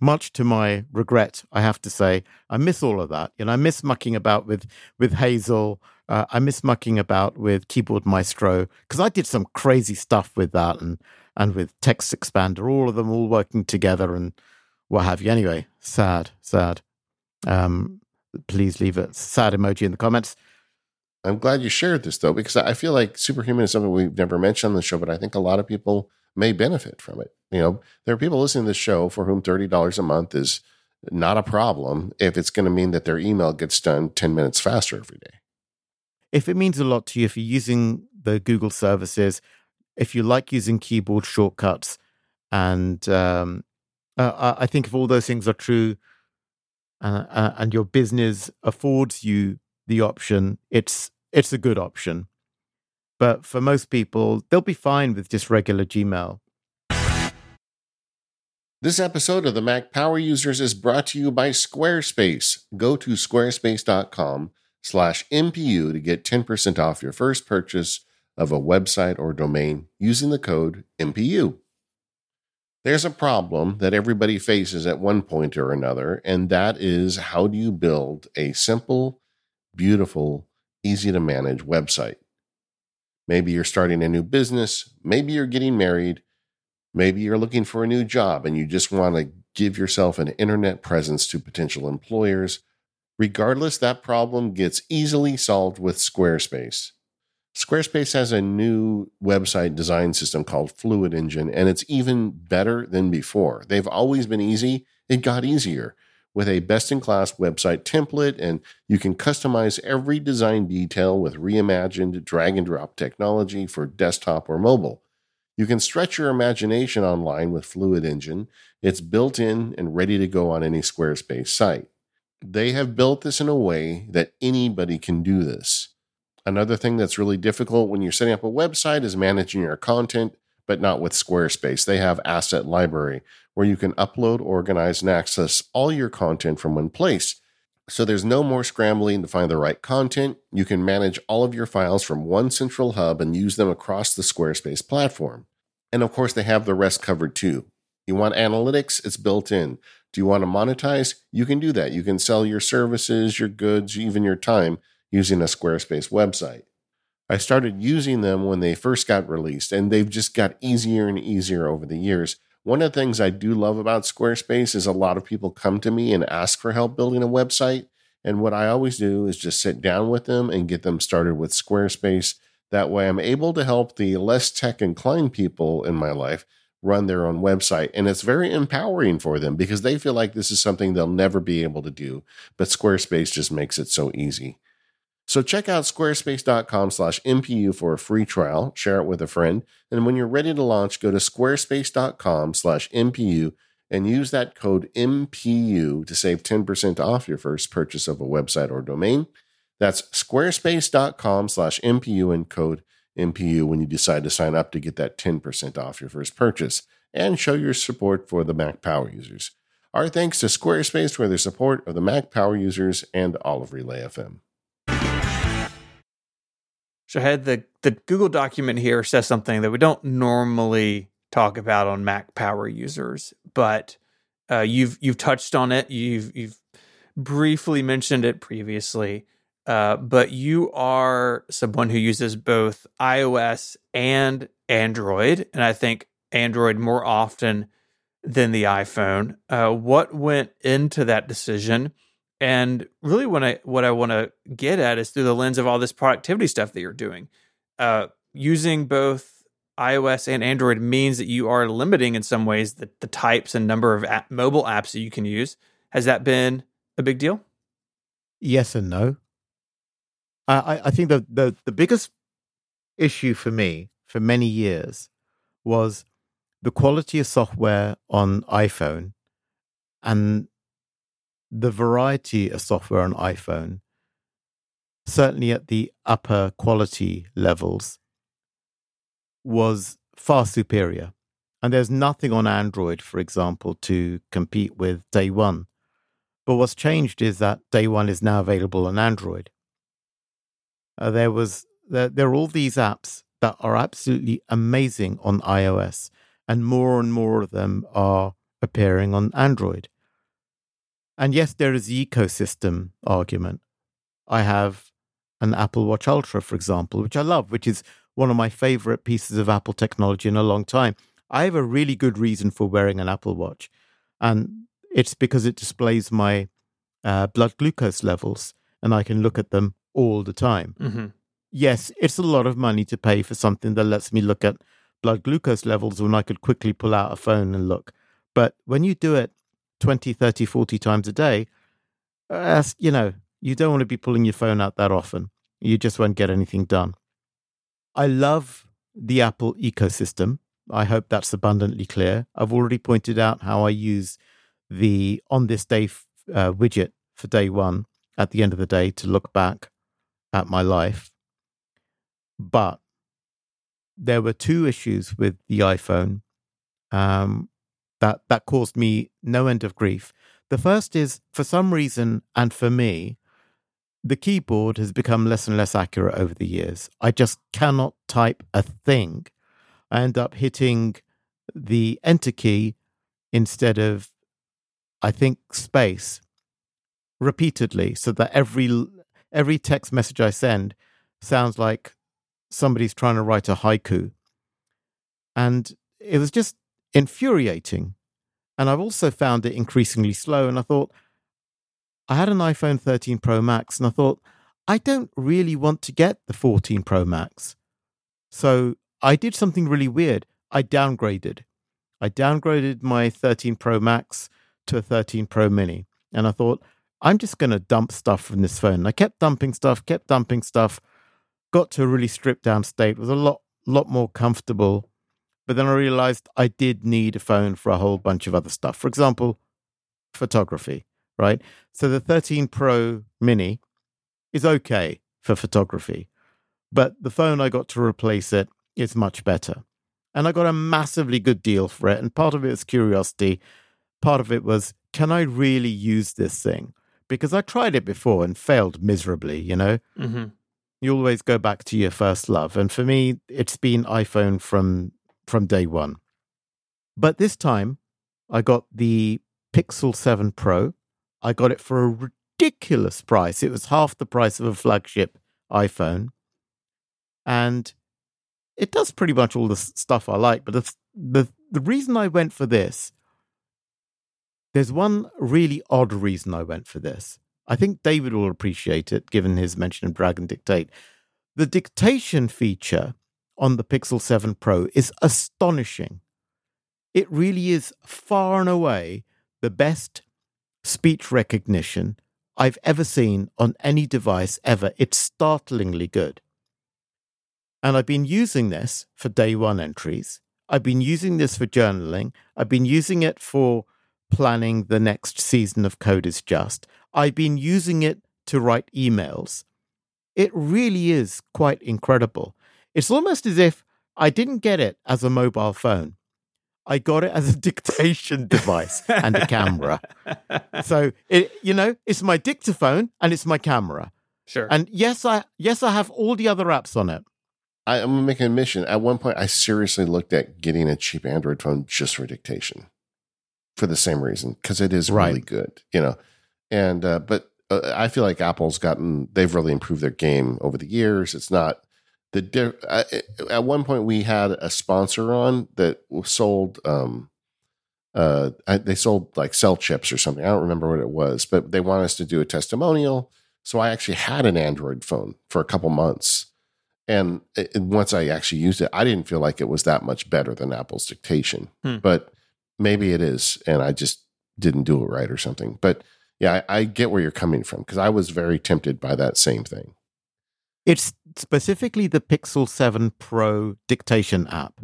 Much to my regret, I have to say, I miss all of that. You know, I miss mucking about with with Hazel. Uh, I miss mucking about with Keyboard Maestro because I did some crazy stuff with that and and with Text Expander, all of them all working together and what have you. Anyway, sad, sad. Um, please leave a sad emoji in the comments. I'm glad you shared this though, because I feel like superhuman is something we've never mentioned on the show, but I think a lot of people may benefit from it. You know, there are people listening to this show for whom $30 a month is not a problem if it's going to mean that their email gets done 10 minutes faster every day. If it means a lot to you, if you're using the Google services, if you like using keyboard shortcuts, and um, uh, I think if all those things are true, uh, uh, and your business affords you the option, it's it's a good option. But for most people, they'll be fine with just regular Gmail. This episode of the Mac Power Users is brought to you by Squarespace. Go to squarespace.com slash MPU to get 10% off your first purchase of a website or domain using the code MPU. There's a problem that everybody faces at one point or another, and that is how do you build a simple, beautiful, easy to manage website? Maybe you're starting a new business, maybe you're getting married, maybe you're looking for a new job and you just want to give yourself an internet presence to potential employers. Regardless, that problem gets easily solved with Squarespace. Squarespace has a new website design system called Fluid Engine, and it's even better than before. They've always been easy, it got easier with a best in class website template, and you can customize every design detail with reimagined drag and drop technology for desktop or mobile. You can stretch your imagination online with Fluid Engine. It's built in and ready to go on any Squarespace site. They have built this in a way that anybody can do this. Another thing that's really difficult when you're setting up a website is managing your content, but not with Squarespace. They have Asset Library where you can upload, organize, and access all your content from one place. So there's no more scrambling to find the right content. You can manage all of your files from one central hub and use them across the Squarespace platform. And of course, they have the rest covered too. You want analytics? It's built in. Do you want to monetize? You can do that. You can sell your services, your goods, even your time using a Squarespace website. I started using them when they first got released, and they've just got easier and easier over the years. One of the things I do love about Squarespace is a lot of people come to me and ask for help building a website. And what I always do is just sit down with them and get them started with Squarespace. That way, I'm able to help the less tech inclined people in my life run their own website. And it's very empowering for them because they feel like this is something they'll never be able to do. But Squarespace just makes it so easy. So check out squarespace.com slash MPU for a free trial, share it with a friend, and when you're ready to launch, go to squarespace.com slash MPU and use that code MPU to save 10% off your first purchase of a website or domain. That's squarespace.com slash MPU and code MPU when you decide to sign up to get that 10% off your first purchase and show your support for the Mac Power users. Our thanks to Squarespace for their support of the Mac Power users and all of Relay FM. Shahid, the, the Google document here says something that we don't normally talk about on Mac Power users, but uh, you've you've touched on it. You've you've briefly mentioned it previously, uh, but you are someone who uses both iOS and Android, and I think Android more often than the iPhone. Uh, what went into that decision? And really, what I what I want to get at is through the lens of all this productivity stuff that you're doing. Uh, using both iOS and Android means that you are limiting in some ways the, the types and number of app, mobile apps that you can use. Has that been a big deal? Yes and no. I, I think the, the the biggest issue for me for many years was the quality of software on iPhone and the variety of software on iPhone, certainly at the upper quality levels, was far superior. And there's nothing on Android, for example, to compete with Day One. But what's changed is that Day One is now available on Android. Uh, there was there, there are all these apps that are absolutely amazing on iOS, and more and more of them are appearing on Android. And yes, there is the ecosystem argument. I have an Apple Watch Ultra, for example, which I love, which is one of my favorite pieces of Apple technology in a long time. I have a really good reason for wearing an Apple Watch, and it's because it displays my uh, blood glucose levels, and I can look at them all the time. Mm-hmm. Yes, it's a lot of money to pay for something that lets me look at blood glucose levels when I could quickly pull out a phone and look. But when you do it 20, 30, 40 times a day, uh, you know, you don't want to be pulling your phone out that often. You just won't get anything done. I love the Apple ecosystem. I hope that's abundantly clear. I've already pointed out how I use the on this day uh, widget for day one at the end of the day to look back at my life. But there were two issues with the iPhone um, that that caused me no end of grief. The first is for some reason, and for me, the keyboard has become less and less accurate over the years. I just cannot type a thing. I end up hitting the enter key instead of, I think, space repeatedly, so that every every text message I send sounds like somebody's trying to write a haiku. And it was just infuriating. And I've also found it increasingly slow. And I thought, I had an iPhone 13 Pro Max, and I thought, I don't really want to get the 14 Pro Max. So I did something really weird. I downgraded. I downgraded my 13 Pro Max to a 13 Pro Mini. And I thought, I'm just going to dump stuff from this phone. And I kept dumping stuff, kept dumping stuff, got to a really stripped down state, was a lot, lot more comfortable but then I realized I did need a phone for a whole bunch of other stuff. For example, photography, right? So the 13 Pro Mini is okay for photography, but the phone I got to replace it is much better. And I got a massively good deal for it. And part of it was curiosity. Part of it was, can I really use this thing? Because I tried it before and failed miserably, you know? Mm-hmm. You always go back to your first love. And for me, it's been iPhone from from day one. But this time, I got the Pixel 7 Pro. I got it for a ridiculous price. It was half the price of a flagship iPhone. And it does pretty much all the stuff I like. But the, the, the reason I went for this, there's one really odd reason I went for this. I think David will appreciate it, given his mention of Dragon Dictate. The dictation feature on the Pixel 7 Pro is astonishing. It really is far and away the best speech recognition I've ever seen on any device ever. It's startlingly good. And I've been using this for day one entries. I've been using this for journaling. I've been using it for planning the next season of Code is Just. I've been using it to write emails. It really is quite incredible. It's almost as if I didn't get it as a mobile phone. I got it as a dictation device and a camera. So it, you know, it's my dictaphone and it's my camera. Sure. And yes, I yes I have all the other apps on it. I, am making a mission. At one point, I seriously looked at getting a cheap Android phone just for dictation, for the same reason because it is Right. really good, you know. And uh, but uh, I feel like Apple's gotten they've really improved their game over the years. It's not the di- uh, at one point we had a sponsor on that sold um uh I- they sold like cell chips or something. I don't remember what it was, but they want us to do a testimonial. So I actually had an Android phone for a couple months. And it, it- once I actually used it, I didn't feel like it was that much better than Apple's dictation. Hmm. But maybe it is, and I just didn't do it right or something. But yeah, I, I get where you're coming from because I was very tempted by that same thing. It's specifically the Pixel 7 Pro dictation app.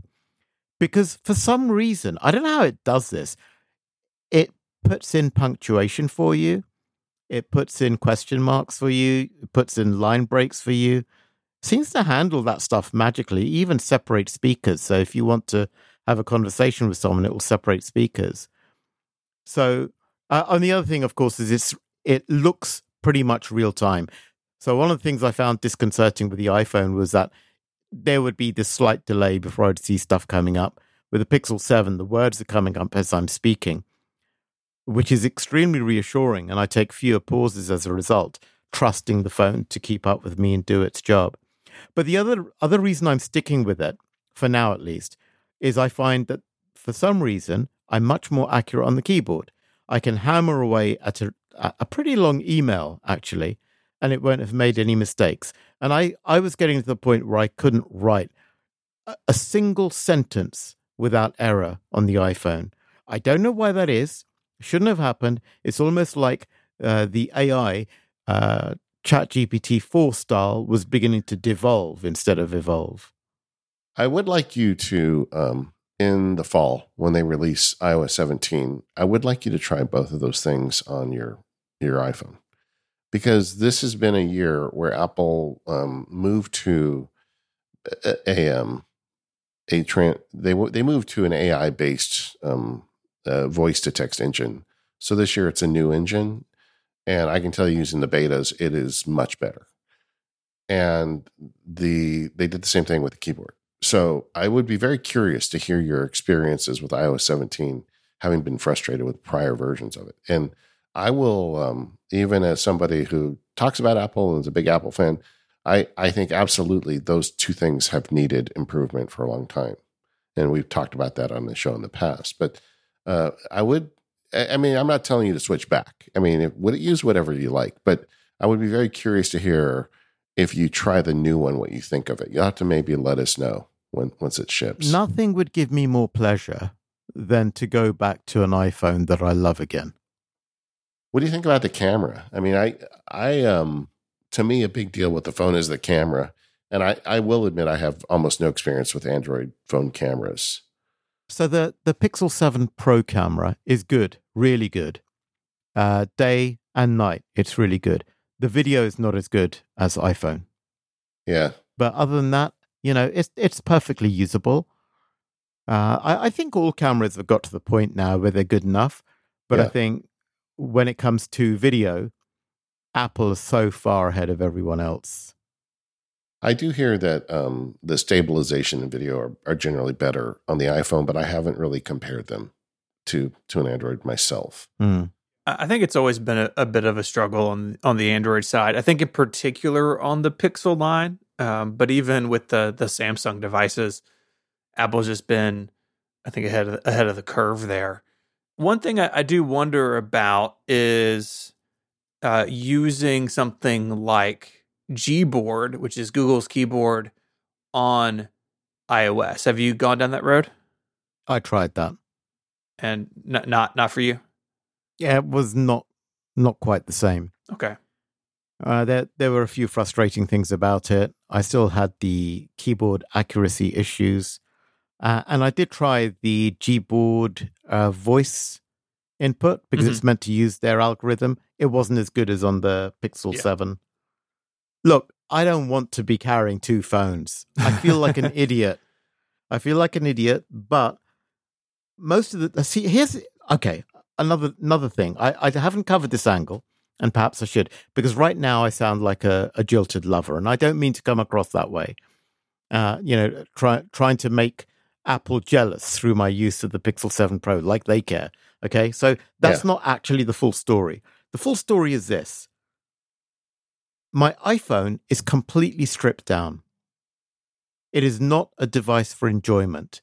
Because for some reason, I don't know how it does this, it puts in punctuation for you, it puts in question marks for you, it puts in line breaks for you. Seems to handle that stuff magically, even separate speakers. So if you want to have a conversation with someone, it will separate speakers. So, uh, and the other thing, of course, is it's it looks pretty much real time. So one of the things I found disconcerting with the iPhone was that there would be this slight delay before I'd see stuff coming up. With the Pixel 7, the words are coming up as I'm speaking, which is extremely reassuring. And I take fewer pauses as a result, trusting the phone to keep up with me and do its job. But the other, other reason I'm sticking with it, for now at least, is I find that for some reason, I'm much more accurate on the keyboard. I can hammer away at a, a pretty long email, actually, and it won't have made any mistakes. And I, I was getting to the point where I couldn't write a, a single sentence without error on the iPhone. I don't know why that is. It Shouldn't have happened. It's almost like uh, the AI uh, ChatGPT 4 style was beginning to devolve instead of evolve. I would like you to, um, in the fall when they release iOS 17, I would like you to try both of those things on your your iPhone because this has been a year where Apple um, moved to a, a, um, a tran- they they moved to an AI based um, uh, voice to text engine. So this year it's a new engine, and I can tell you using the betas, it is much better. And the they did the same thing with the keyboard. So I would be very curious to hear your experiences with iOS 17, having been frustrated with prior versions of it. And I will, um, even as somebody who talks about Apple and is a big Apple fan, I, I think absolutely those two things have needed improvement for a long time. And we've talked about that on the show in the past. But uh, I would, I mean, I'm not telling you to switch back. I mean, would it use whatever you like, but I would be very curious to hear if you try the new one, what you think of it. You'll have to maybe let us know when once it ships. Nothing would give me more pleasure than to go back to an iPhone that I love again. What do you think about the camera? I mean, I I um to me a big deal with the phone is the camera. And I, I will admit I have almost no experience with Android phone cameras. So the the Pixel 7 Pro camera is good, really good. Uh, day and night, it's really good. The video is not as good as iPhone. Yeah. But other than that, you know, it's it's perfectly usable. Uh, I, I think all cameras have got to the point now where they're good enough. But Yeah. I think when it comes to video, Apple is so far ahead of everyone else. I do hear that um, the stabilization in video are, are generally better on the iPhone, but I haven't really compared them to to an Android myself. I I think it's always been a, a bit of a struggle on on the Android side. I think in particular on the Pixel line, um, but even with the the Samsung devices, Apple's just been, I think, ahead of, ahead of the curve there. One thing I, I do wonder about is uh, using something like Gboard, which is Google's keyboard, on iOS. Have you gone down that road? I tried that. And n- not not for you. Yeah, it was not not quite the same. Okay. Uh, there there were a few frustrating things about it. I still had the keyboard accuracy issues, uh, and I did try the Gboard uh, voice input because Mhm. it's meant to use their algorithm. It wasn't as good as on the Pixel Yeah. Seven. Look, I don't want to be carrying two phones. I feel like an idiot. I feel like an idiot, but most of the see here's okay another another thing. I, I haven't covered this angle, and perhaps I should, because right now I sound like a, a jilted lover, and I don't mean to come across that way. Uh, you know, try, trying to make Apple jealous through my use of the Pixel 7 Pro, like they care. Okay, so that's Yeah. not actually the full story. The full story is this my iPhone is completely stripped down. It is not a device for enjoyment.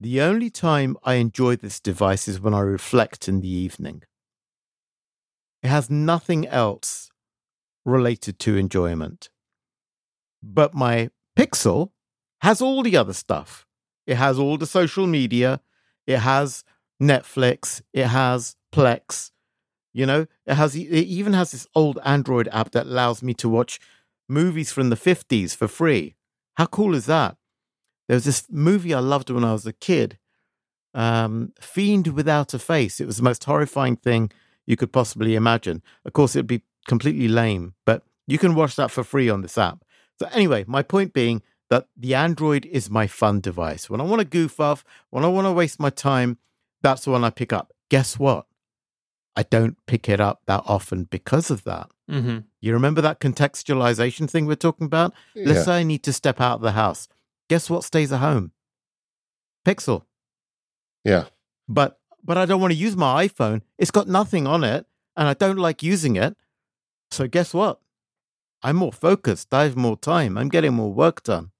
The only time I enjoy this device is when I reflect in the evening. It has nothing else related to enjoyment. But my Pixel has all the other stuff. It has all the social media, it has Netflix, it has Plex. You know, it has it even has this old Android app that allows me to watch movies from the 50s for free. How cool is that? There was this movie I loved when I was a kid, um, Fiend Without a Face. It was the most horrifying thing you could possibly imagine. Of course, it'd be completely lame, but you can watch that for free on this app. So, anyway, my point being that the Android is my fun device. When I want to goof off, when I want to waste my time, that's the one I pick up. Guess what? I don't pick it up that often because of that. Mm-hmm. You remember that contextualization thing we're talking about? Let's say I need to step out of the house. Guess what stays at home? Pixel. Yeah. But but I don't want to use my iPhone. It's got nothing on it and I don't like using it. So guess what? I'm more focused. I have more time. I'm getting more work done.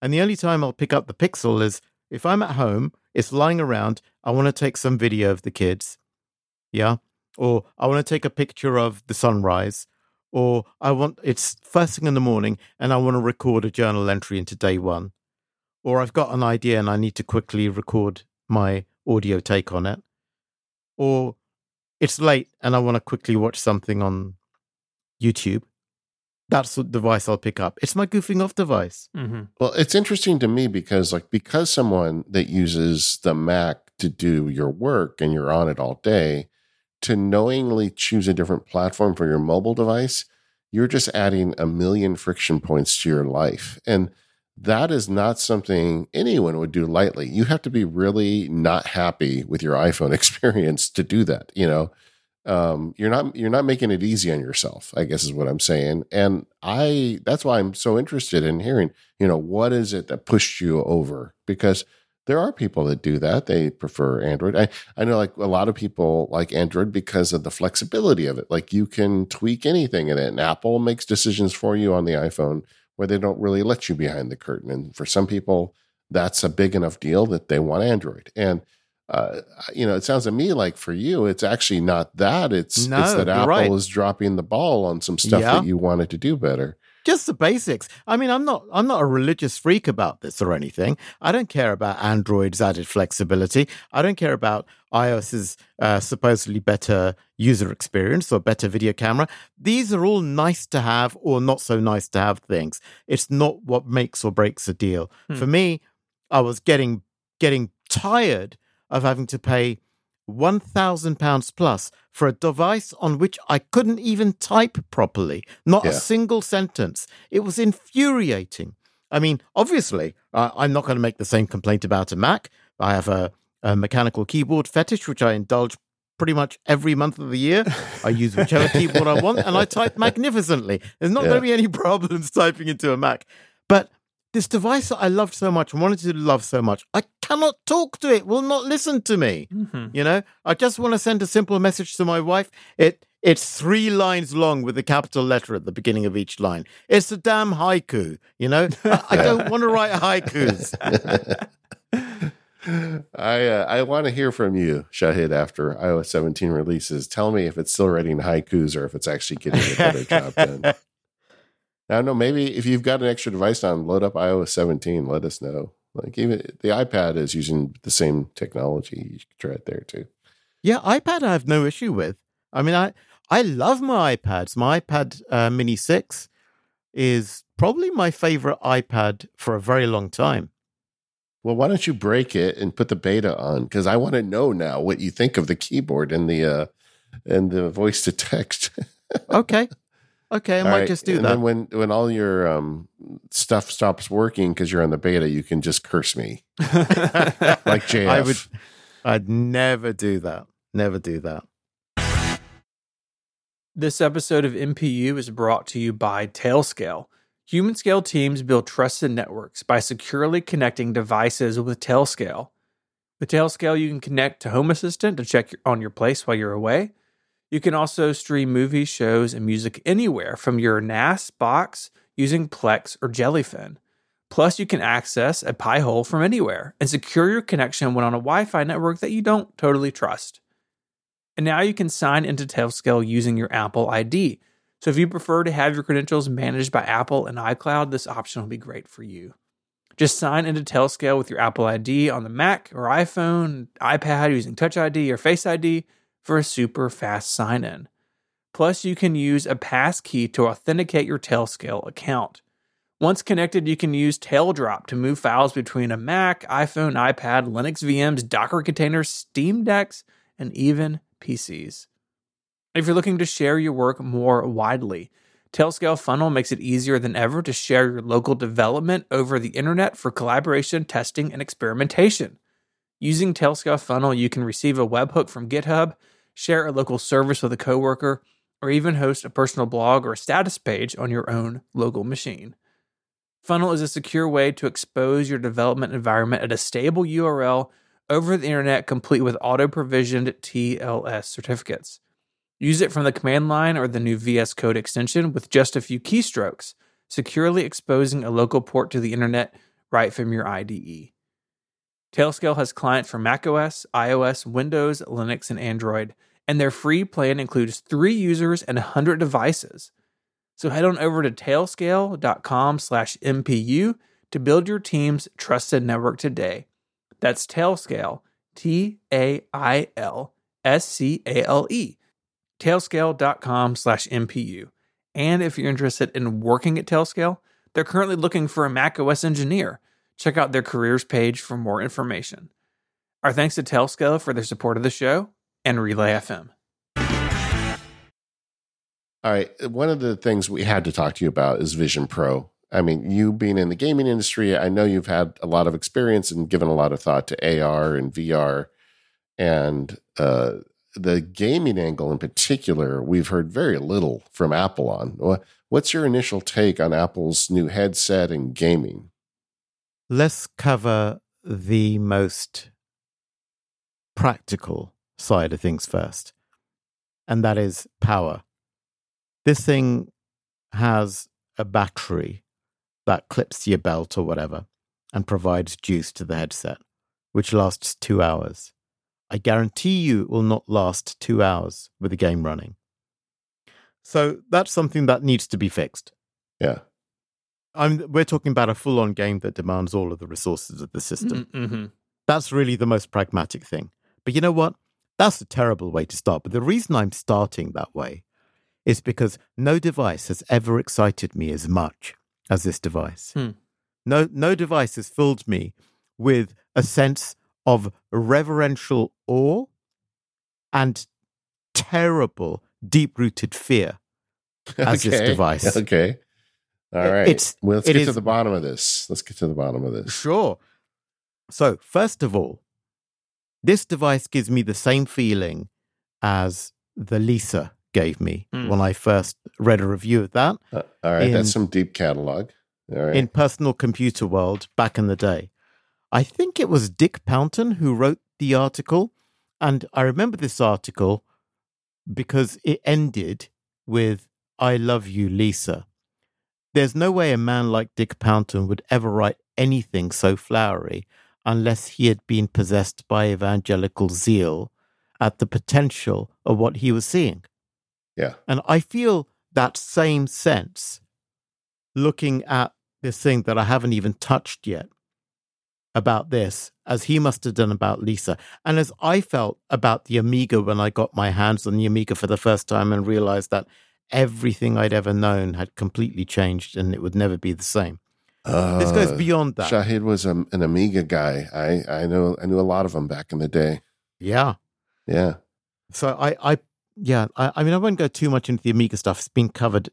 And the only time I'll pick up the Pixel is if I'm at home, it's lying around, I want to take some video of the kids. Yeah. Or I want to take a picture of the sunrise. Or I want it's first thing in the morning and I want to record a journal entry into day one. Or I've got an idea and I need to quickly record my audio take on it. Or it's late and I want to quickly watch something on YouTube. That's the device I'll pick up. It's my goofing off device. Mm-hmm. Well, it's interesting to me because, like, because someone that uses the Mac to do your work and you're on it all day, to knowingly choose a different platform for your mobile device, you're just adding a million friction points to your life. And that is not something anyone would do lightly. You have to be really not happy with your iPhone experience to do that. You know, um, you're not you're not making it easy on yourself. I guess is what I'm saying. And I that's why I'm so interested in hearing. You know, what is it that pushed you over? Because there are people that do that. They prefer Android. I, I know like a lot of people like Android because of the flexibility of it. Like you can tweak anything in it. And Apple makes decisions for you on the iPhone where they don't really let you behind the curtain. And for some people, that's a big enough deal that they want Android. And uh, you know, it sounds to me like for you, it's actually not that. It's No, it's that Apple right. is dropping the ball on some stuff Yeah. that you wanted to do better. Just the basics. I mean, I'm not I'm not a religious freak about this or anything. I don't care about Android's added flexibility. I don't care about iOS's uh, supposedly better user experience or better video camera. These are all nice to have or not so nice to have things. It's not what makes or breaks a deal. Hmm. For me, I was getting getting tired of having to pay one thousand pounds plus for a device on which I couldn't even type properly, not a single sentence. It was infuriating. I mean, obviously, uh, I'm not going to make the same complaint about a Mac. I have a, a mechanical keyboard fetish, which I indulge pretty much every month of the year. I use whichever keyboard I want, and I type magnificently. There's not Yeah. going to be any problems typing into a Mac. But this device that I loved so much and wanted to love so much, I cannot talk to it, will not listen to me. Mm-hmm. You know, I just want to send a simple message to my wife. It it's three lines long with a capital letter at the beginning of each line. It's a damn haiku. You know, I, I don't want to write haikus. I uh, I want to hear from you, Shahid, after iOS 17 releases. Tell me if it's still writing haikus or if it's actually getting a better job done. I don't know. Maybe if you've got an extra device on, load up iOS 17. Let us know. Like even the iPad is using the same technology. You can try it there too. Yeah, iPad I have no issue with. I mean, I I love my iPads. My iPad uh, Mini Six is probably my favorite iPad for a very long time. Well, why don't you break it and put the beta on? Because I want to know now what you think of the keyboard and the uh, and the voice to text. Okay, okay, I All might right, just do that. and that. Then when when all your um, stuff stops working because you're on the beta, you can just curse me like JF. I would. I'd never do that. Never do that. This episode of MPU is brought to you by Tailscale. Human scale teams build trusted networks by securely connecting devices with Tailscale. With Tailscale, you can connect to Home Assistant to check on your place while you're away. You can also stream movies, shows, and music anywhere from your NAS box using Plex or Jellyfin. Plus, you can access a Pi-hole from anywhere and secure your connection when on a Wi Fi network that you don't totally trust. And now you can sign into Tailscale using your Apple ID. So if you prefer to have your credentials managed by Apple and iCloud, this option will be great for you. Just sign into Tailscale with your Apple ID on the Mac or iPhone, iPad using Touch ID or Face ID for a super fast sign in. Plus, you can use a passkey to authenticate your Tailscale account. Once connected, you can use Taildrop to move files between a Mac, iPhone, iPad, Linux VMs, Docker containers, Steam Decks, and even PCs. If you're looking to share your work more widely, Tailscale Funnel makes it easier than ever to share your local development over the internet for collaboration, testing, and experimentation. Using Tailscale Funnel, you can receive a webhook from GitHub, share a local service with a coworker, or even host a personal blog or status page on your own local machine. Funnel is a secure way to expose your development environment at a stable URL over the internet, complete with auto provisioned TLS certificates. Use it from the command line or the new VS Code extension with just a few keystrokes, securely exposing a local port to the internet right from your IDE. Tailscale has clients for macOS, iOS, Windows, Linux, and Android, and their free plan includes three users and 100 devices. So head on over to tailscale.com slash MPU to build your team's trusted network today. That's Tailscale, T A I L S C A L E tailscale.com slash MPU. And if you're interested in working at Tailscale, they're currently looking for a Mac OS engineer. Check out their careers page for more information. Our thanks to Tailscale for their support of the show and Relay FM. All right. One of the things we had to talk to you about is Vision Pro. I mean, you being in the gaming industry, I know you've had a lot of experience and given a lot of thought to AR and VR. And uh, the gaming angle in particular, we've heard very little from Apple on. What's your initial take on Apple's new headset and gaming? Let's cover the most practical side of things first, and that is power. This thing has a battery that clips to your belt or whatever and provides juice to the headset, which lasts two hours. I guarantee you it will not last two hours with the game running. So that's something that needs to be fixed. Yeah. I'm, we're talking about a full on game that demands all of the resources of the system. Mm-hmm. That's really the most pragmatic thing. But you know what? That's a terrible way to start. But the reason I'm starting that way is because no device has ever excited me as much as this device. Hmm. No, no device has filled me with a sense of reverential awe and terrible, deep rooted fear as okay. this device. Okay. All right. It's, well, let's get is- to the bottom of this. Let's get to the bottom of this. Sure. So, first of all, this device gives me the same feeling as the Lisa gave me Hmm. when I first read a review of that Uh, all right. In- That's some deep catalog. All right. in personal computer world back in the day. I think it was Dick Pountain who wrote the article. And I remember this article because it ended with, I love you, Lisa. There's no way a man like Dick Pountain would ever write anything so flowery unless he had been possessed by evangelical zeal at the potential of what he was seeing. yeah. And I feel that same sense looking at this thing that I haven't even touched yet about this, as he must have done about Lisa. And as I felt about the Amiga when I got my hands on the Amiga for the first time and realized that everything I'd ever known had completely changed and it would never be the same. This goes Uh, beyond that. Shahid was a, an Amiga guy. I I know I knew a lot of them back in the day. yeah. Yeah. So I, I yeah, I, I mean, I won't go too much into the Amiga stuff. It's been covered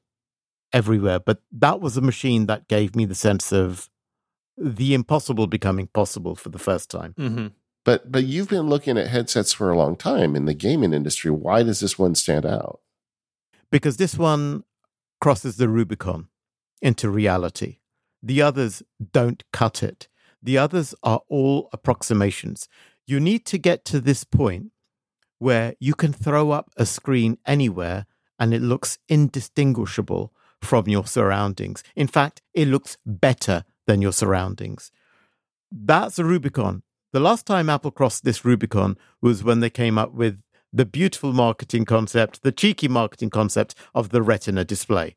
everywhere, but that was a machine that gave me the sense of the impossible becoming possible for the first time. Mm-hmm. But but you've been looking at headsets for a long time in the gaming industry. Why does this one stand out? Because this one crosses the Rubicon into reality. The others don't cut it. The others are all approximations. You need to get to this point where you can throw up a screen anywhere and it looks indistinguishable from your surroundings. In fact, it looks better than your surroundings. That's a Rubicon. The last time Apple crossed this Rubicon was when they came up with the beautiful marketing concept, the cheeky marketing concept of the Retina display.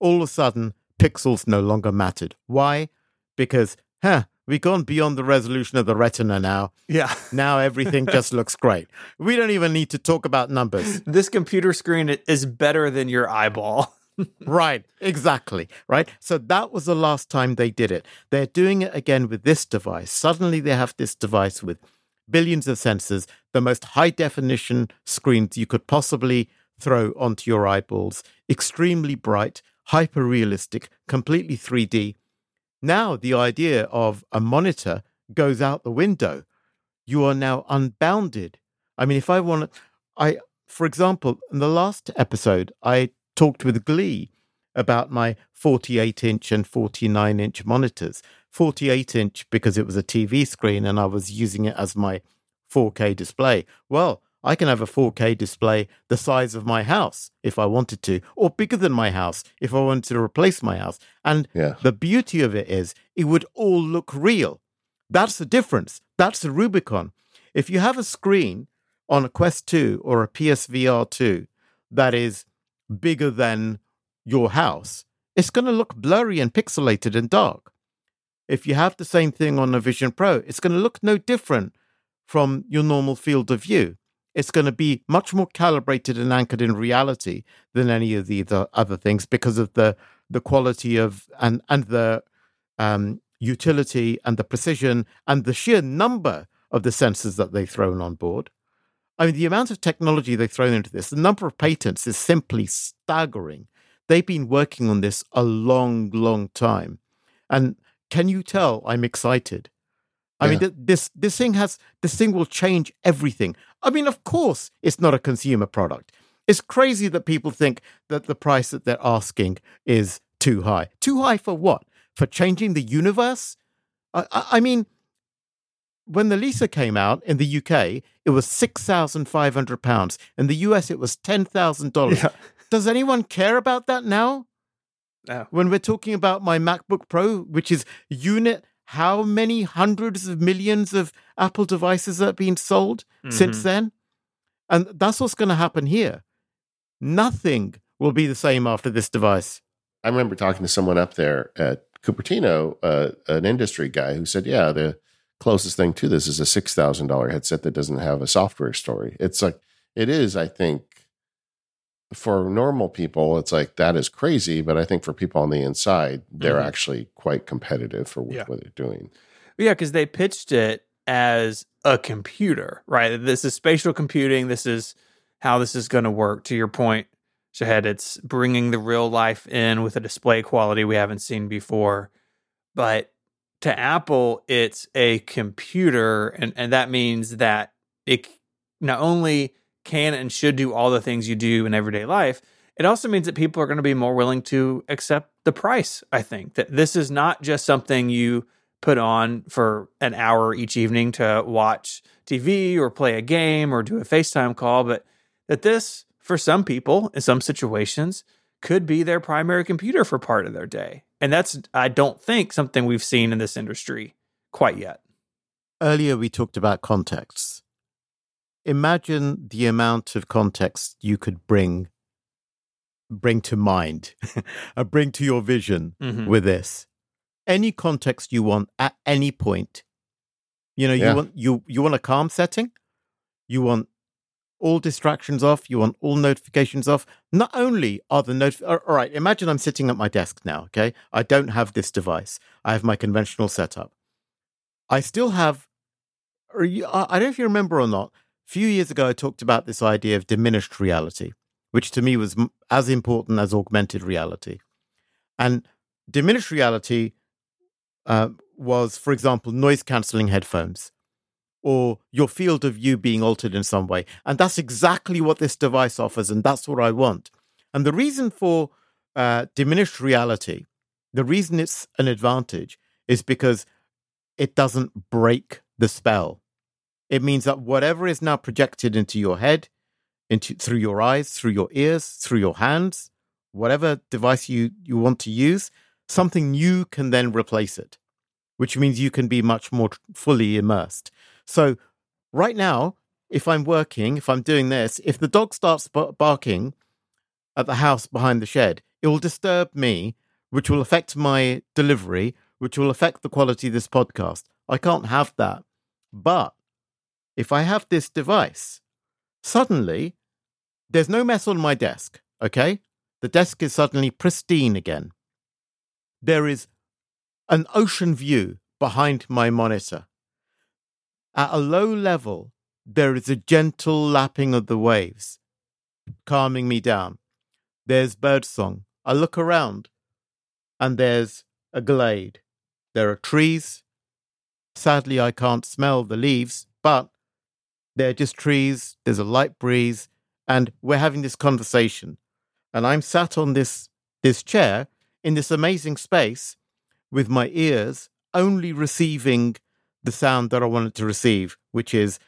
All of a sudden, pixels no longer mattered. Why? Because, huh, We've gone beyond the resolution of the retina now. Yeah. Now everything just looks great. We don't even need to talk about numbers. This computer screen is better than your eyeball. right, exactly. Right. So that was the last time they did it. They're doing it again with this device. Suddenly they have this device with billions of sensors, the most high definition screens you could possibly throw onto your eyeballs, extremely bright, hyper realistic, completely 3D. Now the idea of a monitor goes out the window. You are now unbounded. I mean, if I want to, I, for example, in the last episode, I talked with Glee about my 48 inch and 49 inch monitors. 48 inch because it was a TV screen and I was using it as my 4K display. Well, I can have a 4K display the size of my house if I wanted to, or bigger than my house if I wanted to replace my house. And Yeah. the beauty of it is it would all look real. That's the difference. That's the Rubicon. If you have a screen on a Quest 2 or a PSVR 2 that is bigger than your house, it's going to look blurry and pixelated and dark. If you have the same thing on a Vision Pro, it's going to look no different from your normal field of view. It's going to be much more calibrated and anchored in reality than any of the, the other things because of the the quality of and and the um, utility and the precision and the sheer number of the sensors that they've thrown on board. I mean, the amount of technology they've thrown into this, the number of patents is simply staggering. They've been working on this a long, long time. And can you tell I'm excited? I mean, Yeah. th- this this thing has this thing will change everything. I mean, of course, it's not a consumer product. It's crazy that people think that the price that they're asking is too high. Too high for what? For changing the universe? I, I, I mean, when the Lisa came out in the UK, it was six thousand five hundred pounds. In the US, it was ten thousand dollars. Yeah. Does anyone care about that now? No. When we're talking about my MacBook Pro, which is unit, how many hundreds of millions of Apple devices are being sold since Mhm. then? And that's what's going to happen here. Nothing will be the same after this device. I remember talking to someone up there at Cupertino, uh, an industry guy, who said, "Yeah, the closest thing to this is a six thousand dollar headset that doesn't have a software story." It's like it is. I think for normal people, it's like that is crazy, but I think for people on the inside, they're Mhm. actually quite competitive for what, Yeah. what they're doing. Yeah, because they pitched it as a computer, right? This is spatial computing. This is how this is going to work. To your point, Shahid, it's bringing the real life in with a display quality we haven't seen before. But to Apple, it's a computer, and, and that means that it not only can and should do all the things you do in everyday life, it also means that people are going to be more willing to accept the price. I think that this is not just something you put on for an hour each evening to watch TV or play a game or do a FaceTime call, but that this, for some people in some situations, could be their primary computer for part of their day. And that's, I don't think, something we've seen in this industry quite yet. Earlier, we talked about contexts. Imagine the amount of context you could bring bring to mind, uh, bring to your vision Mhm. with this. Any context you want at any point. You know, Yeah. you want you you want a calm setting. You want all distractions off. You want all notifications off. Not only are the not all right. Imagine I'm sitting at my desk now. Okay, I don't have this device. I have my conventional setup. I still have. Or you, I I don't know if you remember or not. Few years ago, I talked about this idea of diminished reality, which to me was as important as augmented reality. And diminished reality uh, was, for example, noise cancelling headphones or your field of view being altered in some way. And that's exactly what this device offers. And that's what I want. And the reason for uh, diminished reality, the reason it's an advantage is because it doesn't break the spell. It means that whatever is now projected into your head, into through your eyes, through your ears, through your hands, whatever device you, you want to use, something new can then replace it, which means you can be much more fully immersed. So, right now, if I'm working, if I'm doing this, if the dog starts barking at the house behind the shed, it will disturb me, which will affect my delivery, which will affect the quality of this podcast. I can't have that. But if I have this device, suddenly there's no mess on my desk, okay? The desk is suddenly pristine again. There is an ocean view behind my monitor. At a low level, there is a gentle lapping of the waves, calming me down. There's birdsong. I look around, and there's a glade. There are trees. Sadly, I can't smell the leaves, but they're just trees. There's a light breeze, and we're having this conversation. And I'm sat on this this chair in this amazing space with my ears only receiving the sound that I wanted to receive, which is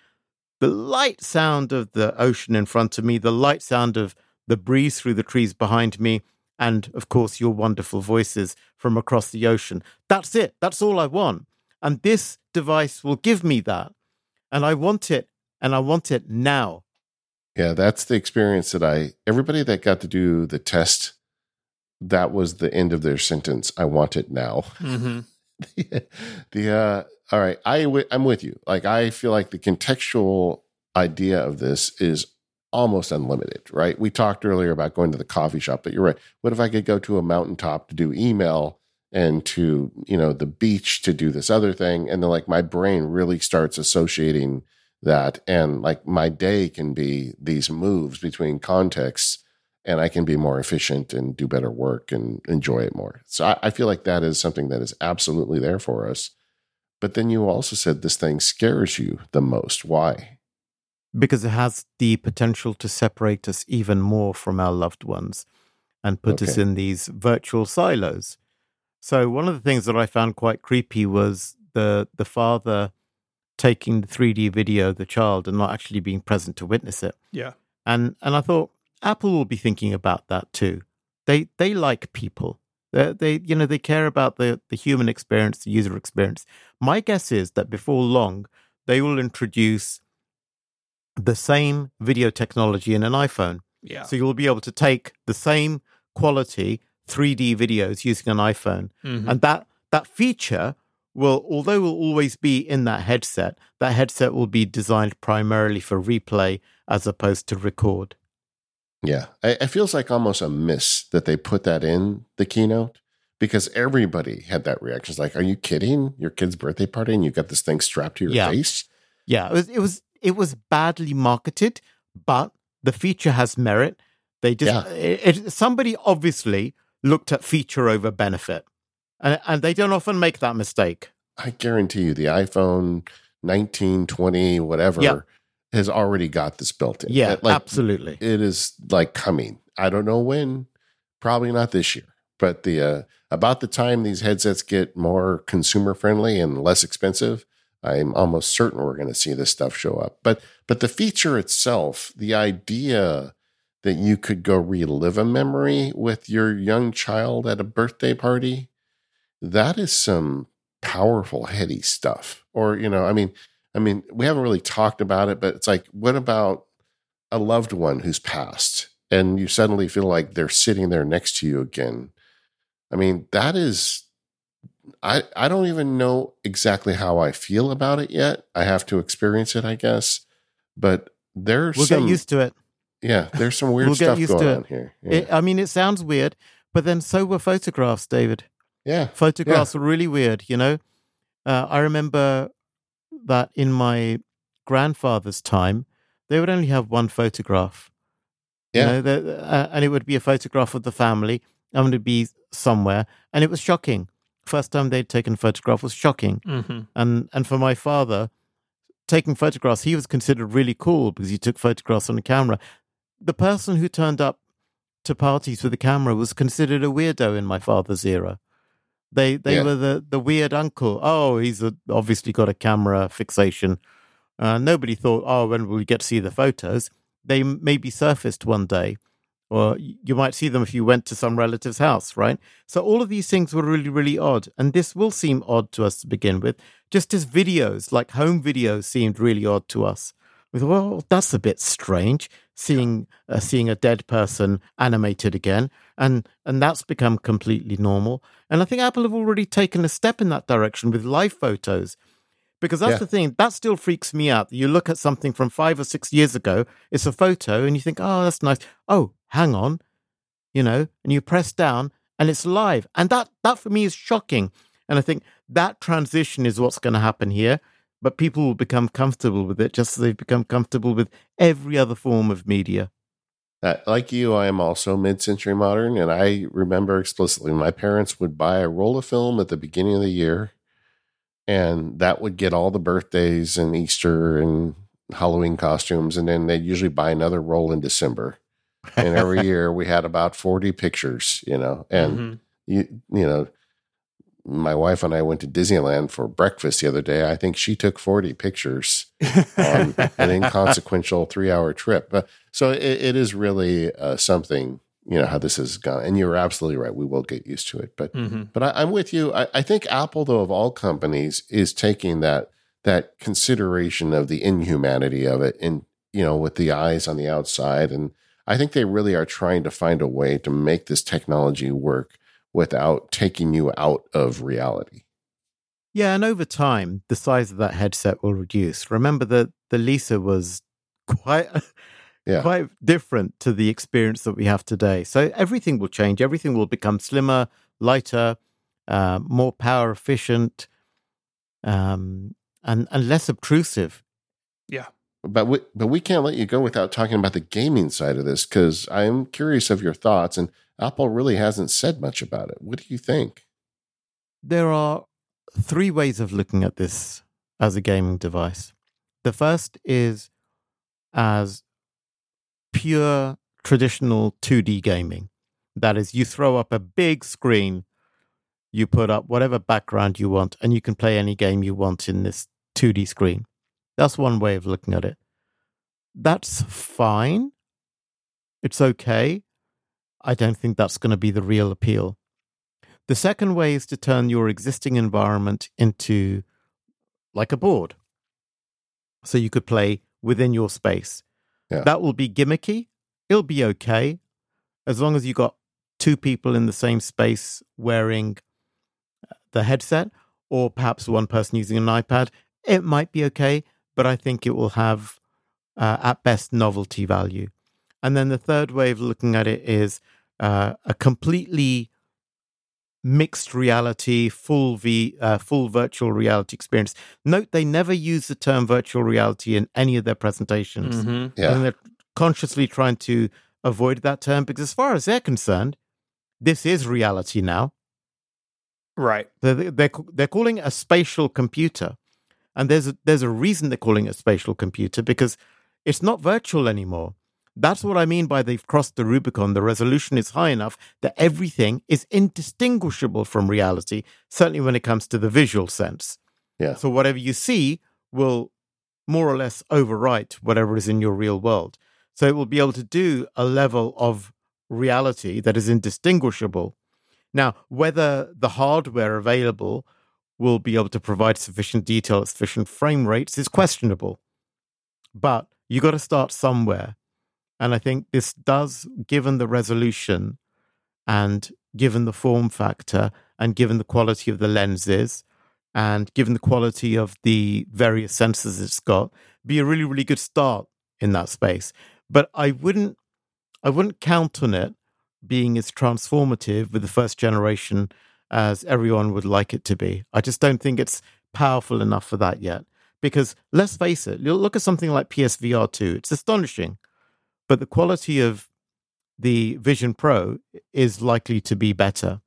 the light sound of the ocean in front of me, the light sound of the breeze through the trees behind me, and of course, your wonderful voices from across the ocean. That's it. That's all I want. And this device will give me that. And I want it, and I want it now. Yeah, that's the experience that I, everybody that got to do the test, that was the end of their sentence. I want it now. Mm-hmm. the, the uh, all right, I w- I'm with you. Like I feel like the contextual idea of this is almost unlimited, right? We talked earlier about going to the coffee shop, but you're right. What if I could go to a mountaintop to do email and to, you know, the beach to do this other thing and then like my brain really starts associating that and like my day can be these moves between contexts and I can be more efficient and do better work and enjoy it more. So I, I feel like that is something that is absolutely there for us. But then you also said this thing scares you the most. Why? Because it has the potential to separate us even more from our loved ones and put us in these virtual silos. So one of the things that I found quite creepy was the the father taking the 3D video of the child and not actually being present to witness it. Yeah. And and I thought Apple will be thinking about that too. They they like people. They, they you know they care about the the human experience, the user experience. My guess is that before long they will introduce the same video technology in an iPhone. Yeah. So you'll be able to take the same quality 3D videos using an iPhone, Mhm. and that that feature will, although we'll always be in that headset, that headset will be designed primarily for replay as opposed to record. Yeah, it feels like almost a miss that they put that in the keynote because everybody had that reaction. It's like, are you kidding? Your kid's birthday party and you got this thing strapped to your Yeah. face? Yeah, it was it was it was badly marketed, but the feature has merit. They just Yeah. it, it, somebody obviously looked at feature over benefit, and and they don't often make that mistake. I guarantee you, the iPhone 19, 20, whatever, Yeah. has already got this built in. Yeah, like, absolutely. It is like coming. I don't know when. Probably not this year, but the uh, about the time these headsets get more consumer friendly and less expensive, I'm almost certain we're going to see this stuff show up. But but the feature itself, the idea that you could go relive a memory with your young child at a birthday party, that is some powerful heady stuff. Or you know, I mean, I mean, we haven't really talked about it, but it's like, what about a loved one who's passed and you suddenly feel like they're sitting there next to you again? I mean, that is I I don't even know exactly how I feel about it yet. I have to experience it, I guess. But there's We'll some get used to it. yeah, there's some weird We'll get stuff used going to it. on here. Yeah. it. I mean, it sounds weird, but then so were photographs, David. Yeah. Photographs were really weird, you know? Uh, I remember that in my grandfather's time, they would only have one photograph. Yeah. You know, uh, and it would be a photograph of the family, and it would be somewhere, and it was shocking. First time they'd taken a photograph was shocking. Mhm. And and for my father, taking photographs, he was considered really cool because he took photographs on a camera. The person who turned up to parties with a camera was considered a weirdo in my father's era. They they Yeah. were the the weird uncle. Oh, he's a, obviously got a camera fixation. Uh, nobody thought, oh, when will we get to see the photos? They maybe surfaced one day, or you might see them if you went to some relative's house, right? So all of these things were really, really odd. And this will seem odd to us to begin with, just as videos, like home videos, seemed really odd to us. We thought, well, that's a bit strange. Seeing uh, seeing a dead person animated again, and and that's become completely normal. And I think Apple have already taken a step in that direction with live photos, because that's Yeah. the thing that still freaks me out. You look at something from five or six years ago, it's a photo, and you think, oh, that's nice. Oh, hang on, you know, and you press down, and it's live, and that that for me is shocking. And I think that transition is what's going to happen here. But people will become comfortable with it just as they've become comfortable with every other form of media. Uh, like you, I am also mid-century modern, and I remember explicitly my parents would buy a roll of film at the beginning of the year, and that would get all the birthdays and Easter and Halloween costumes, and then they'd usually buy another roll in December. And every year we had about forty pictures, you know, and Mhm. you you know my wife and I went to Disneyland for breakfast the other day. I think she took 40 pictures on an inconsequential three hour trip. But so it, it is really uh, something, you know, how this has gone. And you're absolutely right. We will get used to it. But Mhm. but I, I'm with you. I, I think Apple, though, of all companies, is taking that that consideration of the inhumanity of it and you know, with the eyes on the outside. And I think they really are trying to find a way to make this technology work without taking you out of reality. Yeah, and over time, the size of that headset will reduce. Remember that the Lisa was quite Yeah. quite different to the experience that we have today. So everything will change. Everything will become slimmer, lighter, uh, more power efficient, um, and and less obtrusive. yeah. But we, but we can't let you go without talking about the gaming side of this because I'm curious of your thoughts, and Apple really hasn't said much about it. What do you think? There are three ways of looking at this as a gaming device. The first is as pure traditional 2D gaming. That is, you throw up a big screen, you put up whatever background you want, and you can play any game you want in this 2D screen. That's one way of looking at it. That's fine. It's okay. I don't think that's going to be the real appeal. The second way is to turn your existing environment into like a board. So you could play within your space. Yeah. That will be gimmicky. It'll be okay as long as you got two people in the same space wearing uh, the headset or perhaps one person using an iPad. It might be okay, but I think it will have uh, at best novelty value. And then the third way of looking at it is uh, a completely mixed reality, full v, uh, full virtual reality experience. Note they never use the term virtual reality in any of their presentations, Mhm. Yeah, and they're consciously trying to avoid that term because, as far as they're concerned, this is reality now. Right. They're they're, they're calling it a spatial computer, and there's a, there's a reason they're calling it a spatial computer because it's not virtual anymore. That's what I mean by they've crossed the Rubicon. The resolution is high enough that everything is indistinguishable from reality, certainly when it comes to the visual sense. Yeah. So whatever you see will more or less overwrite whatever is in your real world. So it will be able to do a level of reality that is indistinguishable. Now, whether the hardware available will be able to provide sufficient detail at sufficient frame rates is questionable. But you got to start somewhere. And I think this does, given the resolution and given the form factor and given the quality of the lenses and given the quality of the various sensors it's got, be a really, really good start in that space. But I wouldn't I wouldn't count on it being as transformative with the first generation as everyone would like it to be. I just don't think it's powerful enough for that yet. Because let's face it, look at something like PSVR 2, it's astonishing. But the quality of the Vision Pro is likely to be better.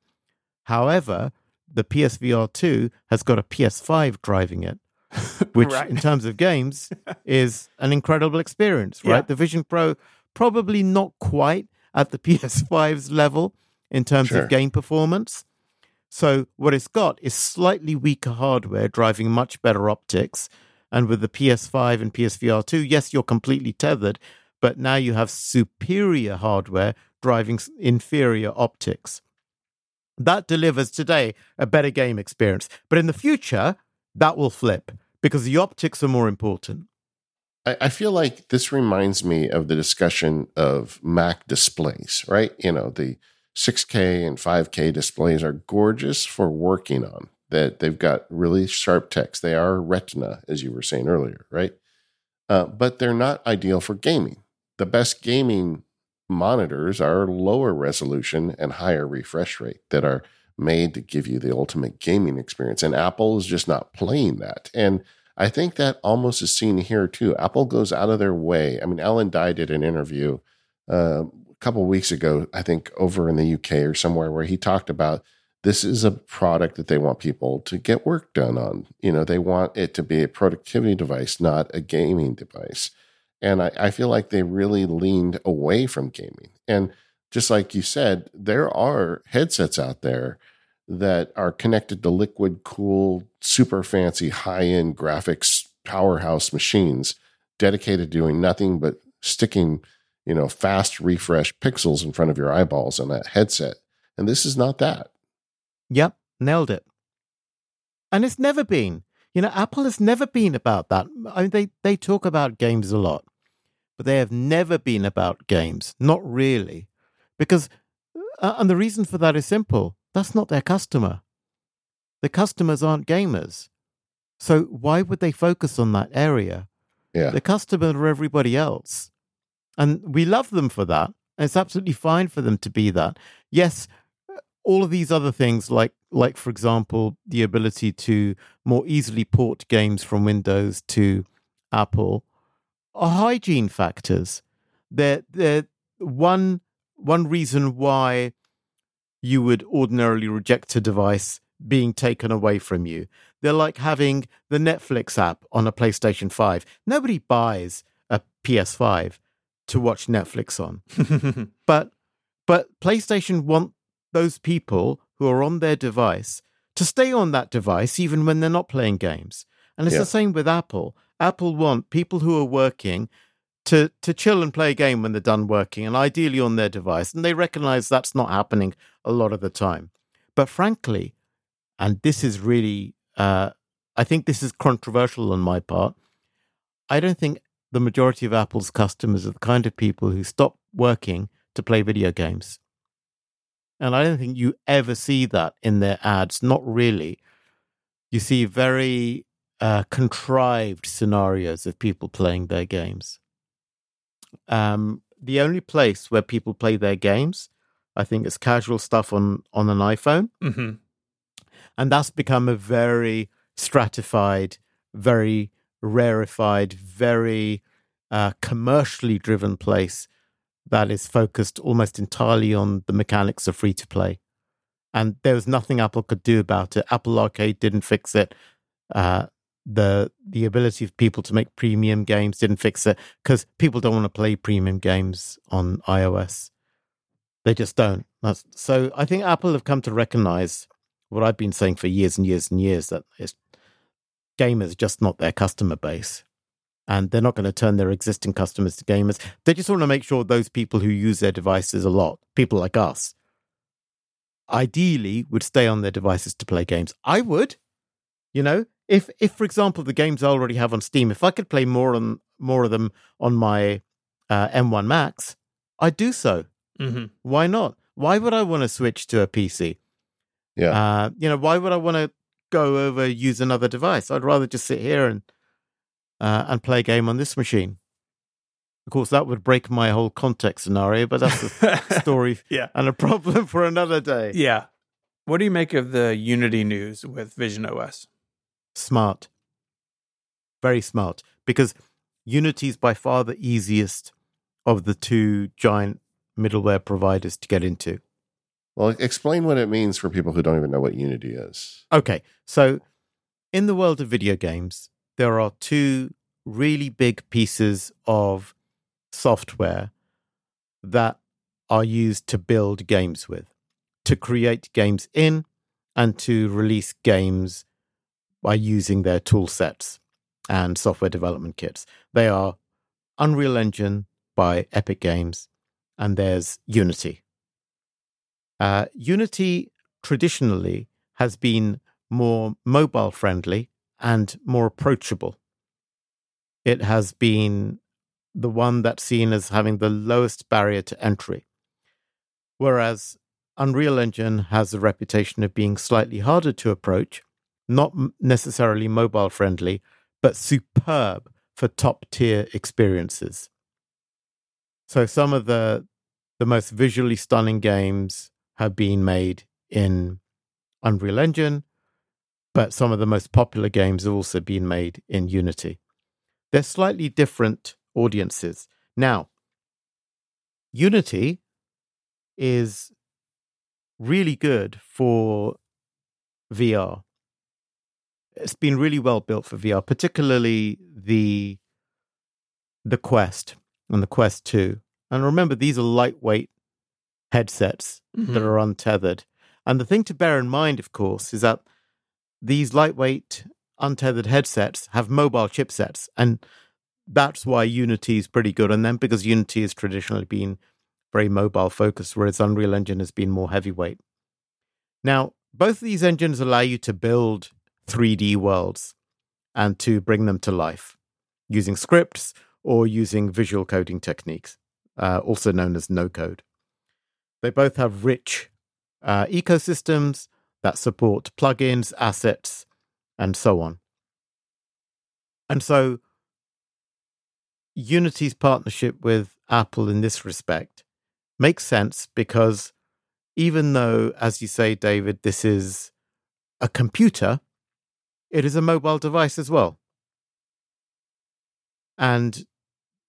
However, the PSVR 2 has got a PS5 driving it, which Right. in terms of games is an incredible experience, right? Yeah. The Vision Pro probably not quite at the PS5's level in terms Sure. of game performance. So what it's got is slightly weaker hardware driving much better optics. And with the PS5 and PSVR 2, yes, you're completely tethered, but now you have superior hardware driving inferior optics. That delivers today a better game experience. But in the future, that will flip because the optics are more important. I, I feel like this reminds me of the discussion of Mac displays, right? You know, the 6K and 5K displays are gorgeous for working on. That they've got really sharp text. They are Retina, as you were saying earlier, right? Uh, but they're not ideal for gaming. The best gaming monitors are lower resolution and higher refresh rate that are made to give you the ultimate gaming experience. And Apple is just not playing that. And I think that almost is seen here too. Apple goes out of their way. I mean, Alan Dye did an interview uh, a couple weeks ago, I think over in the UK or somewhere, where he talked about this is a product that they want people to get work done on. You know, they want it to be a productivity device, not a gaming device. And I, I feel like they really leaned away from gaming. And just like you said, there are headsets out there that are connected to liquid cool, super fancy, high end graphics powerhouse machines dedicated to doing nothing but sticking, you know, fast refresh pixels in front of your eyeballs on that headset. And this is not that. Yep, nailed it. And it's never been. You know, Apple has never been about that. I mean, they, they talk about games a lot, but they have never been about games. Not really. Because, uh, and the reason for that is simple that's not their customer. The customers aren't gamers. So why would they focus on that area? Yeah. The customer are everybody else. And we love them for that. It's absolutely fine for them to be that. Yes, all of these other things like like for example the ability to more easily port games from windows to apple hygiene factors they're, they're one one reason why you would ordinarily reject a device being taken away from you. They're like having the Netflix app on a PlayStation 5. Nobody buys a PS5 to watch Netflix on. but but PlayStation want those people who are on their device to stay on that device even when they're not playing games. And it's Yeah. the same with Apple. Apple want people who are working to to chill and play a game when they're done working and ideally on their device and they recognize that's not happening a lot of the time. But frankly and this is really uh, i think this is controversial on my part i don't think the majority of apple's customers are the kind of people who stop working to play video games. And i don't think you ever see that in their ads not really. You see very uh, contrived scenarios of people playing their games um, the only place where people play their games, I think, is casual stuff on on an iPhone, hmm and that's become a very stratified, very rarefied, very uh, commercially driven place that is focused almost entirely on the mechanics of free to play. And there was nothing Apple could do about it. Apple Arcade didn't fix it. Uh, the the ability of people to make premium games didn't fix it because people don't want to play premium games on iOS. They just don't. That's, so I think Apple have come to recognize what I've been saying for years and years and years that it's, gamers just not their customer base. And they're not going to turn their existing customers to gamers. They just want to make sure those people who use their devices a lot, people like us, ideally would stay on their devices to play games. I would. You know, if if for example the games I already have on Steam, if I could play more on more of them on my uh, M1 Max, I'd do so. hmm Why not? Why would I want to switch to a PC? Yeah. Uh, you know, why would I want to go over use another device? I'd rather just sit here and uh, and play a game on this machine. Of course, that would break my whole context scenario, but that's a story yeah. and a problem for another day. Yeah. What do you make of the Unity news with visionOS? Smart, very smart, because Unity is by far the easiest of the two giant middleware providers to get into. Well, explain what it means for people who don't even know what Unity is. Okay, so in the world of video games, there are two really big pieces of software that are used to build games with, to create games in, and to release games by using their tool sets and software development kits. They are Unreal Engine by Epic Games, and there's Unity. Uh, Unity traditionally has been more mobile friendly and more approachable. it has been the one that's seen as having the lowest barrier to entry. Whereas Unreal Engine has a reputation of being slightly harder to approach, not necessarily mobile friendly, but superb for top tier experiences. So some of the the most visually stunning games have been made in Unreal Engine, but some of the most popular games have also been made in Unity. They're slightly different audiences. Now, Unity is really good for VR. It's been really well built for VR, particularly the the Quest and the Quest 2. And remember, these are lightweight headsets mm-hmm. that are untethered. And the thing to bear in mind, of course, is that these lightweight, untethered headsets have mobile chipsets. And that's why Unity is pretty good on them because Unity has traditionally been very mobile focused, whereas Unreal Engine has been more heavyweight. Now, both of these engines allow you to build 3D worlds and to bring them to life using scripts or using visual coding techniques, uh, also known as no code. They both have rich uh, ecosystems that support plugins, assets, and so on. And so, Unity's partnership with Apple in this respect makes sense because even though, as you say, David, this is a computer, it is a mobile device as well. And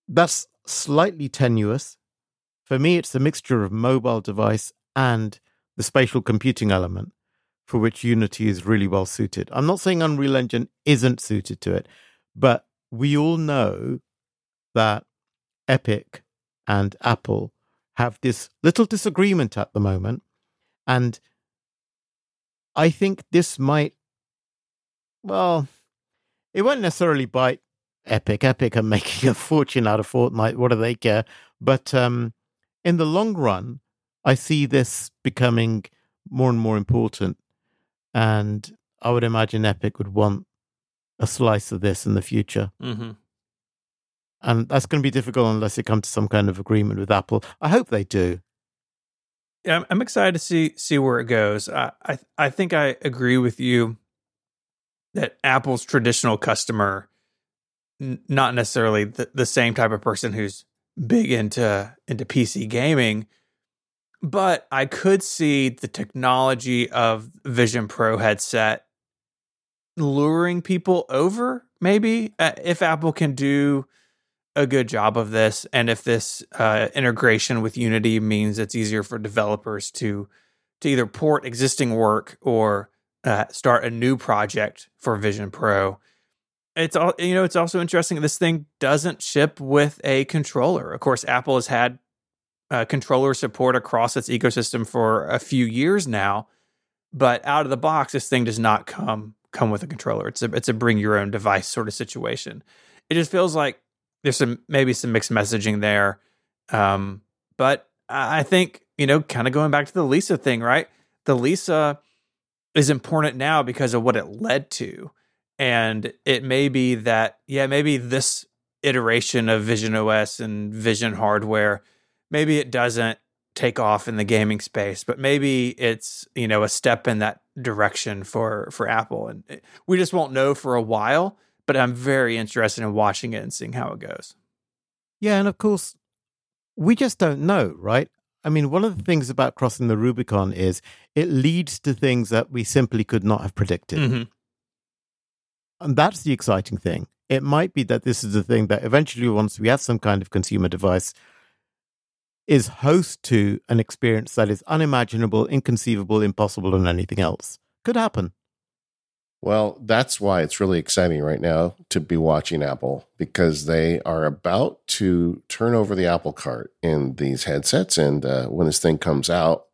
that's slightly tenuous. For me, it's a mixture of mobile device and the spatial computing element for which Unity is really well suited. I'm not saying Unreal Engine isn't suited to it, but we all know that Epic and Apple have this little disagreement at the moment. And I think this might, well, it won't necessarily bite Epic. Epic are making a fortune out of Fortnite. What do they care? But um, in the long run, I see this becoming more and more important. And I would imagine Epic would want a slice of this in the future. Mm-hmm. And that's going to be difficult unless it comes to some kind of agreement with Apple. I hope they do. Yeah, I'm excited to see see where it goes. I I, I think I agree with you that Apple's traditional customer, n- not necessarily the, the same type of person who's big into into PC gaming, but I could see the technology of Vision Pro headset luring people over. Maybe uh, if Apple can do a good job of this, and if this uh, integration with Unity means it's easier for developers to to either port existing work or uh, start a new project for Vision Pro. It's all you know. It's also interesting. This thing doesn't ship with a controller. Of course, Apple has had uh, controller support across its ecosystem for a few years now, but out of the box, this thing does not come come with a controller. It's a it's a bring your own device sort of situation. It just feels like there's some maybe some mixed messaging there. Um, but I think, you know, kind of going back to the Lisa thing, right? The Lisa is important now because of what it led to. And it may be that, yeah, maybe this iteration of visionOS and Vision hardware, maybe it doesn't take off in the gaming space, but maybe it's, you know, a step in that direction for for Apple. And we just won't know for a while but I'm very interested in watching it and seeing how it goes. Yeah, and of course, we just don't know, right? I mean, one of the things about crossing the Rubicon is it leads to things that we simply could not have predicted. Mm-hmm. And that's the exciting thing. It might be that this is the thing that eventually, once we have some kind of consumer device, is host to an experience that is unimaginable, inconceivable, impossible, and anything else. Could happen. Well, that's why it's really exciting right now to be watching Apple because they are about to turn over the Apple cart in these headsets. And uh, when this thing comes out,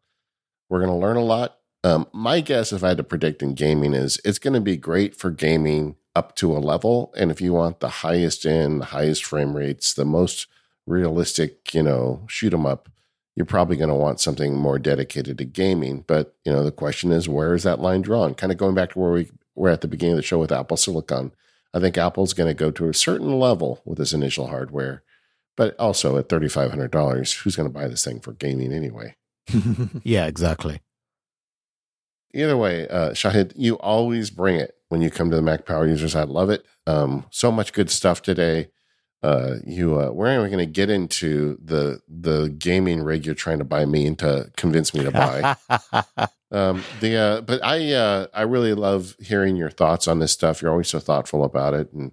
we're going to learn a lot. Um, my guess, if I had to predict in gaming, is it's going to be great for gaming up to a level. And if you want the highest end, the highest frame rates, the most realistic, you know, shoot 'em up, you're probably going to want something more dedicated to gaming. But you know, the question is, where is that line drawn? Kind of going back to where we we're at the beginning of the show with Apple Silicon. I think Apple's going to go to a certain level with this initial hardware, but also at thirty five hundred dollars, who's going to buy this thing for gaming anyway? yeah, exactly. Either way, uh, Shahid, you always bring it when you come to the Mac Power Users. I love it. Um, so much good stuff today. Uh, you, uh, we're going to get into the the gaming rig you're trying to buy me and to convince me to buy. um, the uh, but I uh, I really love hearing your thoughts on this stuff. You're always so thoughtful about it, and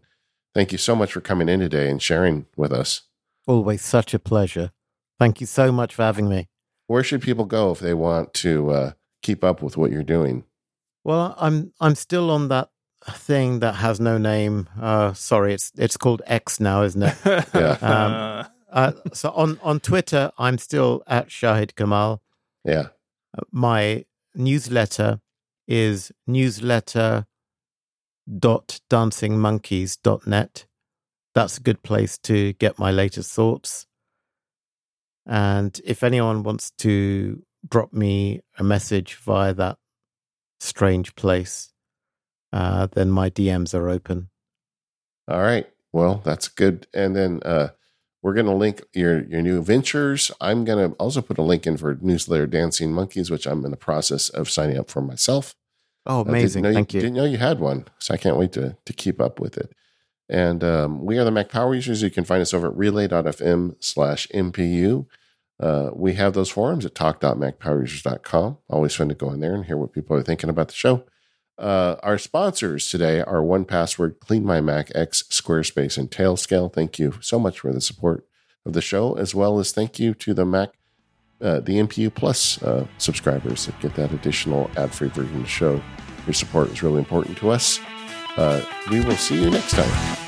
thank you so much for coming in today and sharing with us. Always such a pleasure. Thank you so much for having me. Where should people go if they want to uh, keep up with what you're doing? Well, I'm I'm still on that thing that has no name. Uh, sorry, it's it's called X now, isn't it? Yeah. Um, uh, so on on Twitter, I'm still at Shahid Kamal. Yeah. My newsletter is newsletter dot dancingmonkeys dot net. That's a good place to get my latest thoughts. And if anyone wants to drop me a message via that strange place, uh, then my DMs are open. All right. Well, that's good. And then uh, we're going to link your your new ventures. I'm going to also put a link in for newsletter Dancing Monkeys, which I'm in the process of signing up for myself. Oh, Uh, amazing! know Thank you. Didn't know you had one, so I can't wait to to keep up with it. And um, we are the Mac Power Users. You can find us over at relay.fm slash MPU. Uh, we have those forums at talk.macpowerusers.com. Always fun to go in there and hear what people are thinking about the show. Uh, our sponsors today are One Password, CleanMyMac, X, Squarespace, and Tailscale. Thank you so much for the support of the show, as well as thank you to the Mac, uh, the MPU Plus uh, subscribers that get that additional ad-free version of the show. Your support is really important to us. Uh, we will see you next time.